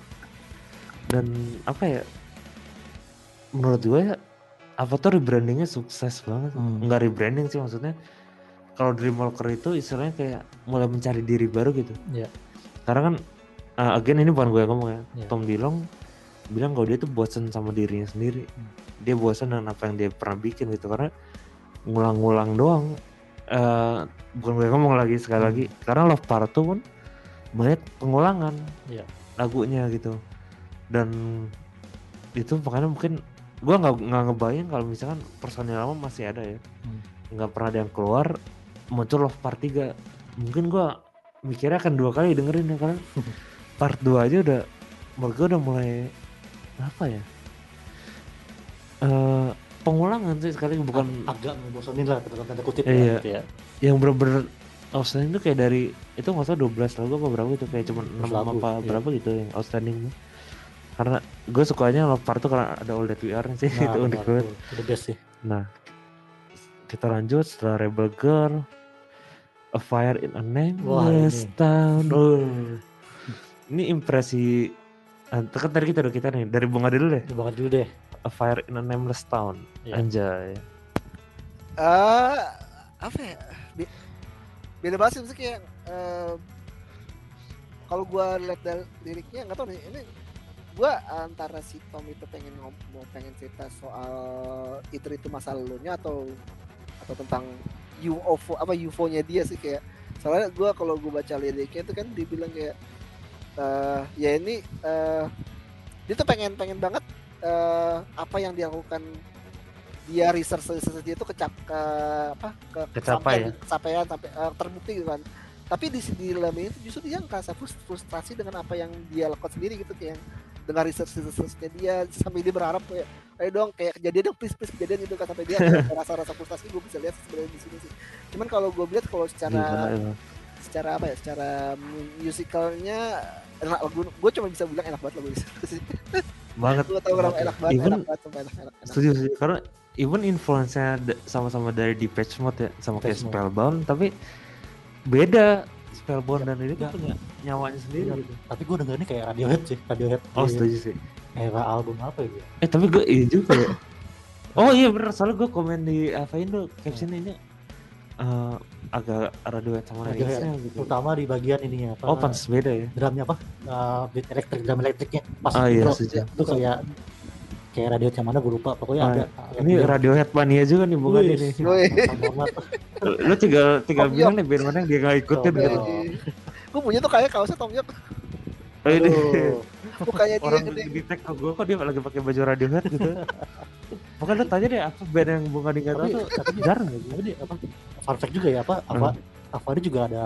dan apa ya menurut gue ya apa tuh rebrandingnya sukses banget Hmm. nggak rebranding sih maksudnya kalau Dreamwalker itu istilahnya kayak mulai mencari diri baru gitu Iya. karena kan uh, again ini bukan gue yang ngomong ya Iya. Tom Dilong bilang kalau dia tuh bosen sama dirinya sendiri Hmm. dia bosan dengan apa yang dia pernah bikin gitu karena ngulang-ngulang doang Eh, bukan gue yang ngomong lagi sekali Hmm. lagi karena Love Part pun banyak pengulangan Iya. lagunya gitu dan itu makanya mungkin gua nggak nggak ngebayang kalau misalkan personil lama masih ada ya Hmm. nggak pernah ada yang keluar muncul Love Part 3 mungkin gua mikirnya akan dua kali dengerin ya karena part 2 aja udah menurut gue udah mulai apa ya eh pengulangan sih sekali bukan agak ngebosenin lah dalam tanda kutip Iya. ya, gitu ya. yang bener-bener outstanding itu kayak dari itu nggak usah 12 lagu apa berapa gitu kayak cuma 6 lagu, apa iya. berapa gitu yang outstanding karena gue sukanya love part tuh karena ada all that we are sih Nah, itu unik banget. The best sih. nah kita lanjut setelah Rebel Girl A Fire in a Nameless ini. Town Oh. ini impresi ah, kan tadi kita udah kita nih dari bunga dulu deh banget dulu deh. A Fire in a Nameless Town Iya. anjay Eh, apa ya? Be- beda banget sih maksudnya kayak eh, kalau gua lihat dari liriknya nggak tahu nih ini gua antara si Tom itu pengen ngom- mau pengen cerita soal itu itu masa lalunya atau atau tentang UFO apa UFO-nya dia sih kayak soalnya gua kalau gua baca liriknya itu kan dibilang kayak eh ya ini eh dia tuh pengen pengen banget eh apa yang dia lakukan dia research research dia itu kecap ke apa ke Kecapai ya? kesampaian sampai eh, terbukti gitu kan tapi di di dalam itu justru dia ngerasa frus- frustrasi dengan apa yang dia lakukan sendiri gitu kayak dengan research researchnya dia sampai dia berharap kayak ayo dong kayak kejadian dong please please kejadian gitu kan sampai dia rasa rasa frustasi gue bisa lihat sebenarnya di sini sih cuman kalau gue lihat kalau secara emang. secara apa ya secara mu- musicalnya enak lagu gue cuma bisa bilang enak banget lagu itu sih banget gue tau kenapa enak banget Even- enak banget enak enak, enak. setuju setuju karena even influence-nya sama-sama dari Depeche Mode ya sama kayak Depeche Mode. Spellbound tapi beda Spellbound dan ini tuh Ya. punya nyawanya sendiri Iya. gitu. Tapi gue dengernya kayak Radiohead sih. Radiohead. Oh setuju sih. Era album apa ya? Eh tapi gue iya juga ya. Oh iya bener soalnya gue komen di apa Indo caption ini eh, agak Radiohead sama Radiohead. Nirvana gitu. Terutama di bagian ininya apa? Oh pantas beda ya. drumnya apa? Uh, beat elektrik, drum elektriknya pas Ah, iya, setuju. itu kayak kayak radio yang mana gue lupa pokoknya Ah, ada Ini Radiohead mania juga nih bukan Wih, ini. Lu tinggal tinggal Tom bilang nih band mana yang dia nggak ikutin gitu. iya. gue punya tuh kayak kaosnya Tom York Oh, ini Aduh. bukannya dia orang gede di tag ke gue kok dia lagi pakai baju Radiohead gitu. Pokoknya lu tanya deh apa band yang bukan nggak tahu tapi tuh tapi jarang gitu. tapi dia apa fun fact juga ya apa apa apa dia juga ada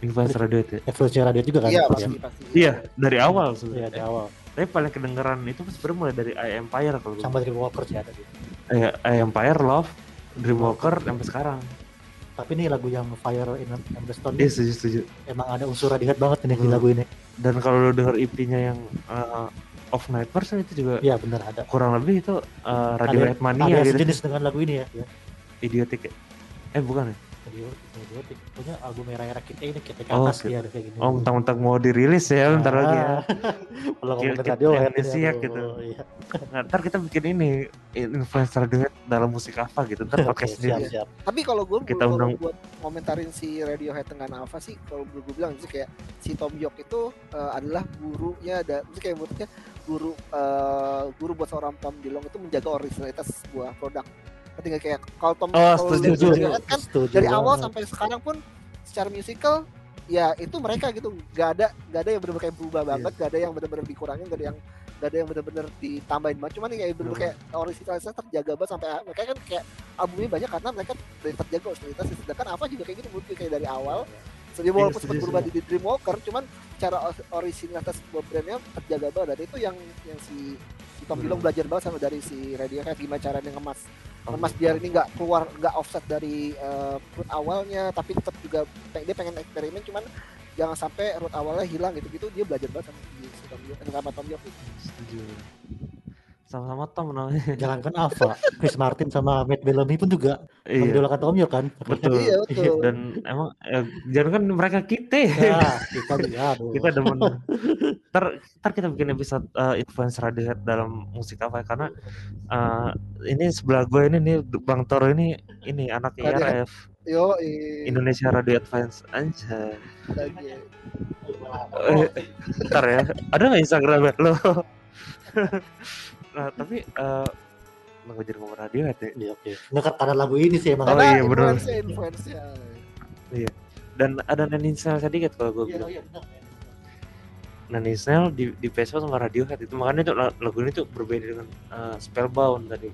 Influence Radiohead ya. influence radio juga kan iya ya? pasti pasti Iya, dari awal Iya, sebenarnya. di awal Tapi paling kedengeran itu sebenarnya mulai dari I Empire kalau gue. sama Dreamwalker sih ada gitu. Eh, I Empire, Love, Dreamwalker sampai sekarang. tapi ini lagu yang Fire in the Stone Iya setuju setuju. emang ada unsur Radiohead banget nih di Hmm. lagu ini Dan kalau lu denger EP-nya yang uh, Of Nightmares itu juga iya benar ada kurang lebih itu uh, Radiohead ada mania yang gitu. sejenis dengan lagu ini ya, ya. Idiotic ya. Eh bukan ya? Radio, radio, punya album era-era kita ini kita ke Oh, atas oke. dia ada kayak gini Oh mentang-mentang mau dirilis ya bentar lagi ya. Ah, kalau Radiohead ini, amnesiak aduh, gitu. iya. Nah, ntar kita bikin ini influencer Radiohead dalam musik apa gitu. Ntar podcast siap sendiri. siap tapi kalau gue Kita kalau undang- buat komentarin si Radiohead dengan apa sih kalau gue bilang sih kayak si Tom York itu eh, adalah gurunya ada kayak menurutnya guru eh, guru buat seorang Tom Dilong itu menjaga originalitas sebuah produk ketika kayak kalau Tom Oh, kalau setuju, setuju. Kan Setuju. dari awal sampai sekarang pun secara musikal ya itu mereka gitu. Nggak ada nggak ada yang benar-benar kayak berubah banget nggak ada yang benar-benar dikurangin nggak ada yang nggak ada yang benar-benar ditambahin banget. Cuman kayak benar kayak originalitasnya terjaga banget sampai mereka kan kayak albumnya banyak karena mereka dari terjaga originalitasnya sedangkan apa juga kayak gitu gue kayak dari awal. So, dia walaupun sempat berubah di, Dreamwalker cuman cara originalitas sebuah brandnya terjaga banget. Dan itu yang yang si Tom Dilong belajar banget sama dari si Radiohead gimana caranya ngemas Mas biar ini nggak keluar nggak offset dari eh, root awalnya tapi tetap juga dia pengen eksperimen cuman jangan sampai root awalnya hilang gitu gitu dia belajar banget sama si Tom York eh, sama Tom York itu. Setuju. Sama-sama Tom namanya. Jangankan Alpha, Chris Martin sama Matt Bellamy pun juga Iya. mengidolakan Tom York kan. Betul. iya betul Dan emang eh, jangan kan mereka kita. Ya, kita juga aduh. kita demen ntar, ntar kita bikin episode uh, influence Radiohead dalam musik apa ya karena uh, ini sebelah gue ini nih Bang Toro ini ini anak Radiohead. IRF yo eh, Indonesia Radio Advance anjay lagi. Eh, ntar ya ada nggak Instagram lo nah tapi uh, nggak jadi ngomong Radiohead ya Iya, oke. Kan karena lagu ini sih emang. Oh, karena iya, bener. influence influence ya dan ada Nails sedikit kalau gue Iya, bilang. iya, benar. Nine Inch Nails di di PS sama Radiohead itu. Makanya tuh la- lagu ini tuh berbeda dengan uh, Spellbound tadi.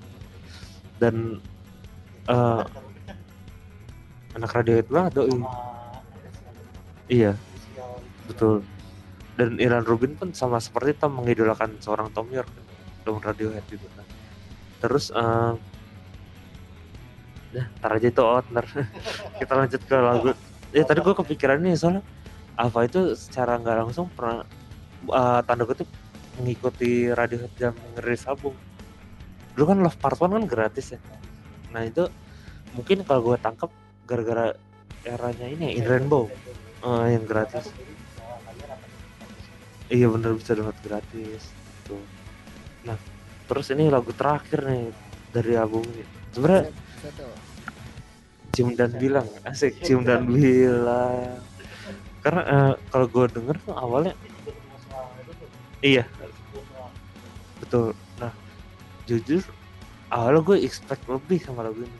Dan uh, anak Radiohead banget doi. Sama- iya betul. Dan Iran Rubin pun sama seperti Tom mengidolakan seorang Tom York dong Radiohead juga kan. Terus eh ya ntar aja itu out ntar. Kita lanjut ke lagu. Ya tadi gue kepikiran nih soalnya Ava itu secara nggak langsung pernah eh, tanda kutip mengikuti Radiohead jam ngerilis album. Dulu kan Love Part One kan gratis ya. Nah itu mungkin kalau gue tangkap gara-gara eranya ini In Rainbow. Eh, yang gratis. Iya bener bisa download gratis tuh nah terus ini lagu terakhir nih dari album ini sebenarnya cium dan bilang asik. Cium dan bilang. Karena uh, kalau gue denger tuh awalnya iya. Betul. Nah jujur awalnya gue expect lebih sama lagu ini.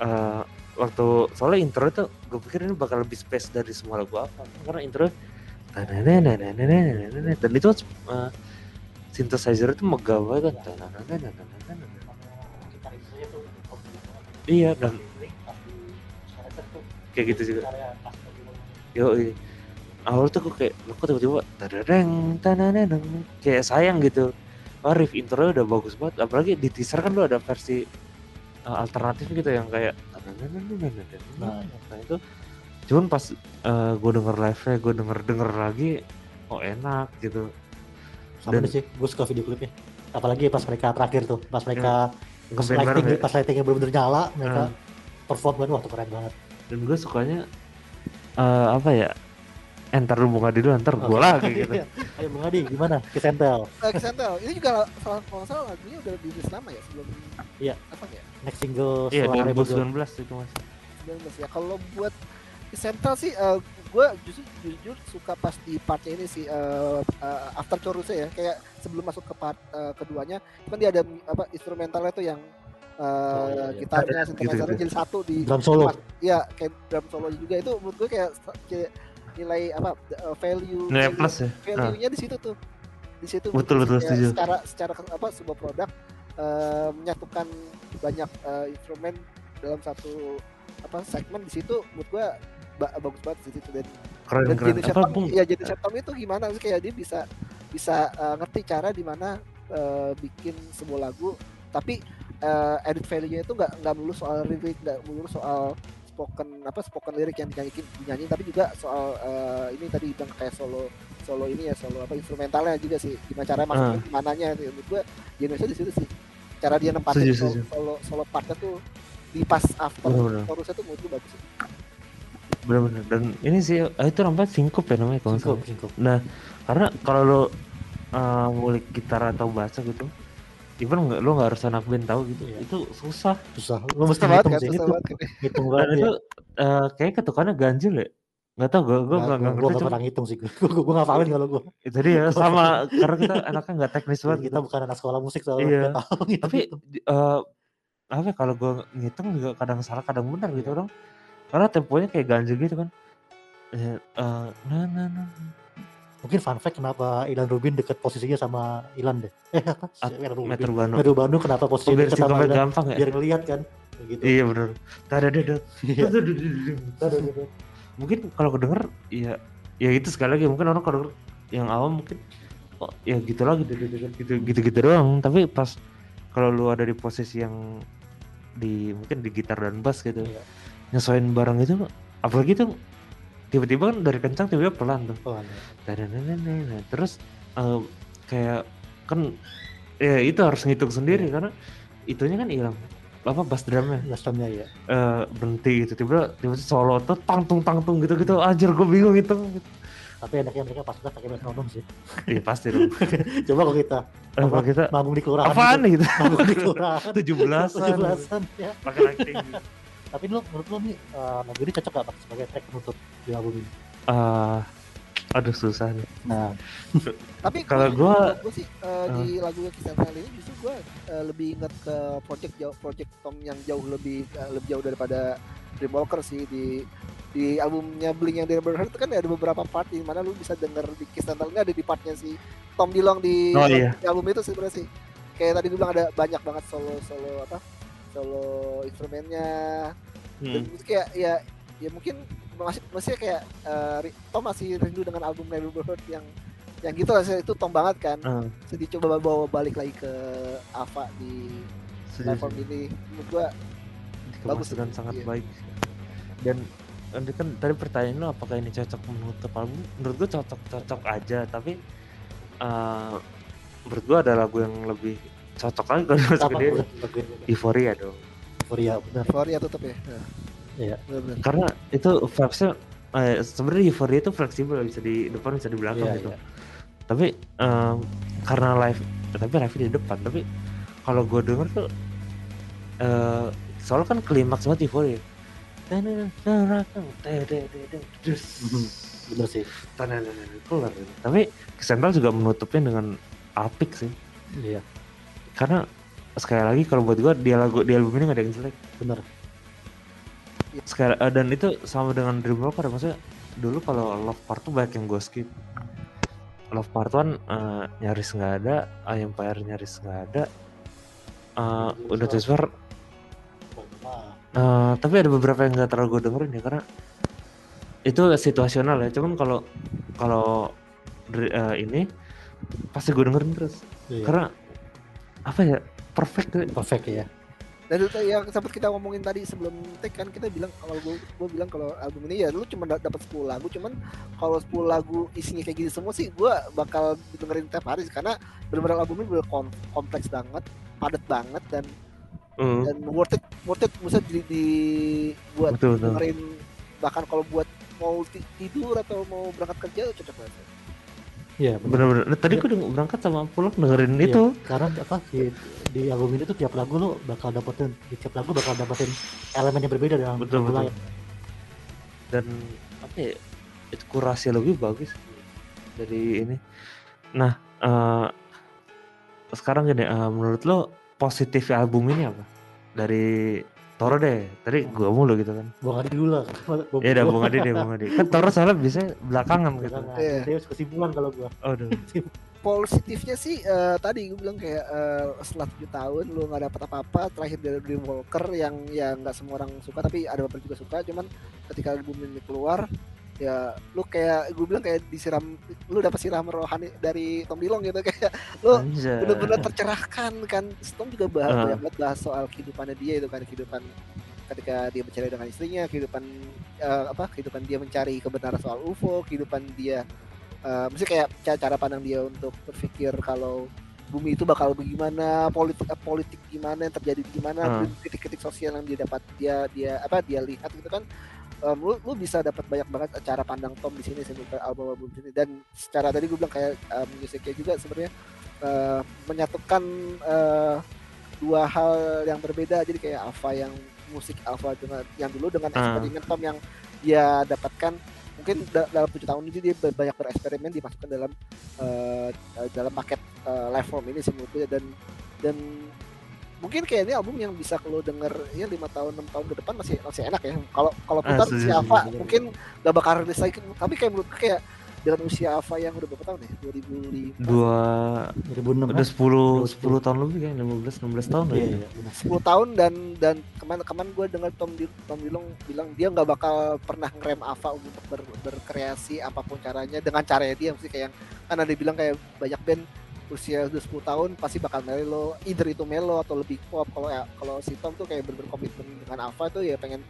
Uh, waktu soalnya intro itu gue pikir ini bakal lebih space dari semua lagu apa. Karena intro dan itu uh, synthesizer itu megah banget kan iya dan kayak gitu juga. Yo awal tuh gue kayak lo kok tiba-tiba tadadeng tananeneng kayak sayang gitu. Oh riff intro udah bagus banget. Apalagi di teaser kan lo ada versi uh, alternatif gitu yang kayak Nah, nah itu cuman pas uh, gue denger live nya gue denger denger lagi oh enak gitu sama Dan- sih gue suka video klipnya apalagi pas mereka terakhir tuh pas mereka pas Ngeband bareng lighting ya? pas lightingnya bener-bener nyala mereka Hmm. perform kan waktu keren banget dan gue sukanya uh, apa ya entar lu bunga dulu ntar gue Oke. lagi gitu ayo Bung Adi gimana Kisentel Eh, Sentel, ini juga salah kalau salah lagunya udah dirilis lama ya sebelum Iya. apa ya? next single iya setelah Rebel 2019 itu mas 19 ya. Kalau buat Sentel sih eh, gue justru jujur suka pas di partnya ini sih eh, eh, after chorusnya ya kayak sebelum masuk ke part eh, keduanya kan dia ada apa instrumentalnya tuh yang eh, Oh, iya, iya. gitarnya synthesizer gitu-gitu. jadi satu di drum solo Iya, kayak drum solo juga itu menurut gue kayak, kayak nilai apa uh, value nilai value- plus ya Nah, value-nya di situ tuh. Di situ Betul, betul, Ya, setuju. secara secara apa sebuah produk uh, menyatukan banyak uh, instrumen dalam satu apa segmen di situ menurut gue bagus banget di situ dan keren dan keren. Apa Tom, ya jenis Tom itu gimana sih? Kayak dia bisa bisa uh, ngerti cara di mana uh, bikin sebuah lagu tapi uh, edit value-nya itu nggak nggak melulu soal lirik nggak melulu soal spoken apa spoken lirik yang dinyanyiin dinyanyi tapi juga soal uh, ini tadi bilang kayak solo solo ini ya solo apa instrumentalnya juga sih. Gimana cara masukin gimana nya menurut gue jenisnya di situ sih. Cara dia nempatin solo, solo solo partnya tuh di pas after chorusnya tuh menurut gue bagus sih. Bener-bener dan ini sih ah, itu namanya singkup ya namanya kalau nggak singkup singkup Nah, karena kalau lo uh, ngulik gitar atau bahasa gitu, even nggak lo nggak harus anak band tahu gitu, Iya. itu susah. susah lu mesti banget ngitung kan susah itu banget Dan banget itu ya uh, kayak ketukannya ganjil ya. Nggak tahu gue gue Nggak, nggak nggak ngerti nggak cuma pernah ngitung sih gue gue ngafalin kalau gue itu dia sama karena kita anaknya nggak teknis banget kita gitu. bukan anak sekolah musik soalnya Iya. kita tahu ngitung Tapi uh, apa ya, kalau gue ngitung juga kadang salah kadang benar gitu dong. Karena temponya kayak ganjil gitu kan. Eh, uh, nah, nah, nah. mungkin fun fact kenapa Ilan Rubin deket posisinya sama Ilan deh eh apa Meter Bano. Meru Bandung kenapa posisinya deket sama Ilan gampang ya. biar ngeliat kan gitu Iya bener. Tada dada. Iya. Mungkin kalau kedenger ya ya itu sekali lagi mungkin orang kalau yang awam mungkin oh ya gitu lagi gitu gitu gitu doang tapi pas kalau lu ada di posisi yang di mungkin di gitar dan bass gitu Iya. Nyesuaiin barang itu apalagi tuh tiba-tiba kan dari kencang tiba-tiba pelan tuh. Oh, aneh. Dadadadadada. terus eh, kayak kan ya itu harus ngitung sendiri karena itunya kan hilang. Apa bass drumnya? Customnya ya eh berhenti gitu. Tiba tiba solo tuh tangtung tangtung gitu gitu anjir gue bingung itu. Tapi enaknya mereka pas udah pakai metronom sih. Iya pasti dong. Coba kalau kita Eh, kalau kita manggung di kelurahan apaan gitu. gitu? Manggung di kelurahan. Tujuh belasan. Tujuh belasan ya. Pakai lighting gitu. Tapi lu menurut lu nih eh, lagu ini cocok gak Pak, sebagai track penutup di album ini? Ah, aduh susah nih. Nah. Tapi Kalau gua- gue sih eh, di lagu Kisah kali ini justru gue lebih ingat ke project jauh project Tom yang jauh lebih eh, lebih jauh daripada Dreamwalker sih di di albumnya Blink yang Never Heard itu kan ada beberapa part di mana lu bisa denger di Kiss Central ini ada di partnya si Tom Dilong di, Oh, iya. di album itu sebenarnya sih. Kayak tadi gue bilang ada banyak banget solo solo apa solo instrumennya. Dan Hmm. itu kayak ya ya mungkin masih masih kayak ri- Tom masih rindu dengan album Neighborhood yang yang gitu lah itu Tom banget kan. Ah, sedih coba bawa balik lagi ke Ava di platform ini. Menurut gua bagus dengan sih, sangat iya. baik. Dan nanti kan tadi pertanyaan lo apakah ini cocok menutup album? Menurut gua cocok cocok aja tapi eh menurut gua ada lagu yang lebih cocok lagi kalau masuk ini? Euphoria dong Euphoria benar. Euphoria tutup ya Nah, Iya. bener-bener. karena itu vibesnya eh, sebenarnya Euphoria itu fleksibel bisa di depan bisa di belakang Iya, gitu iya. tapi em, karena live tapi live di depan tapi kalau gue denger tuh eh soalnya kan klimaks banget Euphoria Mhm. Bener sih. keluar gitu. tapi Central juga menutupnya dengan apik sih Iya. Karena sekali lagi kalau buat gua dia lagu di album ini gak ada yang jelek. Bener. sekali eh, dan itu sama dengan Dreamwalker maksudnya dulu kalau Love Part tuh banyak yang gue skip. Love Part One eh, nyaris nggak ada I Empire nyaris nggak ada Eh, udah transfer eh, tapi ada beberapa yang nggak terlalu gue dengerin ya karena itu situasional ya. Cuman kalau kalau eh, ini pasti gue dengerin terus. Iya. karena apa ya? Perfect tuh. Perfect ya. Dan itu yang sempat kita ngomongin tadi sebelum take kan kita bilang kalau gue gue bilang kalau album ini ya lu cuma da- dapat 10 lagu cuman kalau 10 lagu isinya kayak gini semua sih gue bakal dengerin tiap hari karena benar-benar album ini bener kom- kompleks banget padat banget dan Hmm, dan worth it worth it bisa di, di buat betul betul. dengerin bahkan kalau buat mau ti- tidur atau mau berangkat kerja cocok banget Iya benar. bener-bener Nah, tadi gue udah berangkat sama pulang dengerin Iya, itu. Karena apa di, di album ini tuh tiap lagu lo bakal dapetin di tiap lagu bakal dapetin elemen yang berbeda dengan betul betul. lain. dan apa ya itu kurasi lebih bagus dari ini. Nah eh, sekarang gini eh, menurut lo positif album ini apa? Dari Toro deh tadi gua mulu gitu kan Bung Adi dulu lah. ya udah Bung Adi deh Bung Adi kan Toro soalnya bisa belakangan gitu Iya. Dia kesimpulan kalau gua. Aduh. positifnya sih eh, tadi gue bilang kayak eh, setelah tujuh tahun lu nggak dapat apa-apa terakhir dari Dreamwalker yang ya nggak semua orang suka tapi ada beberapa juga suka cuman ketika album ini keluar ya lu kayak gue bilang kayak disiram lu dapat siram rohani dari Tom Dilong gitu kayak lu Anjay. bener-bener tercerahkan kan Tom juga bahas Ah. banyak banget bahas soal kehidupannya dia itu kan kehidupan ketika dia bercerai dengan istrinya kehidupan eh, apa kehidupan dia mencari kebenaran soal UFO kehidupan dia eh mesti kayak cara, pandang dia untuk berpikir kalau bumi itu bakal bagaimana politik eh, politik gimana yang terjadi gimana kritik-kritik sosial yang dia dapat dia dia apa dia lihat gitu kan Em, lu, lu bisa dapat banyak banget cara pandang Tom di sini sebelum album-album ini dan secara tadi gue bilang kayak um, musiknya juga sebenarnya eh, menyatukan eh, dua hal yang berbeda. Jadi kayak Alpha yang musik Alpha dengan yang dulu dengan Ah. eksperimen Tom yang dia dapatkan. Mungkin da- dalam tujuh tahun ini dia banyak bereksperimen dimasukkan dalam eh, dalam paket eh, live form ini sih dan dan mungkin kayak ini album yang bisa kalau denger ya lima tahun enam tahun ke depan masih masih enak ya kalau kalau Ah, putar setuju, si setuju. mungkin gak bakal rilis lagi tapi kayak menurut kayak dengan usia Alpha yang udah berapa tahun ya 2005 dua 2006 udah kan? 10 10 tahun lebih kan 15 16 tahun Iya, ya. iya. 10 tahun dan dan kemarin kemarin gue dengar Tom Dil Tom Dilong bilang dia nggak bakal pernah ngerem Ava untuk ber- berkreasi apa pun caranya dengan caranya dia mesti kayak kan ada bilang kayak banyak band usia udah 10 tahun pasti bakal melo. Either itu melo atau lebih pop. Kalau ya kalau si Tom tuh kayak bener komitmen dengan Ava tuh ya pengen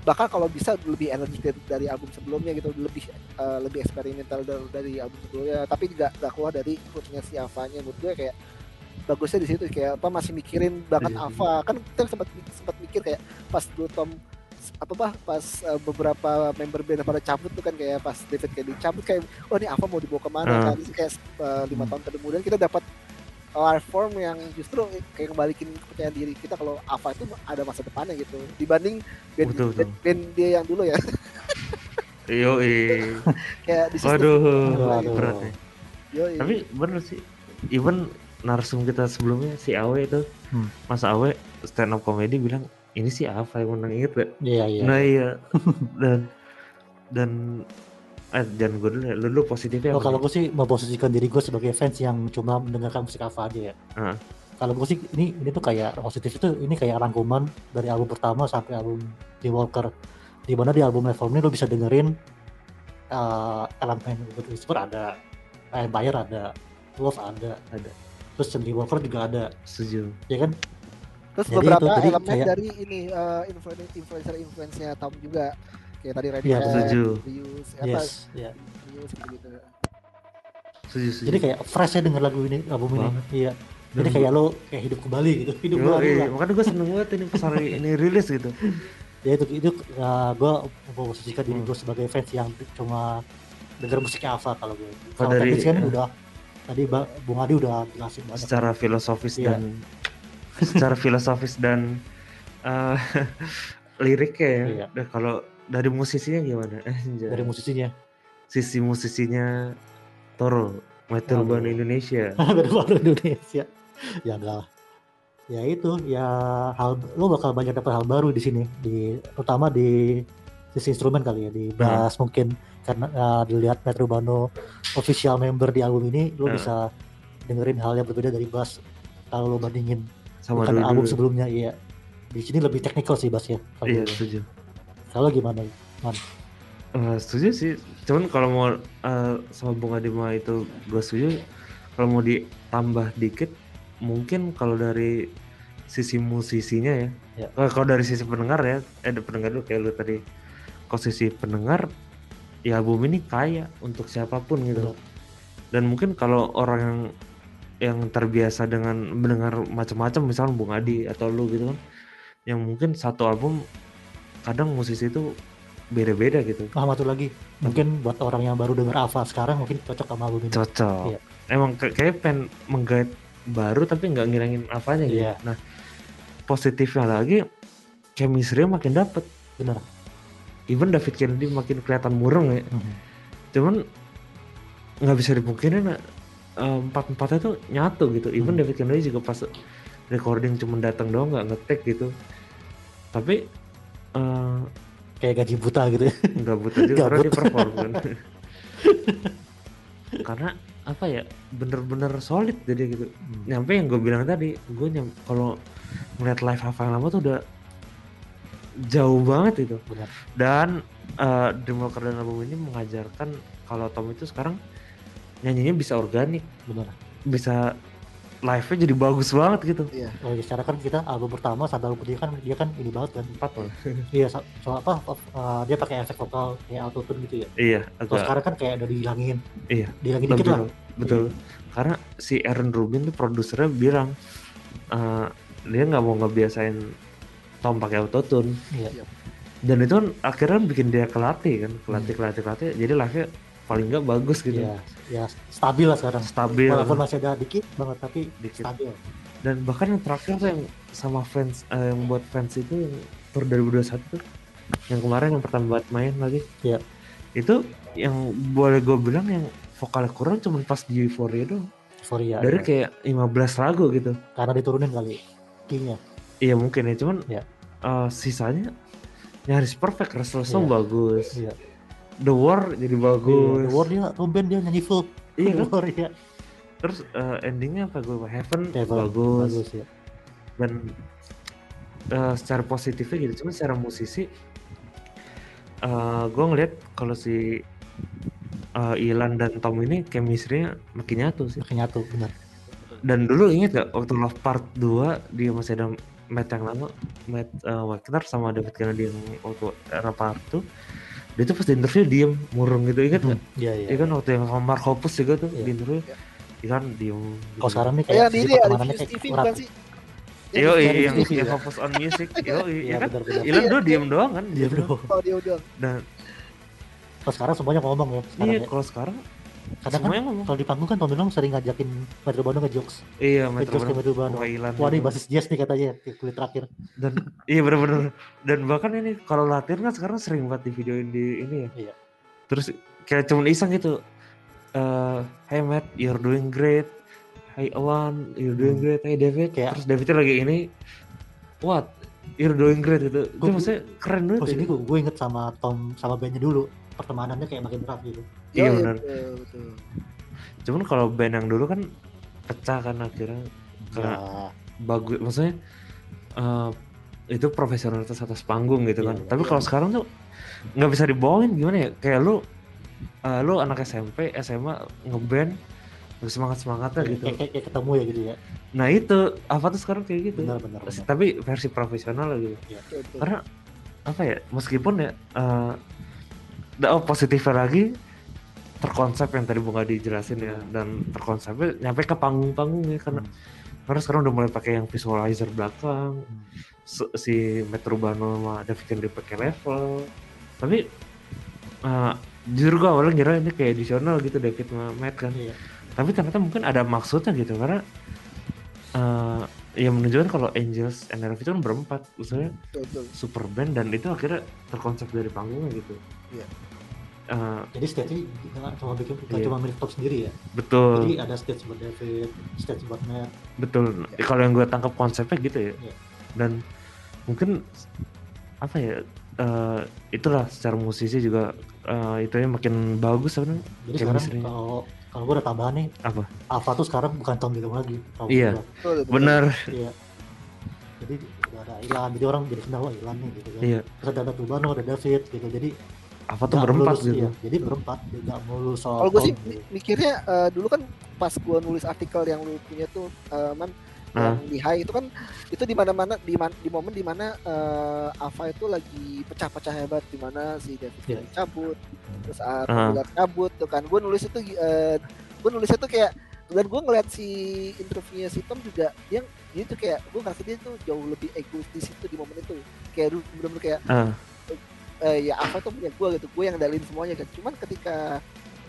bahkan kalau bisa lebih energik dari, dari album sebelumnya gitu. Lebih eh, lebih eksperimental dari, dari album sebelumnya. Tapi nggak nggak keluar dari rootsnya si Ava-nya menurut gue kayak bagusnya di situ. Kayak apa masih mikirin banget Iya, iya. Kan kita sempat sempat mikir kayak pas dulu Tom apa bah pas eh, beberapa member band pada cabut tuh kan kayak pas David Kennedy cabut kayak oh ini Ava mau dibawa ke mana Hmm. kan Terus kayak eh, lima tahun kemudian kita dapat live form yang justru kayak ngebalikin kepercayaan diri kita kalau Ava itu ada masa depannya gitu dibanding band, Betul, betul. band, band dia yang dulu ya Yo kayak di Waduh, Waduh. berat nih. Yoi. Tapi bener sih. Even narsum kita sebelumnya si Awe itu, Hmm. Mas Awe stand up comedy bilang ini sih apa yang menang inget gak? Iya, iya. Nah iya dan dan eh jangan gue dulu lu dulu positifnya Oh, apa kalau gue sih memposisikan diri gue sebagai fans yang cuma mendengarkan musik Ava aja ya. Heeh. Kalau gue sih ini ini tuh kayak positif itu ini kayak rangkuman dari album pertama sampai album The Walker. di mana di album Reform ini lo bisa dengerin eh, elemen Whisper ada Empire ada Wolf ada Ada. terus Sentry Wolfer juga ada setuju ya kan Terus Jadi beberapa itu tadi elemen kayak- dari ini uh, influen- influencer-influencernya Tom juga. Kayak tadi Red Iya, Hat, setuju. Rius, apa, yes ya Rius gitu-gitu. setuju setuju. Jadi kayak fresh ya denger lagu ini album ini. Iya. Jadi Dan- kayak lo kayak hidup kembali gitu hidup Yo, kembali iya, lah. makanya gue seneng banget ini pas hari ini rilis gitu. Ya itu itu uh, gue memposisikan diri Hmm. gue sebagai fans yang cuma denger musiknya Ava kalau gue Kalau dari- teknis kan udah tadi Bung Adi udah jelasin banyak. Secara filosofis Iya. dan secara filosofis dan eh, liriknya ya. Iya. Kalau dari musisinya gimana? Anjay. dari musisinya sisi musisinya Toro, Aduh. Band Indonesia. dari baru Indonesia ya enggak lah ya itu ya hal lo bakal banyak dapat hal baru di sini di terutama di sisi instrumen kali ya di bass mungkin karena uh, dilihat Metro Bano official member di album ini lo Hmm. bisa dengerin hal yang berbeda dari bass kalau lo bandingin Sama bukan dulu. album sebelumnya iya di sini lebih teknikal sih bass ya kalau Iya, dulu. setuju. kalau gimana Eh, setuju sih. Cuman kalau mau eh, sama Bung Adima itu gue setuju. Kalau mau ditambah dikit, mungkin kalau dari sisi musisinya ya. Ya. Eh, kalau dari sisi pendengar ya, eh pendengar dulu kayak lu tadi. Kalau sisi pendengar, ya album ini kaya untuk siapa pun gitu. Betul. Dan mungkin kalau orang yang yang terbiasa dengan mendengar macam-macam, misalnya Bung Adi atau lu gitu kan, yang mungkin satu album kadang musisi itu beda-beda gitu. ah satu lagi mungkin buat orang yang baru denger Ava sekarang mungkin cocok sama album ini cocok Iya. emang kayak pengen menggait baru tapi nggak ngilangin apanya gitu Iya. nah positifnya lagi chemistry makin dapet bener even David Kennedy makin kelihatan mureng ya Mhm. cuman nggak bisa dipungkirin empat empatnya tuh nyatu gitu. Even Hmm. David Kennedy juga pas recording cuma datang doang nggak ngetek gitu. Tapi eh, kayak gaji buta gitu ya. Nggak buta juga karena dia perform kan. Karena apa ya bener-bener solid jadi gitu. Nyampe yang gue bilang tadi gue nyam kalau melihat live yang lama tuh udah jauh banget itu benar dan uh, Dreamwalker dan album ini mengajarkan kalau Tom itu sekarang nyanyinya bisa organik. Benar. Bisa live-nya jadi bagus banget gitu. Iya. oh ya secara kan kita album pertama album ketiga kan dia kan ini banget kan? Empat malah iya so, so apa uh, dia pakai efek vokal kayak autotune gitu ya? Iya kalau agak sekarang kan kayak udah dihilangin. Iya, dihilangin dikit lah. betul. Karena si Aaron Rubin tuh produsernya bilang eh, dia nggak mau ngebiasain Tom pakai autotune. Iya. Dan itu kan akhirnya bikin dia kelatih kan kelatih kelatih kelatih jadi live nya paling nggak bagus gitu ya ya stabil lah sekarang stabil walaupun masih ada dikit banget tapi Dikit. stabil dan bahkan yang terakhir tuh yang sama fans eh, yang buat fans itu yang tour 2021 tuh yang kemarin yang pertama buat main lagi Iya. itu yang boleh gue bilang yang vokalnya kurang cuma pas di Euphoria doang Euphoria dari ya. kayak 15 lagu gitu karena diturunin kali keynya Iya mungkin ya, cuman Iya. eh, sisanya nyaris perfect. Restless Song Iya. bagus, iya The War jadi Iya, bagus. The War dia tumben dia nyanyi full Iya The kan? War ya Terus eh, endingnya apa gue Heaven, Heaven, bagus. bagus ya dan eh, secara positifnya gitu. Cuman secara musisi, eh gue ngeliat kalau si eh, Ilan dan Tom ini chemistry-nya makin nyatu sih. makin nyatu benar Dan dulu inget gak waktu Love Part 2 dia masih ada Matt yang lama, Matt eh, Wagner sama David Kennedy yang waktu era Part 2 dia tuh pas di interview diem murung gitu inget gak? iya iya Iya kan waktu yang sama Mark Hoppus juga tuh Iya. di interview Iya. Iya kan diem gitu. kalau sekarang nih Kayak kayak di ini ada kayak TV kurang bukan sih? Yo, yang, TV yang ya? fokus on music, yo, iya Iya kan? Ilan dulu diem doang kan? Iya bro. Oh dia udah. Dan Kalau sekarang semuanya ngomong ya. Sekarang iya ya. kalau sekarang Kadang kan ngomong. kalau di panggung kan Tom Ilong sering ngajakin Metro Bano ngejokes. Iya, Ngejokes Metro ke Bano, Metro Bano. Wah, ini basis jazz nih katanya kulit terakhir. Dan iya bener-bener. Dan bahkan ini kalau latihan kan sekarang sering banget di videoin di ini ya. Iya. Terus kayak cuman iseng gitu. eh hey Matt, you're doing great. Hey Awan, you're doing Hmm. great. Hey David. Kayak- Terus Davidnya lagi ini. What? You're doing great gitu. Itu Gua- maksudnya keren banget. Terus ini gue, gue inget sama Tom sama bandnya dulu. Pertemanannya kayak makin berat gitu. Iya Yo, benar. Cuman kalau band yang dulu kan pecah kan akhirnya karena Ya, bagus maksudnya eh, itu profesionalitas atas panggung gitu kan Iya, iya, tapi iya. kalau sekarang tuh nggak bisa dibohongin gimana ya kayak lu eh, lu anak SMP SMA ngeband semangat semangatnya kayak, gitu kayak, kayak ketemu ya gitu ya nah itu apa tuh sekarang kayak gitu benar benar benar. tapi versi profesional gitu Betul. karena apa ya meskipun ya eh da- oh, positifnya lagi terkonsep yang tadi bunga dijelasin ya dan terkonsepnya nyampe ke panggung-panggung ya karena Hmm. karena sekarang udah mulai pakai yang visualizer belakang Hmm. si Metro Urbano sama David Kennedy pakai level tapi eh jujur gua awalnya ngira ini kayak edisional gitu David sama Matt kan Iya. tapi ternyata mungkin ada maksudnya gitu karena eh ya menunjukkan kalau Angels and itu kan berempat maksudnya super band dan itu akhirnya terkonsep dari panggungnya gitu Iya. Eh, jadi nggak cuma bikin nggak Iya. cuma milik top sendiri ya? Betul. Jadi ada stage buat David stage buat Matt. Betul. Ya, kalau yang gue tangkap konsepnya gitu ya. Iya. dan mungkin apa ya eh, itulah secara musisi juga eh, itu makin bagus sebenarnya jadi sekarang kalau kalau gue udah tambahan nih Apa? Alpha tuh sekarang bukan Tom Dilong lagi Iya. gua. Betul, betul. bener iya. Jadi udah ada Ilan jadi orang jadi kenal wah Ilan nih gitu kan. Iya. Terus ada Urbano ada David gitu. Jadi apa tuh berempat gitu iya, jadi berempat nggak melulu soal Kalau gue sih gitu. mi- mikirnya eh, dulu kan pas gue nulis artikel yang lu punya tuh eh, man yang di high itu kan itu di mana-mana di man- di momen di mana uh, Ava itu lagi pecah-pecah hebat di mana si David Iya. Kelly cabut terus uh, Ah. Tom cabut tuh kan gue nulis itu gue nulis itu kayak dan gue ngeliat si interviewnya si Tom juga dia dia tuh kayak gue ngerasa dia tuh jauh lebih egois di situ di momen itu kayak dulu bener-bener kayak. Eh, ya Ava tuh punya gue gitu gue yang dalin semuanya kan cuman ketika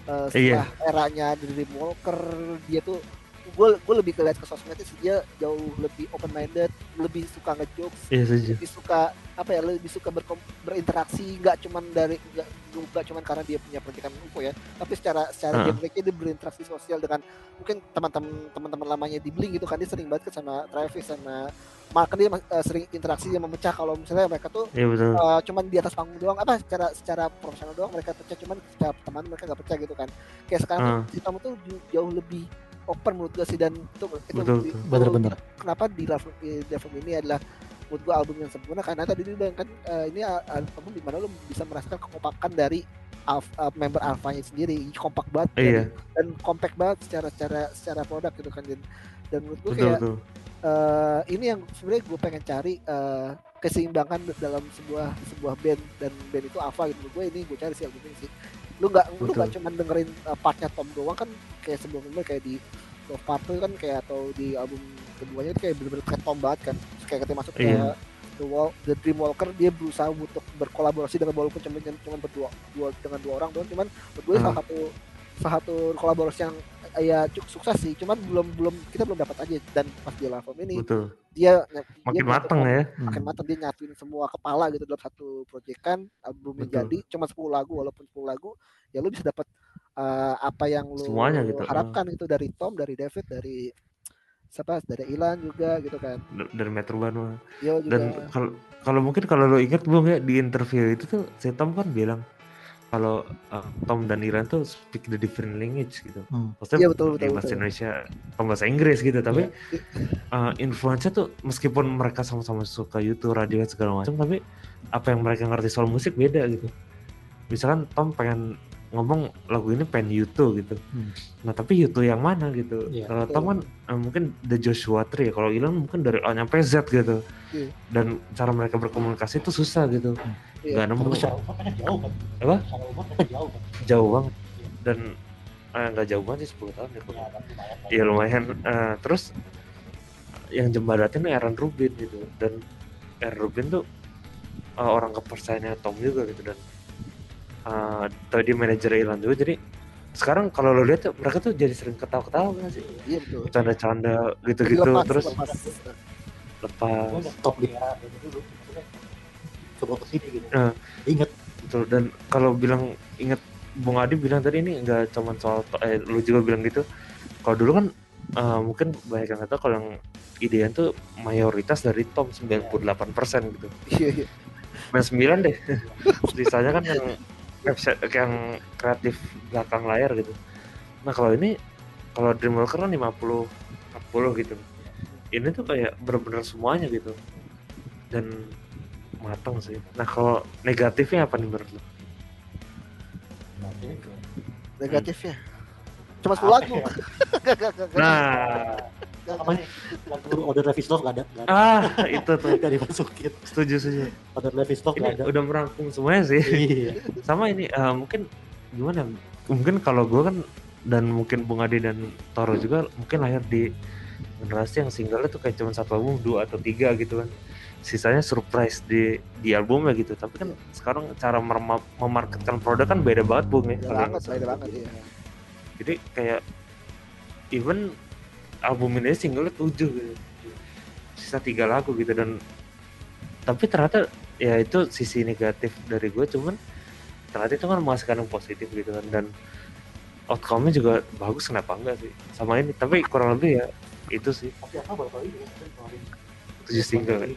uh, Iya. setelah eranya Dream Walker dia tuh gue gue lebih ngeliat ke sosmednya sih dia jauh lebih open minded lebih suka ngejokes iya setuju lebih suka apa ya lebih suka berkom- berinteraksi nggak cuman dari nggak nggak cuman karena dia punya pendidikan UFO ya tapi secara secara Heeh. dia mereka dia berinteraksi sosial dengan mungkin teman-teman teman-teman lamanya di Blink gitu kan dia sering banget sama Travis sama Mark dia eh, sering interaksi yang memecah kalau misalnya mereka tuh iya betul. eh, cuman di atas panggung doang apa secara secara profesional doang mereka pecah cuman secara teman mereka nggak pecah gitu kan. Kayak sekarang tuh, si Tom tuh jauh lebih open menurut gue sih dan itu, itu, Betul, itu- betul. Bener-bener. kenapa di Love, di Love ini adalah menurut gue album yang sempurna karena tadi bilang kan eh, ini al- album di mana lo bisa merasakan kekompakan dari alf- eh, member alfanya sendiri kompak banget dan- iya. dan compact banget secara secara secara produk gitu kan dan, dan menurut gue betul kayak betul. eh, ini yang sebenarnya gue pengen cari eh, keseimbangan dalam sebuah sebuah band dan band itu apa gitu. Gue ini gue cari sih album ini sih lu nggak lu nggak cuma dengerin uh, partnya Tom doang kan kayak sebelumnya kayak di Love Part tuh kan kayak atau di album keduanya itu kayak bener-bener kayak Tom banget kan Terus kayak ketika masuk ke Iya. The, Wall, The Dream Walker dia berusaha untuk berkolaborasi dengan walaupun cuma cuma berdua dua, dengan dua orang doang cuman berdua Ah. salah satu salah satu kolaborasi yang eh, ya cukup sukses sih cuman belum belum kita belum dapat aja dan pas di album ini betul dia makin dia mateng ya. makin mateng dia nyatuin semua kepala gitu dalam satu proyekan albumnya Betul. jadi cuma 10 lagu walaupun 10 lagu ya lu bisa dapat uh, apa yang lu Semuanya gitu, harapkan gitu dari Tom dari David dari siapa? Dari Ilan juga gitu kan. D- dari Metro juga. Dan kalau kalau mungkin kalau lo ingat bung ya di interview itu tuh si Tom kan bilang kalau uh, Tom dan Iran tuh speak the different language gitu Hmm. maksudnya Iya, betul, betul, ya, bahasa betul. Indonesia bahasa Inggris gitu tapi Iya. uh, influence tuh meskipun mereka sama-sama suka YouTube radio segala macam tapi apa yang mereka ngerti soal musik beda gitu misalkan Tom pengen ngomong lagu ini pengen YouTube gitu Hmm. nah tapi YouTube yang mana gitu Iya, kalau. Tom kan uh, mungkin The Joshua Tree ya kalau Ilan mungkin dari A nyampe Z gitu Iya. dan cara mereka berkomunikasi itu susah gitu Iya. Nggak nemu. Tapi secara umur mereka jauh kan? Apa? mereka jauh kan? Jauh banget. Iya. dan eh, nggak jauh banget sih 10 tahun ya ya kalau tapi lumayan. Iya. Eh, terus yang jembatatin Aaron Rubin gitu. Dan Aaron Rubin tuh eh, orang kepercayaannya Tom juga gitu. Dan eh tau dia manajer Ilan juga. Jadi sekarang kalau lo lihat tuh mereka tuh jadi sering ketawa-ketawa nggak sih? Iya betul. Canda-canda gitu-gitu. Lepas, terus lepas. lepas. Top dari dulu coba ke sini gitu. Nah. inget betul dan kalau bilang inget Bung Adi bilang tadi ini nggak cuman soal eh lu juga bilang gitu. Kalau dulu kan eh, mungkin banyak yang kata kalau yang idean tuh mayoritas dari Tom 98% gitu. Iya iya. 99 deh. Sisanya kan yang website yang kreatif belakang layar gitu. Nah kalau ini kalau Dreamwalker kan 50 40 gitu. Ini tuh kayak bener-bener semuanya gitu. Dan matang sih. Nah kalau negatifnya apa nih menurut lo Negatifnya. Cuma 10 lagu. nah. Apa nih? Lagu Order Levis Love gak ada gak ada. Ah itu tuh. Gak dimasukin. Setuju setuju. Order Levis Love ini gak ada. udah merangkum semuanya sih. Iya. Sama ini eh, mungkin gimana? Mungkin kalau gue kan dan mungkin Bung Ade dan Toro juga mungkin lahir di generasi yang single itu kayak cuma satu album dua atau tiga gitu kan sisanya surprise di di albumnya gitu. Tapi kan sekarang cara merma- memarketkan produk kan beda banget Bung ya. Beda banget, beda banget ya. jadi kayak even album ini single tujuh gitu. Sisa tiga lagu gitu dan tapi ternyata ya itu sisi negatif dari gue cuman ternyata itu kan menghasilkan yang positif gitu kan. Dan outcome-nya juga bagus kenapa enggak sih? Sama ini tapi kurang lebih ya itu sih tujuh single ya.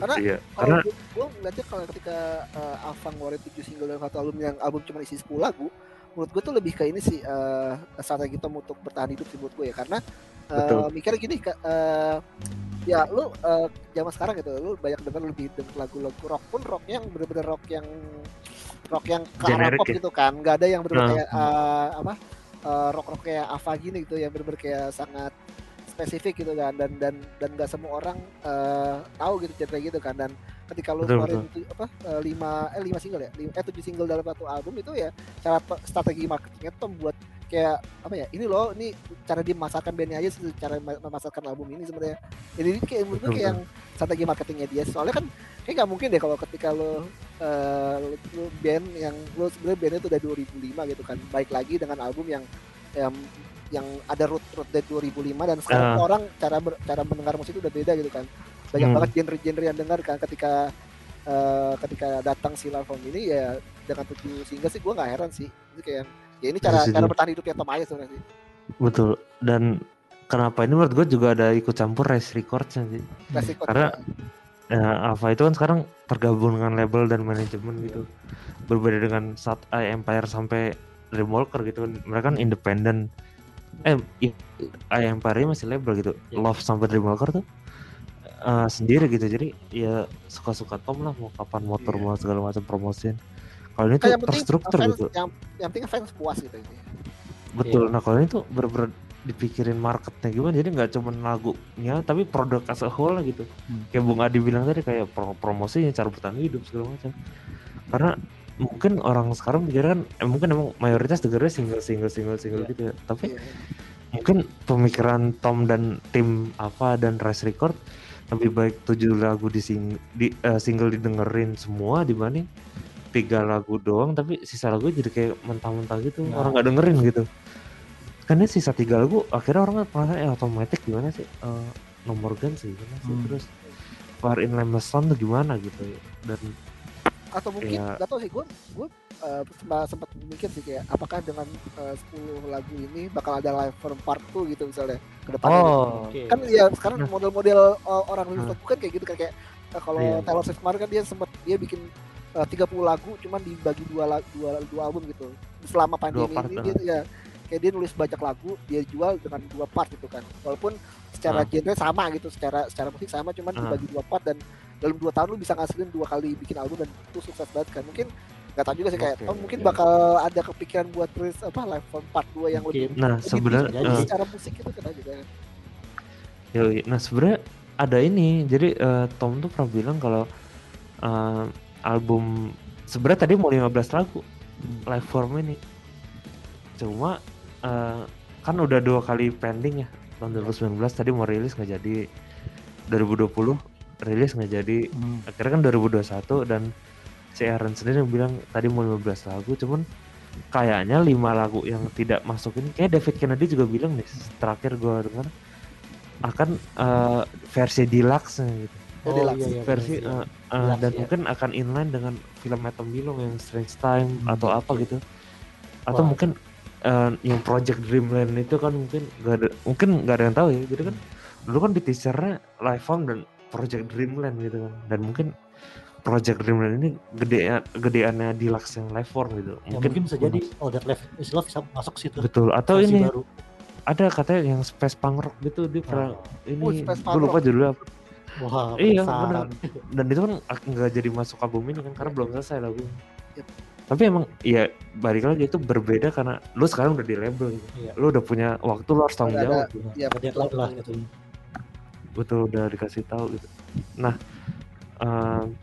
Karena iya karena gue, ngeliatnya kalau ketika uh, Ava ngeluarin 7 single dan satu album yang album cuma isi 10 lagu, menurut gue tuh lebih ke ini sih uh, strategi Tom untuk bertahan hidup sih menurut gue ya karena uh, Betul. mikirnya gini uh, ya lu uh, zaman sekarang gitu lu banyak denger lebih denger lagu-lagu rock pun rocknya yang bener-bener rock yang rock yang ke arah Generic pop ya? gitu kan nggak ada yang bener-bener Nah. kayak uh, apa uh, rock-rock kayak Ava gini gitu yang bener-bener kayak sangat spesifik gitu kan dan dan dan nggak semua orang uh, tahu gitu genre gitu kan. Dan ketika lu keluarin apa uh, lima eh lima single ya? Lima, eh tujuh single dalam satu album itu ya cara strategi marketingnya tuh membuat kayak apa ya ini loh ini cara dia memasarkan bandnya aja sih, cara ma- memasarkan album ini sebenarnya. Jadi ini kayak menurut gue kayak yang strategi marketingnya dia. Soalnya kan kayak nggak mungkin deh kalau ketika lo uh, lu band yang lo sebenarnya bandnya itu udah 2005 gitu kan. Baik lagi dengan album yang yang yang ada root root dari 2005 dan sekarang Ah. orang cara ber- cara mendengar musik itu udah beda gitu kan. Banyak Hmm. banget genre-genre yang dengar kan ketika eh, ketika datang si From ini ya dengan tujuh single sih gue nggak heran sih. Itu kayak ya ini cara Setuju. cara bertahan hidupnya Tom aja sebenarnya sih. Betul. Dan kenapa ini menurut gue juga ada ikut campur race records sih. Classic Code Karena- juga. ya Alpha itu kan sekarang tergabung dengan label dan manajemen gitu. Berbeda dengan saat I Empire sampai Dreamwalker gitu kan. Mereka kan independen eh i- I Empire masih label gitu. Ya. Love sampai Dreamwalker tuh eh, sendiri gitu. Jadi ya suka-suka Tom lah mau kapan motor Iya. mau segala macam promosiin. Kalau ini tuh yang terstruktur fans, gitu. yang yang penting fans puas gitu ini betul. Iya. nah kalau ini tuh bener-bener dipikirin marketnya gimana. Jadi nggak cuma lagunya tapi produk as a whole lah gitu. Hmm. kayak Bung Adi bilang tadi kayak pro- promosinya cara bertahan hidup segala macam. Karena mungkin orang sekarang pikir kan eh, mungkin emang mayoritas dengernya single single single single Iya. gitu ya tapi Iya. mungkin pemikiran Tom dan tim apa dan Rise Record lebih baik tujuh lagu di, sing, di eh, single didengerin semua dibanding tiga lagu doang tapi sisa lagu jadi kayak mentah-mentah gitu Nah. orang nggak dengerin gitu karena sisa tiga lagu akhirnya orang merasa eh otomatis gimana sih Eh, nomor gan sih gimana sih Hmm. terus Far in tuh gimana gitu ya dan atau mungkin Iya. nggak tahu sih gue gue uh, sempat sempat mikir sih kayak apakah dengan uh, 10 lagu ini bakal ada live from part 2 gitu misalnya ke depannya gitu. oh Oke. kan ya sekarang Nah. model-model uh, orang rilis Nah. lagu kan kayak gitu kan kayak uh, kalau Iya. Taylor Swift kemarin kan dia sempat dia bikin uh, 30 lagu cuman dibagi dua lagu dua, dua album gitu selama pandemi ini ah. dia ya kayak dia nulis banyak lagu dia jual dengan dua part gitu kan walaupun secara Ah. genre sama gitu secara secara musik sama cuman Ah. dibagi dua part dan dalam dua tahun lu bisa ngasilin dua kali bikin album dan itu sukses banget kan mungkin nggak tahu juga sih kayak Oke, oh, mungkin oke. bakal ada kepikiran buat tulis apa live from part 2 yang lebih nah sebenarnya jadi. eh, secara musik itu kita juga Yoi. Nah sebenarnya ada ini, jadi eh, Tom tuh pernah bilang kalau eh, album sebenarnya tadi mau 15 lagu Hmm. live form ini, cuma eh, kan udah dua kali pending ya tahun 2019 tadi mau rilis nggak jadi, 2020 rilis nggak jadi, Hmm. akhirnya kan 2021 dan si Aaron sendiri yang bilang tadi mau 15 lagu, cuman kayaknya lima lagu yang tidak masuk ini, kayak David Kennedy juga bilang nih terakhir gua dengar akan eh, versi deluxe gitu Oh, Deluxe. iya, iya, versi iya. eh, Deluxe, dan ya. mungkin akan inline dengan film Tom Bilong yang Strange Time Hmm, atau apa gitu atau Wah. mungkin eh, yang Project Dreamland itu kan mungkin gak ada mungkin nggak ada yang tahu ya jadi kan dulu kan di teasernya live form dan Project Dreamland gitu kan. Dan mungkin Project Dreamland ini gede gedeannya deluxe yang live form gitu. Ya, mungkin bisa jadi. oh that left is love bisa masuk situ. Betul. Atau Versi ini baru. ada katanya yang space punk rock gitu. Dia pernah Oh, ini Space gue lupa judulnya apa. Wah, Iya, penasaran. dan itu kan ak- nggak jadi masuk album ini kan karena belum selesai lagu Yep. tapi emang ya balik lagi itu berbeda karena lu sekarang udah di label gitu. Iya. lu udah punya waktu lu harus tanggung jawab gitu. Iya, Ada deadline lah gitu. Betul udah dikasih tahu gitu. Nah em,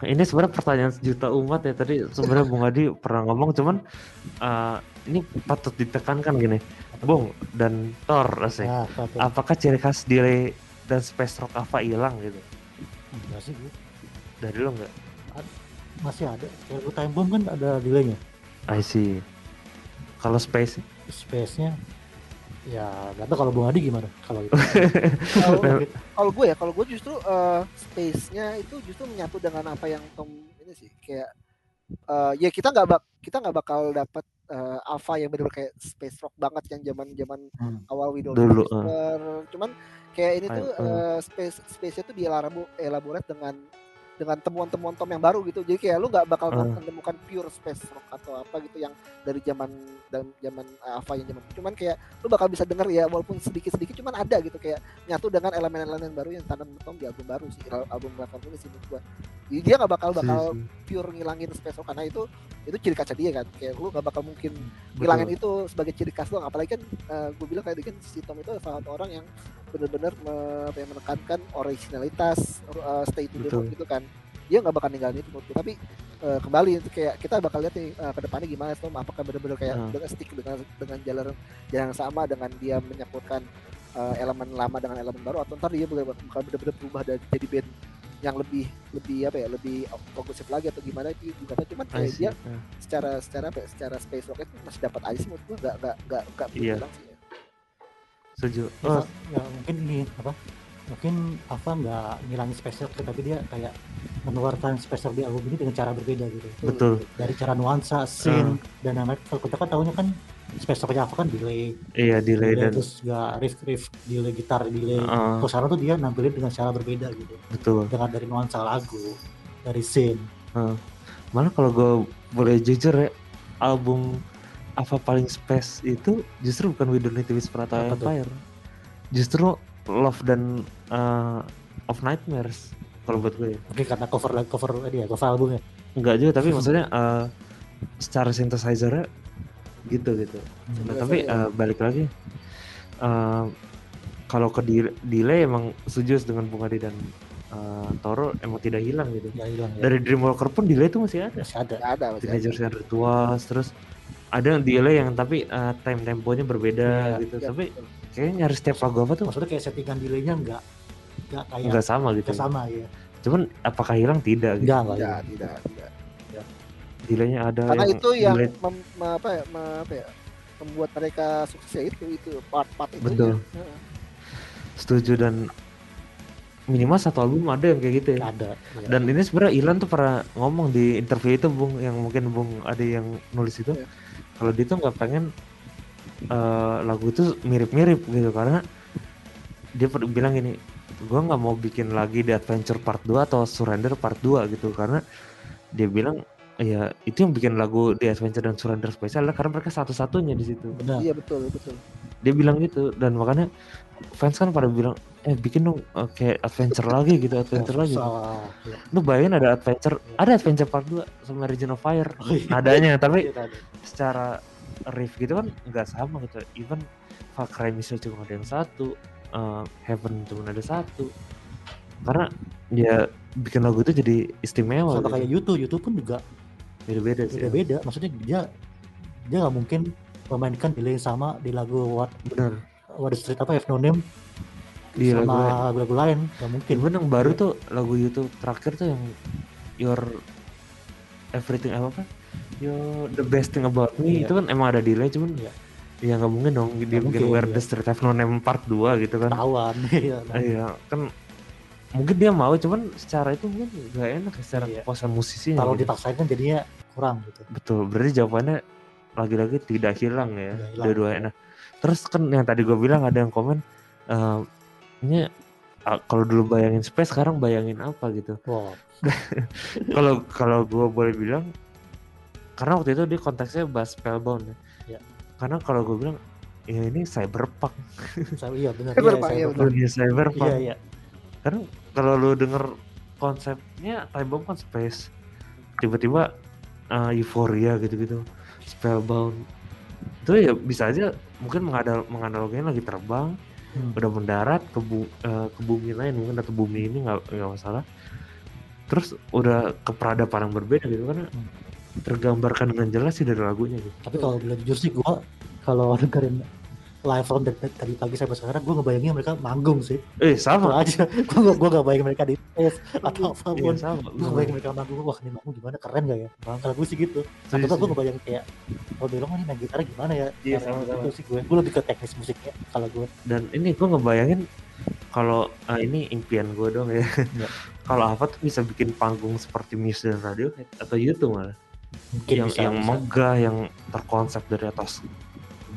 ini sebenarnya pertanyaan sejuta umat ya. Tadi sebenarnya Bung Adi pernah ngomong cuman eh, ini patut ditekankan gini. Bung dan Thor asik. Nah, apakah ciri khas delay dan space rock apa hilang gitu? Enggak sih, Bu. dari lo nggak? Masih ada. Kayak gue time bomb kan ada delaynya. I see. Kalau space? Space-nya ya gak tau kalau Bung Adi gimana kalau itu. Kalau- Nah, kalau gue ya kalau gue justru eh, space-nya itu justru menyatu dengan apa yang Tom ini sih kayak eh, ya kita nggak bak kita nggak bakal dapat eh, Alpha yang benar kayak space rock banget yang zaman zaman Hmm. awal Widow Dulu, cuman kayak ini tuh eh, space space-nya tuh dielaborate dengan dengan temuan-temuan Tom yang baru gitu. Jadi kayak lu nggak bakal Hmm. menemukan pure space rock atau apa gitu yang dari zaman dan zaman eh, Alpha yang zaman cuman kayak lu bakal bisa denger ya walaupun sedikit-sedikit cuman ada gitu. Kayak nyatu dengan elemen-elemen baru yang tanam Tom di album baru sih al- album Raven ini sih menurut gua. Jadi dia nggak bakal bakal Si- si. pure ngilangin space rock karena itu itu ciri khasnya dia kan. Kayak lu nggak bakal mungkin Betul. ngilangin itu sebagai ciri khas doang. Apalagi kan gue bilang kayak kan si Tom itu salah satu orang yang benar-benar me- apa menekankan originalitas uh, stay to the root gitu kan dia nggak bakal ninggalin itu menurut gue. tapi uh, kembali itu kayak kita bakal lihat nih uh, ke depannya gimana Tom apakah benar-benar kayak Hmm. dengan stick dengan dengan jalan jalan yang sama dengan dia menyangkutkan uh, elemen lama dengan elemen baru atau ntar dia bakal benar-benar berubah dari jadi band yang lebih lebih apa ya lebih progresif lagi atau gimana itu juga tahu. cuman kayak dia secara secara apa ya, secara space rocket itu masih dapat aja sih menurut gua nggak nggak nggak nggak perlu Iya. bilang sih ya. setuju Ya, oh, ya mungkin ini apa? Mungkin apa nggak ngilangin rock tapi dia kayak mengeluarkan space rock di album ini dengan cara berbeda gitu. betul Dari cara nuansa, scene dan yang lain. Kalau kita kan tahunya kan space rocknya apa kan delay, iya delay dan terus nggak riff riff delay gitar delay. Heeh, Terus sekarang tuh dia nampilin dengan cara berbeda gitu. betul Dengan dari nuansa lagu, dari scene. malah kalau gue boleh jujur ya album apa paling space itu justru bukan We Don't Need to Whisper atau Apa tuh? Empire justru Love dan uh, of Nightmares kalau buat gue ya Mungkin karena cover cover dia cover albumnya. enggak juga tapi maksudnya uh, secara synthesizer gitu gitu Nah, tapi uh, balik lagi uh, kalau ke di- delay emang setuju dengan Bung Adi dan uh, Toro emang tidak hilang gitu Ya hilang ya. dari Dreamwalker pun delay itu masih ada Masih ada. ada masih ada. Teenagers Rituals terus ada yang delay yang tapi uh, time temponya berbeda Iya, gitu Iya, tapi betul. Kayaknya nyaris setiap lagu apa tuh Maksudnya kayak settingan delaynya nggak nggak kayak nggak sama gitu nggak sama ya. cuman apakah hilang tidak gitu Enggak enggak. tidak ya. tidak tidak delaynya ada karena yang itu yang delay- mem- me- apa ya, me- apa ya membuat mereka sukses ya itu itu part-part itu Betul. setuju dan minimal satu album ada yang kayak gitu ya Ada. ya. dan ini sebenarnya Ilan tuh pernah ngomong di interview itu Bung yang mungkin Bung ada yang nulis itu Iya. kalau dia tuh nggak pengen eh, lagu itu mirip-mirip gitu karena dia bilang gini gua nggak mau bikin lagi The Adventure Part 2 atau Surrender Part 2 gitu karena dia bilang ya itu yang bikin lagu The Adventure dan Surrender spesial adalah karena mereka satu-satunya di situ Benar. iya betul betul dia bilang gitu dan makanya fans kan pada bilang eh bikin dong eh, kayak adventure lagi gitu adventure lagi Susah. Ya. lu bayangin ada adventure ada adventure part 2 sama Region of Fire Oh, iya. nadanya tapi Iya, secara riff gitu kan nggak sama gitu even Far Cry Missile cuma ada yang satu eh, Heaven cuma ada satu karena ya bikin lagu itu jadi istimewa Sama gitu. kayak YouTube, YouTube pun juga beda-beda sih beda-beda. Maksudnya dia dia nggak mungkin memainkan delay yang sama di lagu What bener What is Street apa F No Name di lagu lain. sama lagu lain nggak mungkin. Even yang baru tuh lagu YouTube terakhir tuh yang Your Everything apa apa Your The Best Thing About Me Iya. itu kan emang ada delay cuman Iya. ya nggak mungkin dong dia Nggak bikin Where the Street Have No Name Part 2 gitu kan Tawan. Iya. iya kan mungkin dia mau cuman secara itu mungkin gak enak ya, secara Iya. kepuasan musisinya Kalau gitu. dipaksain kan jadinya kurang gitu. betul berarti jawabannya lagi-lagi tidak hilang ya dua-duanya nah terus kan yang tadi gue bilang ada yang komen eh, ini ah, kalau dulu bayangin space sekarang bayangin apa gitu Wow. kalau kalau gue boleh bilang karena waktu itu dia konteksnya bahas spellbound ya. Ya. Karena kalau gue bilang ya ini cyberpunk, Saya iya benar. Cyberpunk, Iya, iya, cyberpunk. dunia cyberpunk. Iya iya. Karena kalau lu denger konsepnya Time Bomb kan space, tiba-tiba uh, euforia gitu-gitu, spellbound. Itu ya bisa aja mungkin mengadal menganaloginya lagi terbang, Hmm. udah mendarat ke, bu, eh, ke bumi lain mungkin atau bumi ini nggak nggak masalah. Terus udah ke peradaban yang berbeda gitu kan Hmm. Tergambarkan dengan jelas sih dari lagunya gitu. Tapi kalau bilang jujur sih gue kalau dengerin live from dari, dari pagi sampai sekarang gue ngebayangin mereka manggung sih. Eh Itu sama, aja. Gue gak, gue gak bayangin mereka di stage atau iya apa pun. sama. Gue ngebayangin mereka manggung, wah ini manggung gimana keren gak ya? Kalau gue sih gitu. Atau Setuju, gue ngebayangin kayak, oh Delong ini main gitarnya gimana ya? Iya, Cara sama-sama. Itu sih gue. Gue lebih ke teknis musiknya kalau gue. dan ini gue ngebayangin kalau ah, ini impian gue dong ya Iya. kalau apa tuh bisa bikin panggung seperti Muse dan Radiohead atau YouTube malah Mungkin yang bisa, yang bisa. megah yang terkonsep dari atas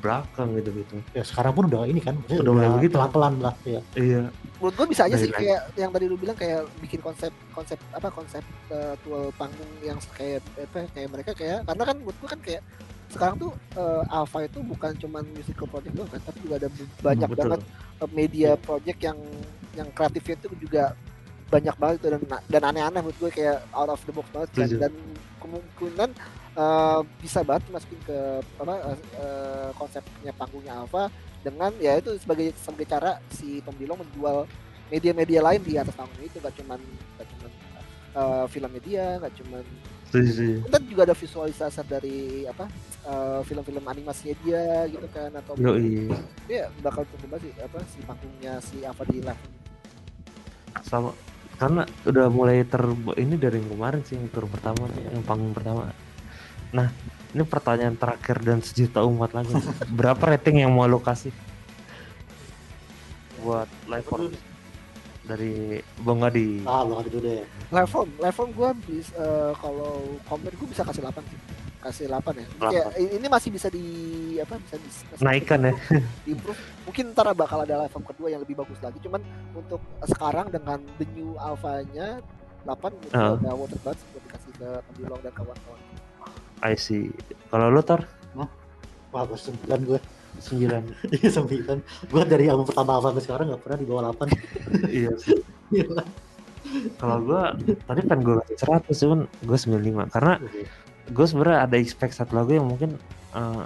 belakang gitu gitu Ya sekarang pun udah ini kan. Udah mulai begitu. Pelan-pelan lah. Ya. iya menurut gue bisa aja Dari sih kayak yang tadi lu bilang kayak bikin konsep konsep apa konsep uh, tual panggung yang kayak apa kayak mereka kayak karena kan menurut gue kan kayak sekarang tuh uh, Alpha itu bukan cuman musical project doang kan tapi juga ada b- banyak betul. banget uh, media project yang yang kreatifnya itu juga banyak banget itu dan dan aneh-aneh menurut gue kayak out of the box banget kan dan kemungkinan uh, bisa banget masukin ke apa uh, uh, konsepnya panggungnya Alpha dengan ya itu sebagai sebagai cara si Tom Dillon menjual media-media lain di atas panggung itu. Gak cuman gak cuman uh, film media gak cuman kita juga ada visualisasi dari apa uh, film-film animasinya dia gitu kan atau yo iya ya bakal banget sih apa si panggungnya si Ava di live sama karena udah mulai ter ini dari yang kemarin sih yang tur pertama yang panggung pertama. Nah ini pertanyaan terakhir dan sejuta umat lagi. Berapa rating yang mau lo kasih buat live performance dari Bang Adi. Ah, lo dulu deh. live form live form gue bisa uh, kalau compare gue bisa kasih 8 sih kasih 8 ya Kayak, ini masih bisa di apa bisa di Naikkan ya. di improve mungkin ntar bakal ada live form kedua yang lebih bagus lagi cuman untuk sekarang dengan the new alpha-nya 8 gitu Ah. udah water banget buat dikasih ke Pendulong dan kawan-kawan I see. Kalau lo tor Wah, gue sembilan gue. 9. Iya sembilan. Gue dari album pertama sampai sekarang gak pernah di bawah delapan. iya sih. Kalau gua tadi pengen gue kasih 100 cuman gue 95 karena gue sebenarnya ada expect satu lagu yang mungkin eh,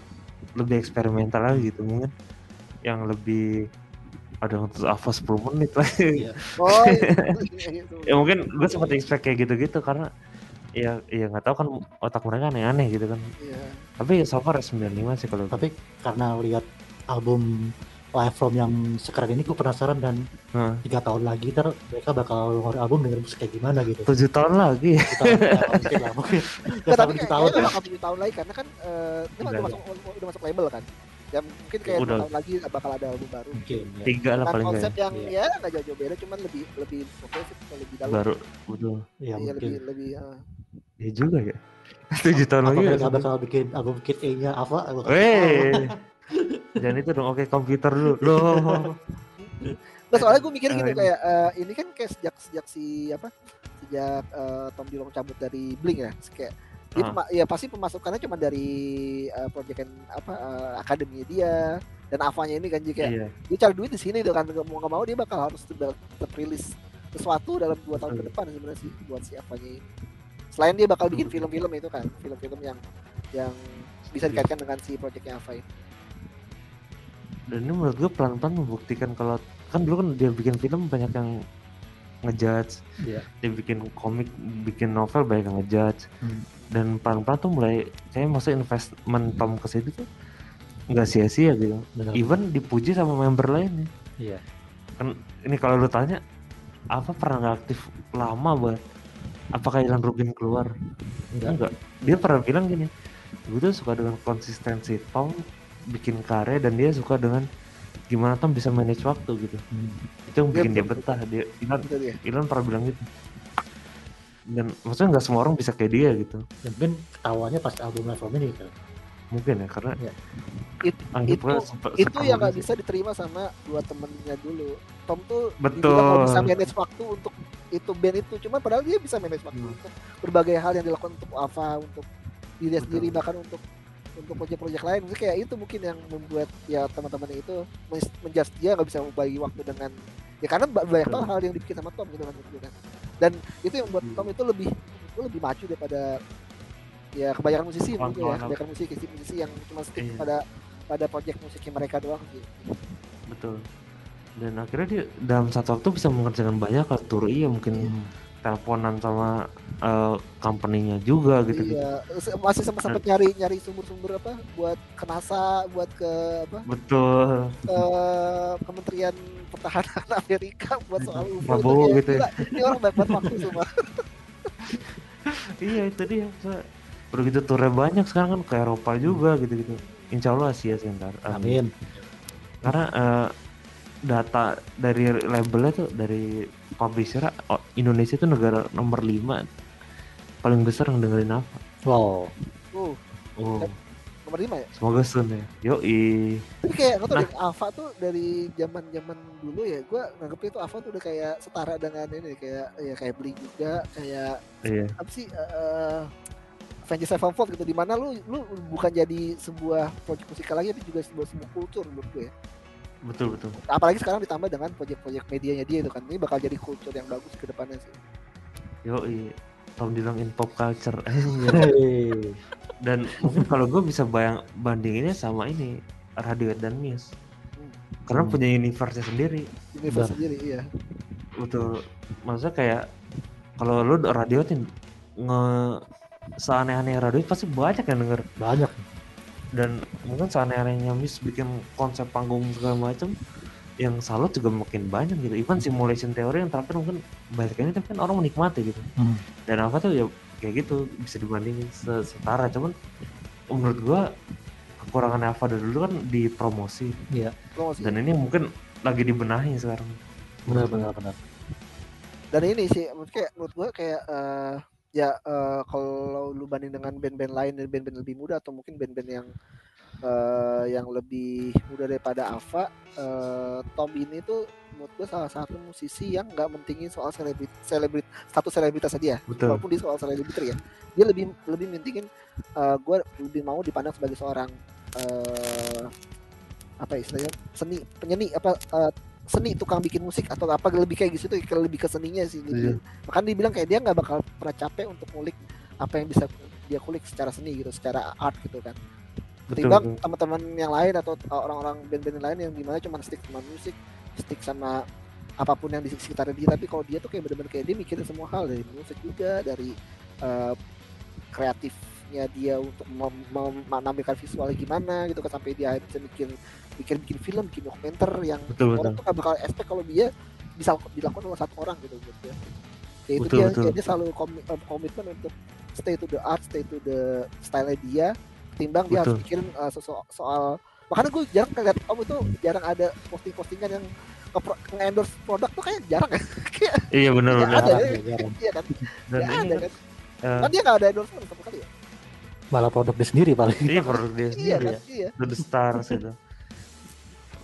lebih eksperimental lagi gitu mungkin yang lebih ada untuk apa 10 menit lah Iya. oh iya, gitu. ya mungkin gue sempat expect kayak gitu-gitu karena ya ya nggak tahu kan otak mereka aneh-aneh gitu kan Iya. tapi so far 95 sih kalau Tapi karena lihat album live from yang sekarang ini gue penasaran dan tiga tahun lagi ntar mereka bakal ngeluarin album dengan musik kayak gimana gitu. tujuh tahun lagi Kita ya, mungkin lah mungkin. Nggak tapi tujuh tahun. kayaknya bakal 7 tahun lagi karena kan eh, ini Udah udah masuk udah masuk label kan ya mungkin kayak Udah. 2 tahun lagi bakal ada album baru Mungkin. ya. tiga lah paling konsep yang Iya. ya nggak jauh-jauh beda cuman lebih lebih progresif lebih dalam baru betul Iya Iya, mungkin. lebih lebih eh, ya juga ya tujuh tahun Apa lagi mereka ya. bakal bikin album kit A-nya apa? Gua nggak tahu. Weh, jangan itu dong. Oke, komputer dulu. Loh. Nggak, soalnya gue mikir Eh, gitu kayak eh, ini kan kayak sejak sejak si apa sejak eh, Tom Dillon cabut dari Blink ya kayak dia pema- ya pasti pemasukannya cuma dari uh, proyekan apa eh, akademinya dia dan Avanya ini kan jika Iya. dia cari duit di sini tuh kan mau nggak mau dia bakal harus tetap, rilis sesuatu dalam dua tahun ke Hmm. depan sebenarnya sih buat si Avanya ini selain dia bakal bikin film-film itu kan film-film yang yang bisa dikaitkan dengan si proyeknya Ava ini Dan ini menurut gue pelan-pelan membuktikan kalau kan dulu kan dia bikin film banyak yang ngejudge. Iya. Dia bikin komik, bikin novel banyak yang ngejudge. Hmm. Dan pelan-pelan tuh mulai kayak maksudnya investment Tom ke situ tuh nggak sia-sia gitu. Benar. Even dipuji sama member lainnya. Iya. Kan ini kalau lu tanya apa pernah nggak aktif lama banget? Apakah Ilan Rubin keluar? Enggak. Enggak. Dia pernah bilang gini, gue tuh suka dengan konsistensi Tom bikin karya dan dia suka dengan gimana Tom bisa manage waktu gitu. Hmm. Itu yang bikin Iya, dia betah. Dia Ilan, itu dia Ilan pernah bilang gitu. Dan maksudnya nggak semua orang bisa kayak dia gitu. Ya, mungkin ketawanya pas album live from ini kan. Mungkin ya karena Iya. It- anggaplah itu- sepe- itu yang nggak bisa diterima sama dua temennya dulu Tom tuh Betul. bisa manage waktu untuk itu band itu cuman padahal dia bisa manage waktu Hmm. untuk berbagai hal yang dilakukan untuk Ava untuk diri Betul. sendiri bahkan untuk untuk proyek-proyek lain. Mungkin kayak itu mungkin yang membuat ya teman-teman itu men- menjudge dia nggak bisa membagi waktu dengan ya karena ba- banyak banget hal yang dibikin sama Tom gitu kan kan. Dan itu yang membuat Tom itu lebih itu lebih maju daripada ya kebanyakan musisi gue ya kebanyakan musisi musisi yang cuma stick Iya. pada pada proyek musiknya mereka doang sih. Betul. Dan akhirnya dia dalam satu waktu bisa mengerjakan banyak tur iya mungkin Hmm. teleponan sama eh, company-nya juga gitu gitu iya masih sempat sempat nyari nyari sumber-sumber apa buat ke NASA buat ke apa? Betul. Ke Kementerian Pertahanan Amerika buat soal UFO Prabowo kayak gitu ya. ini orang banyak banget waktu semua. Iya itu dia. Udah gitu turnya banyak sekarang kan ke Eropa juga gitu gitu Insya Allah Asia sih ntar. Amin. karena eh, data dari labelnya tuh dari publisher oh, Indonesia itu negara nomor 5 paling besar yang dengerin apa? Wow. uh oh. Nomor lima ya? Semoga soon ya. Yoi. Tapi kayak nggak tau Nah. deh Ava tuh dari zaman zaman dulu ya gue nganggep itu Ava tuh udah kayak setara dengan ini kayak ya kayak beli juga kayak iya. apa sih eh Avengers Sevenfold gitu di mana lu lu bukan jadi sebuah proyek musikal lagi tapi juga sebuah sebuah kultur menurut gue ya. Betul betul. Apalagi sekarang ditambah dengan proyek-proyek medianya dia itu kan ini bakal jadi kultur yang bagus ke depannya sih. Yoi Tom Dilong in pop culture. Hey. dan mungkin kalau gue bisa bayang bandinginnya sama ini Radiohead dan Muse karena Hmm. punya universe sendiri. Universe sendiri iya. Betul. Maksudnya kayak kalau lu Radiohead nge seaneh-aneh Radiohead pasti banyak yang denger. Banyak. dan mungkin seaneh-anehnya Muse bikin konsep panggung segala macam yang salut juga makin banyak gitu. Even simulation teori yang terakhir mungkin balikannya tapi kan orang menikmati gitu. Hmm. dan apa tuh ya kayak gitu bisa dibandingin se- setara. Cuman menurut gua kekurangan Ava dari dulu kan di promosi promosi. Dan ini mungkin lagi dibenahi sekarang. Benar benar benar. dan ini sih menurut kayak menurut gue kayak eh, ya eh, kalau lu banding dengan band-band lain dan band-band lebih muda atau mungkin band-band yang eh, yang lebih muda daripada Ava eh, Tom ini tuh menurut gue salah satu musisi yang nggak mentingin soal selebrit selebrit status selebritas dia betul walaupun dia soal selebriti ya dia lebih lebih mentingin eh, gue lebih mau dipandang sebagai seorang eh, apa ya istilahnya seni penyeni apa eh, seni tukang bikin musik atau apa lebih kayak gitu lebih ke seninya sih Iya. gitu. Bahkan dia bilang kayak dia nggak bakal pernah capek untuk ngulik apa yang bisa dia kulik secara seni gitu, secara art gitu kan. Betul, Ketimbang betul. teman-teman yang lain atau orang-orang band-band lain yang di mana cuma stick sama musik, stick sama apa pun yang di sekitar dia. Tapi kalau dia tuh kayak bener-bener kayak dia mikirin semua hal dari musik juga, dari eh, kreatifnya dia untuk menampilkan visualnya gimana gitu kan sampai dia bisa bikin bikin bikin film, bikin dokumenter yang betul betul orang tuh gak bakal expect kalau dia bisa dilakukan oleh satu orang gitu menurut gue. Ya itu Betul, dia, betul. ya dia selalu komi- eh, komitmen untuk stay to the art, stay to the style dia, ketimbang dia harus Betul. mikirin uh, soal, soal makanya gue jarang ngeliat om itu jarang ada posting-postingan yang nge- nge-endorse produk tuh kayak jarang ya. Kayak iya benar Nggak benar. ada Jarang, ya. ya, jarang. iya kan? Dan ini ada kan? eh, kan dia nggak ada endorsement sama sekali ya? Malah produk dia sendiri paling. iya produk dia iya sendiri kan ya. Iya. The Stars itu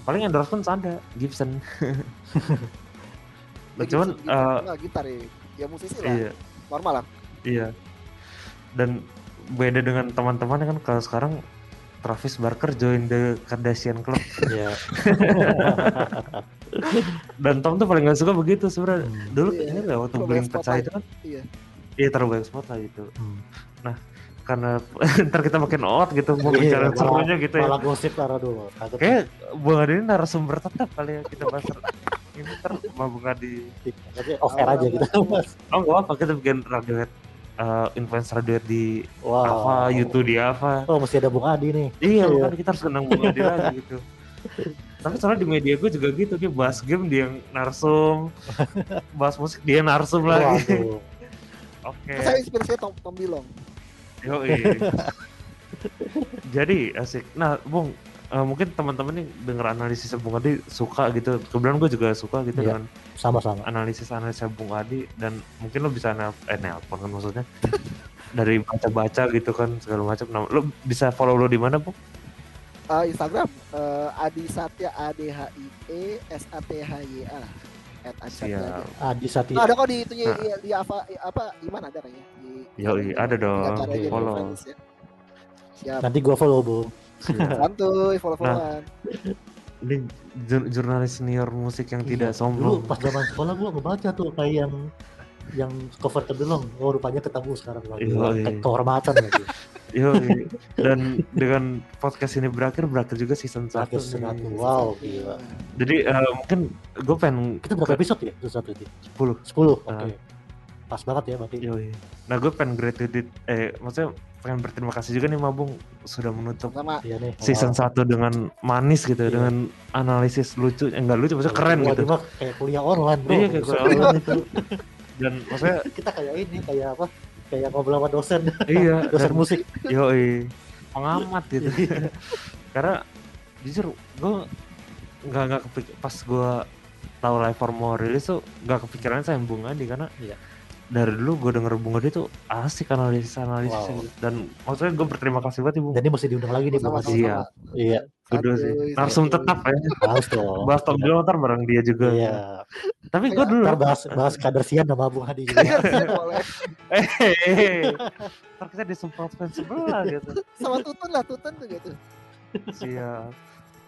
paling endorsement ada Gibson. Nah, cuman Gitar- eh, nggak, gitar ya. Ya musisi lah. iya. Normal lah. Iya. Dan beda dengan teman-teman kan kalau sekarang Travis Barker join the Kardashian Club Iya. dan Tom tuh paling gak suka begitu sebenarnya Hmm. dulu Iya, ini nggak waktu beli pecah itu kan Iya. iya terlalu banyak spotlight itu Hmm. karena ntar kita makin out gitu mau Iya, bicara semuanya gitu ya Malah gosip lah dulu. Kayak Bung Adi ini narasumber tetap kali ya kita bahas ini ntar mau Bung Adi Tapi off air aja gitu. Mas. oh nggak apa kita bikin Radiohead eh influence Radiohead di Wow. apa YouTube di apa Oh mesti ada Bung Adi nih. iya Iya. makanya kita harus kenang Bung Adi lagi gitu tapi soalnya di media gue juga gitu dia bahas game dia yang narsum bahas musik dia narsum lagi Waduh. oke Kan saya inspirasinya Tom, Tom Dilong Yoi. Jadi asik. Nah, Bung, eh, mungkin teman-teman nih denger analisis Bung Adi suka gitu. Kebetulan gue juga suka gitu Iya. dengan Sama-sama. analisis analisis Bung Adi dan mungkin lo bisa nel eh nelpon kan maksudnya dari baca-baca gitu kan segala macam. Nah, lo bisa follow lo di mana, Bung? Eh, Instagram eh, Adi Satya A D H I E S A T H Y A at Adi Satya. Adi Satya. Nah, ada kok di itunya Nah. di, di apa apa Iman ada kayaknya di Yoi, ada dong. Di Follow. ya. Siap. Nanti gua follow, Siap. Santuy, follow-followan. Ini jur- jurnalis senior musik yang tidak Iya. Dulu sombong. pas zaman sekolah gua ngebaca tuh kayak yang yang cover kedulung. Oh, rupanya ketemu sekarang lagi. Iya, iya. kehormatan lagi. Yo, dan dengan podcast ini berakhir berakhir juga season 1 Terakhir satu. Wow, gila. Jadi eh, mungkin gue pengen Kita berapa episode ya? Itu satu itu. 10 10. Oke. Ah. Pas banget ya berarti. Yoi. Nah gue pengen gratitude eh maksudnya pengen berterima kasih juga nih Mabung sudah menutup Sama Iya nih. season 1 dengan manis gitu Iya. dengan analisis lucu eh, enggak lucu maksudnya keren gitu. mah kayak kuliah online, Bro. Iya, kayak kuliah online itu. Dan maksudnya Kita kayak ini, kayak apa? Kayak ngobrol sama dosen, iya dosen dan musik. yoi pengamat gitu. Karena jujur gue nggak nggak kepikir pas gue tahu live for more rilis tuh nggak kepikiran saya Bung Adi karena Iya. Dari dulu gue denger Bung Adi tuh asik analisis analisis Wow. dan maksudnya gue berterima kasih banget Ibu Dan ini mesti diundang lagi nih, Bung. Sama-sama. Iya. Iya, Kudu sih. Santuy, Narsum tetap ya. harus dong. Bahas Tom Dillon ntar bareng dia juga. Iya. Tapi gue dulu. Ntar bahas bahas kader Sian sama Bung Hadi juga. Iya, boleh. Eh. Ntar kita disemprot fans sebelah gitu. Sama Tutun lah, Tutun tuh gitu. Siap.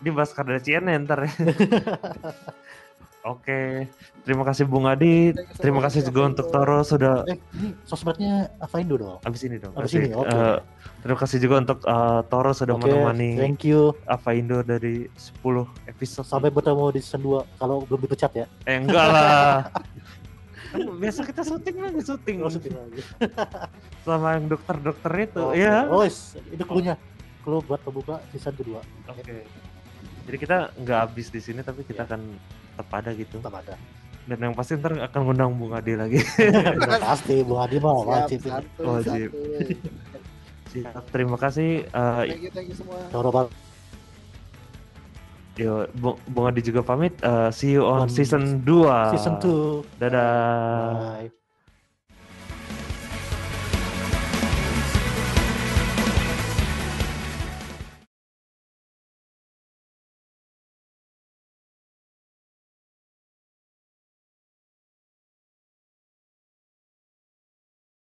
Dia bahas kader CNN ntar ya. Oke, terima kasih Bung Adi. Terima kasih juga untuk Toro sudah Eh, ini sosmednya apa Indo dong? abis ini dong. Abis kasih. ini, oke. Eh, terima kasih juga untuk eh, Toro sudah Oke, menemani thank you. Apa Indo dari 10 episode. Sampai bertemu di season 2 kalau belum dipecat ya. Eh enggak lah. Kan biasa kita syuting lagi syuting. Oh, syuting lagi. Sama yang dokter-dokter itu, Oke. ya. Oh, itu clue-nya. Clue buat pembuka season kedua. Oke. Jadi kita nggak habis di sini tapi kita Iya. akan tetap ada gitu. Tetap ada. Dan yang pasti ntar akan ngundang Bung Adi lagi. Udah pasti Bung Hadi mah Siap, wajib santuy, Wajib. santuy. Siap, Terima kasih. Eh, Thank you, thank you semua. Yo, Bung, Bung Adi juga pamit. Eh, see you on On season 2. Season 2. Dadah. Bye.